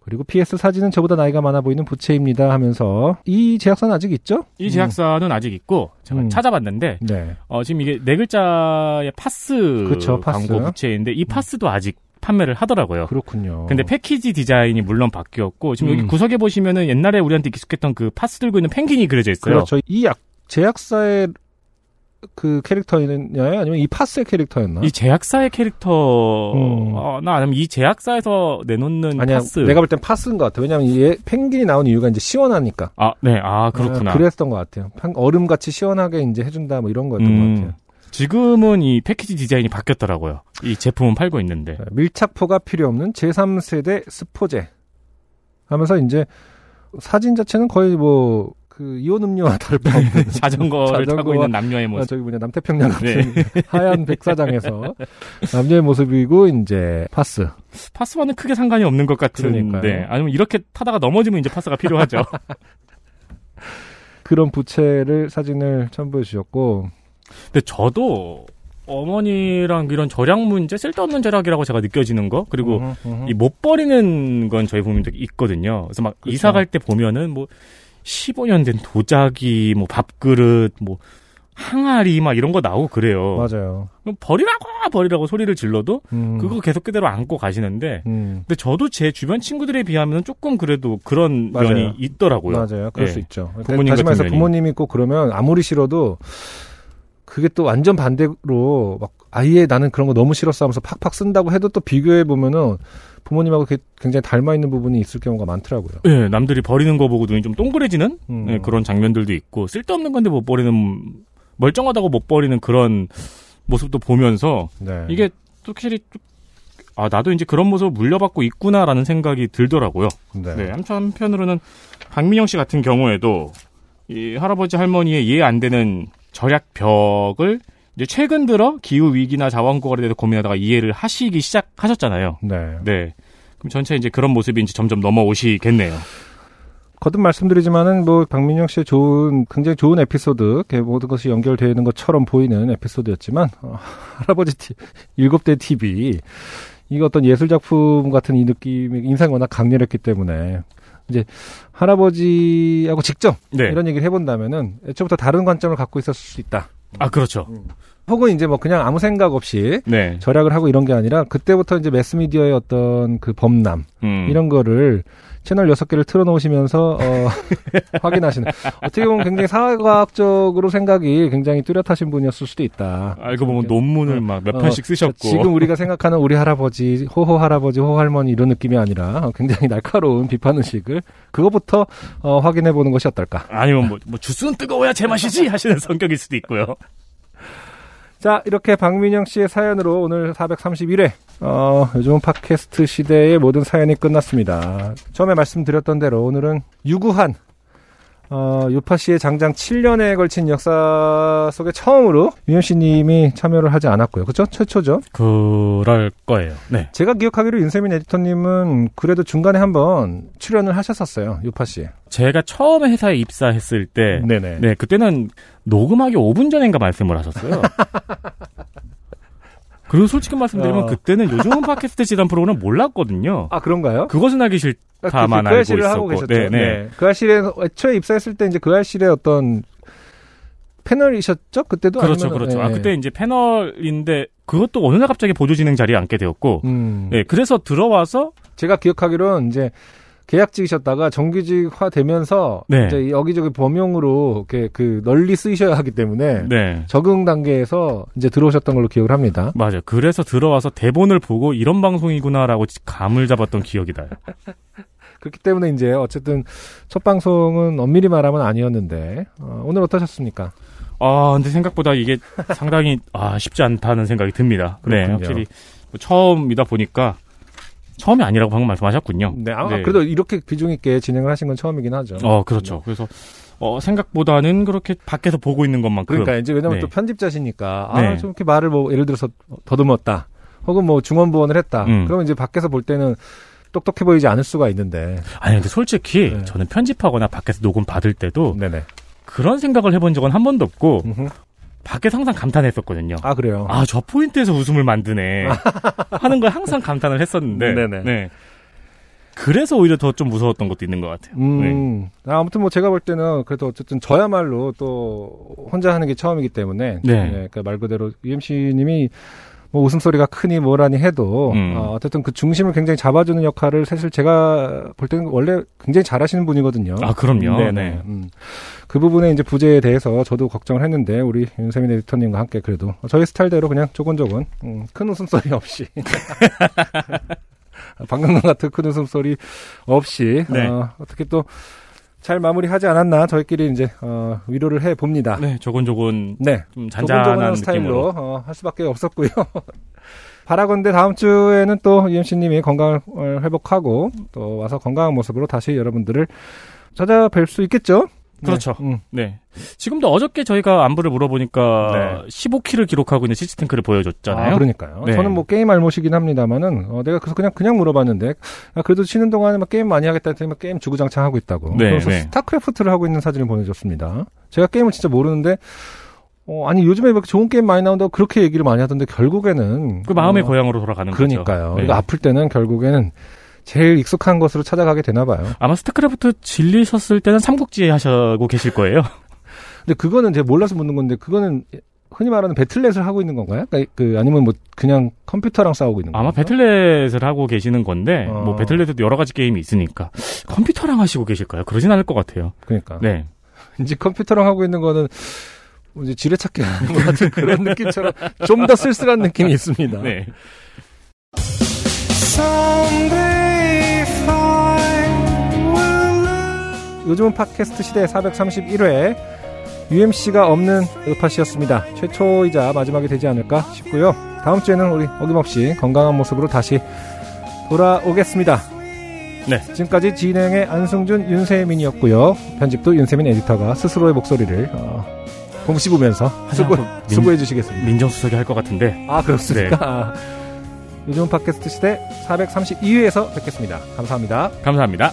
그리고 PS 사진은 저보다 나이가 많아 보이는 부채입니다 하면서 이 제약사는 아직 있죠? 이 제약사는 아직 있고 제가 음. 찾아봤는데 네. 어, 지금 이게 네 글자의 파스 그쵸, 파스. 광고 부채인데 이 파스도 아직 판매를 하더라고요. 그렇군요. 근데 패키지 디자인이 물론 바뀌었고 지금 여기 음. 구석에 보시면은 옛날에 우리한테 익숙했던 그 파스 들고 있는 펭귄이 그려져 있어요. 그렇죠. 이 약, 제약사의 그 캐릭터였나요? 아니면 이 파스의 캐릭터였나? 이 제약사의 캐릭터 음. 어, 나 아니면 이 제약사에서 내놓는 아니야, 파스. 내가 볼 땐 파스인 것 같아. 왜냐면 얘 펭귄이 나온 이유가 이제 시원하니까. 아, 네. 아, 그렇구나. 아, 그랬던 것 같아요. 얼음같이 시원하게 이제 해준다 뭐 이런 거였던 음. 것 같아요. 지금은 이 패키지 디자인이 바뀌었더라고요. 이 제품은 팔고 있는데. 네, 밀착포가 필요 없는 제3세대 스포제 하면서 이제 사진 자체는 거의 뭐 그 이온 음료와 다를 바 없는 자전거를 타고 자전거와- 있는 남녀의 아, 모습. 저기 뭐냐 남태평양 같은 네. 하얀 백사장에서 남녀의 모습이고 이제 파스 파스와는 크게 상관이 없는 것 같은데. 그러니까요. 아니면 이렇게 타다가 넘어지면 이제 파스가 필요하죠. 그런 부채를 사진을 첨부해 주셨고 근데 저도 어머니랑 이런 절약 문제 쓸데없는 절약이라고 제가 느껴지는 거 그리고 음흠, 음흠. 이못 버리는 건 저희 부모님들 있거든요. 그래서 막 그렇죠. 이사 갈 때 보면은 뭐 15년 된 도자기, 뭐 밥그릇, 뭐 항아리 막 이런 거 나오고 그래요. 맞아요. 그럼 버리라고 버리라고 소리를 질러도 음, 그거 계속 그대로 안고 가시는데 음, 근데 저도 제 주변 친구들에 비하면 조금 그래도 그런 맞아요. 면이 있더라고요. 맞아요. 그럴 예. 수 있죠. 부모님 다시 같은 말해서. 부모님이 꼭 그러면 아무리 싫어도 그게 또 완전 반대로 막 아예 나는 그런 거 너무 싫었어 하면서 팍팍 쓴다고 해도 또 비교해 보면은 부모님하고 굉장히 닮아 있는 부분이 있을 경우가 많더라고요. 예, 남들이 버리는 거 보고 눈이 좀 동그래지는 음. 예, 그런 장면들도 있고 쓸데없는 건데 못 버리는 멀쩡하다고 못 버리는 그런 모습도 보면서 네. 이게 또 확실히 좀- 아 나도 이제 그런 모습을 물려받고 있구나라는 생각이 들더라고요. 네. 네, 한편 한편으로는 박민영 씨 같은 경우에도 이 할아버지 할머니의 이해 안 되는 절약 벽을 이제 최근 들어 기후 위기나 자원 고갈에 대해서 고민하다가 이해를 하시기 시작하셨잖아요. 네. 네. 그럼 전체 이제 그런 모습이 이제 점점 넘어오시겠네요. 거듭 말씀드리지만은 뭐 박민영 씨의 좋은 굉장히 좋은 에피소드 모든 것이 연결되는 것처럼 보이는 에피소드였지만 어, 할아버지 티, 일곱 대 TV 이거 어떤 예술 작품 같은 이 느낌이 인상이 워낙 강렬했기 때문에 이제 할아버지하고 직접 네. 이런 얘기를 해본다면은 애초부터 다른 관점을 갖고 있었을 수 있다. 아 그렇죠. 혹은 이제 뭐 그냥 아무 생각 없이 네. 절약을 하고 이런 게 아니라 그때부터 이제 매스미디어의 어떤 그 범람 음. 이런 거를 채널 여섯 개를 틀어놓으시면서 어, 확인하시는 어떻게 보면 굉장히 사회과학적으로 생각이 굉장히 뚜렷하신 분이었을 수도 있다. 알고 보면 논문을 막몇 어, 편씩 쓰셨고 지금 우리가 생각하는 우리 할아버지, 호호 할아버지, 호호 할머니 이런 느낌이 아니라 어, 굉장히 날카로운 비판 의식을 그거부터 어, 확인해 보는 것이 어떨까. 아니면 뭐, 뭐 주스는 뜨거워야 제맛이지 하시는 성격일 수도 있고요. 자, 이렇게 박민영 씨의 사연으로 오늘 431회, 어, 요즘은 팟캐스트 시대의 모든 사연이 끝났습니다. 처음에 말씀드렸던 대로 오늘은 유구한, 어, 유파 씨의 장장 7년에 걸친 역사 속에 처음으로 민영 씨님이 참여를 하지 않았고요. 그죠? 최초죠? 그럴 거예요. 네. 제가 기억하기로 윤세민 에디터님은 그래도 중간에 한번 출연을 하셨었어요. 유파 씨. 제가 처음에 회사에 입사했을 때, 네네. 네, 그때는 녹음하기 5분 전인가 말씀을 하셨어요. 그리고 솔직히 말씀드리면 어. 그때는 요즘은 팟캐스트 지단 프로그램 몰랐거든요. 아, 그런가요? 그것은 하기 아, 싫다만 그, 그 알고 알실을 있었고. 하고 계셨죠. 네, 네. 네. 그 알실에 애초에 입사했을 때 이제 그 알실의 어떤 패널이셨죠? 그때도 그렇죠, 아니면, 그렇죠. 네. 아, 그때 이제 패널인데 그것도 어느 날 갑자기 보조 진행 자리에 앉게 되었고, 음. 네, 그래서 들어와서 제가 기억하기로는 이제 계약직이셨다가 정규직화 되면서 네. 이제 여기저기 범용으로 이렇게 그 널리 쓰이셔야 하기 때문에 네. 적응 단계에서 이제 들어오셨던 걸로 기억을 합니다. 맞아요. 그래서 들어와서 대본을 보고 이런 방송이구나라고 감을 잡았던 기억이 나요. 그렇기 때문에 이제 어쨌든 첫 방송은 엄밀히 말하면 아니었는데 어, 오늘 어떠셨습니까? 아, 근데 생각보다 이게 상당히 아, 쉽지 않다는 생각이 듭니다. 네, 그렇군요. 확실히 뭐 처음이다 보니까 처음이 아니라고 방금 말씀하셨군요. 네, 아, 네. 그래도 이렇게 비중 있게 진행을 하신 건 처음이긴 하죠. 어, 그렇죠. 그래서 어, 생각보다는 그렇게 밖에서 보고 있는 것만큼 그러니까 이제 왜냐면 네. 또 편집자시니까 네. 아, 좀 이렇게 말을 뭐 예를 들어서 더듬었다. 혹은 뭐 중원부원을 했다. 음. 그러면 이제 밖에서 볼 때는 똑똑해 보이지 않을 수가 있는데. 아니 근데 솔직히 네. 저는 편집하거나 밖에서 녹음 받을 때도 네네. 그런 생각을 해본 적은 한 번도 없고. 밖에서 항상 감탄했었거든요. 아 그래요. 아, 저 포인트에서 웃음을 만드네. 하는 걸 항상 감탄을 했었는데. 네네. 네. 그래서 오히려 더 좀 무서웠던 것도 있는 것 같아요. 네. 음, 아, 아무튼 뭐 제가 볼 때는 그래도 어쨌든 저야말로 또 혼자 하는 게 처음이기 때문에 네. 그러니까 말 그대로 UMC님이 뭐 웃음소리가 크니 뭐라니 해도 음. 어, 어쨌든 그 중심을 굉장히 잡아주는 역할을 사실 제가 볼 때는 원래 굉장히 잘하시는 분이거든요. 아, 그럼요. 네네. 네. 음. 그 부분에 이제 부재에 대해서 저도 걱정을 했는데 우리 윤세민 에디터님과 함께 그래도 저희 스타일대로 그냥 조곤조곤 음, 큰 웃음소리 없이 방금과 같은 큰 웃음소리 없이 네. 어, 어떻게 또 잘 마무리하지 않았나 저희끼리 이제 어, 위로를 해 봅니다. 네, 조곤조곤 네. 좀 잔잔한 스타일로. 어, 할 수밖에 없었고요. 바라건대 다음 주에는 또 UMC님이 건강을 어, 회복하고 또 와서 건강한 모습으로 다시 여러분들을 찾아뵐 수 있겠죠? 그렇죠. 네. 음. 네. 지금도 어저께 저희가 안부를 물어보니까 네. 15키를 기록하고 있는 시스템크를 보여줬잖아요. 아, 그러니까요. 네. 저는 뭐 게임 알못이긴 합니다만은 어, 내가 그래서 그냥 그냥 물어봤는데 아, 그래도 쉬는 동안에 막 게임 많이 하겠다 했더니 막 게임 주구장창 하고 있다고. 네, 그래서 네. 스타크래프트를 하고 있는 사진을 보내줬습니다. 제가 게임을 진짜 모르는데 어, 아니 요즘에 왜 이렇게 좋은 게임 많이 나온다고 그렇게 얘기를 많이 하던데 결국에는 그 마음의 어, 고향으로 돌아가는 그러니까요. 거죠. 그러니까 아플 때는 결국에는 제일 익숙한 것으로 찾아가게 되나 봐요. 아마 스타크래프트 질리셨을 때는 삼국지 하시고 계실 거예요. 근데 그거는 제가 몰라서 묻는 건데 그거는 흔히 말하는 배틀넷을 하고 있는 건가요? 그러니까 그 아니면 뭐 그냥 컴퓨터랑 싸우고 있는 건가요? 아마 배틀넷을 하고 계시는 건데 어. 뭐 배틀넷에도 여러 가지 게임이 있으니까 컴퓨터랑 하시고 계실까요? 그러진 않을 것 같아요. 그러니까. 네. 이제 컴퓨터랑 하고 있는 거는 뭐 이제 지뢰찾기 하는 것 같은 그런 느낌처럼 좀 더 쓸쓸한 느낌이 있습니다. 네. 요즘은 팟캐스트 시대 431회 UMC가 없는 으파시였습니다. 최초이자 마지막이 되지 않을까 싶고요. 다음 주에는 우리 어김없이 건강한 모습으로 다시 돌아오겠습니다. 네. 지금까지 진행의 안승준, 윤세민이었고요. 편집도 윤세민 에디터가 스스로의 목소리를 어, 곰씹으면서 수고, 민- 수고해 주시겠습니다. 민정수석이 할 것 같은데 아 그렇습니까? 아, 요즘 팟캐스트 시대 432회에서 뵙겠습니다. 감사합니다. 감사합니다.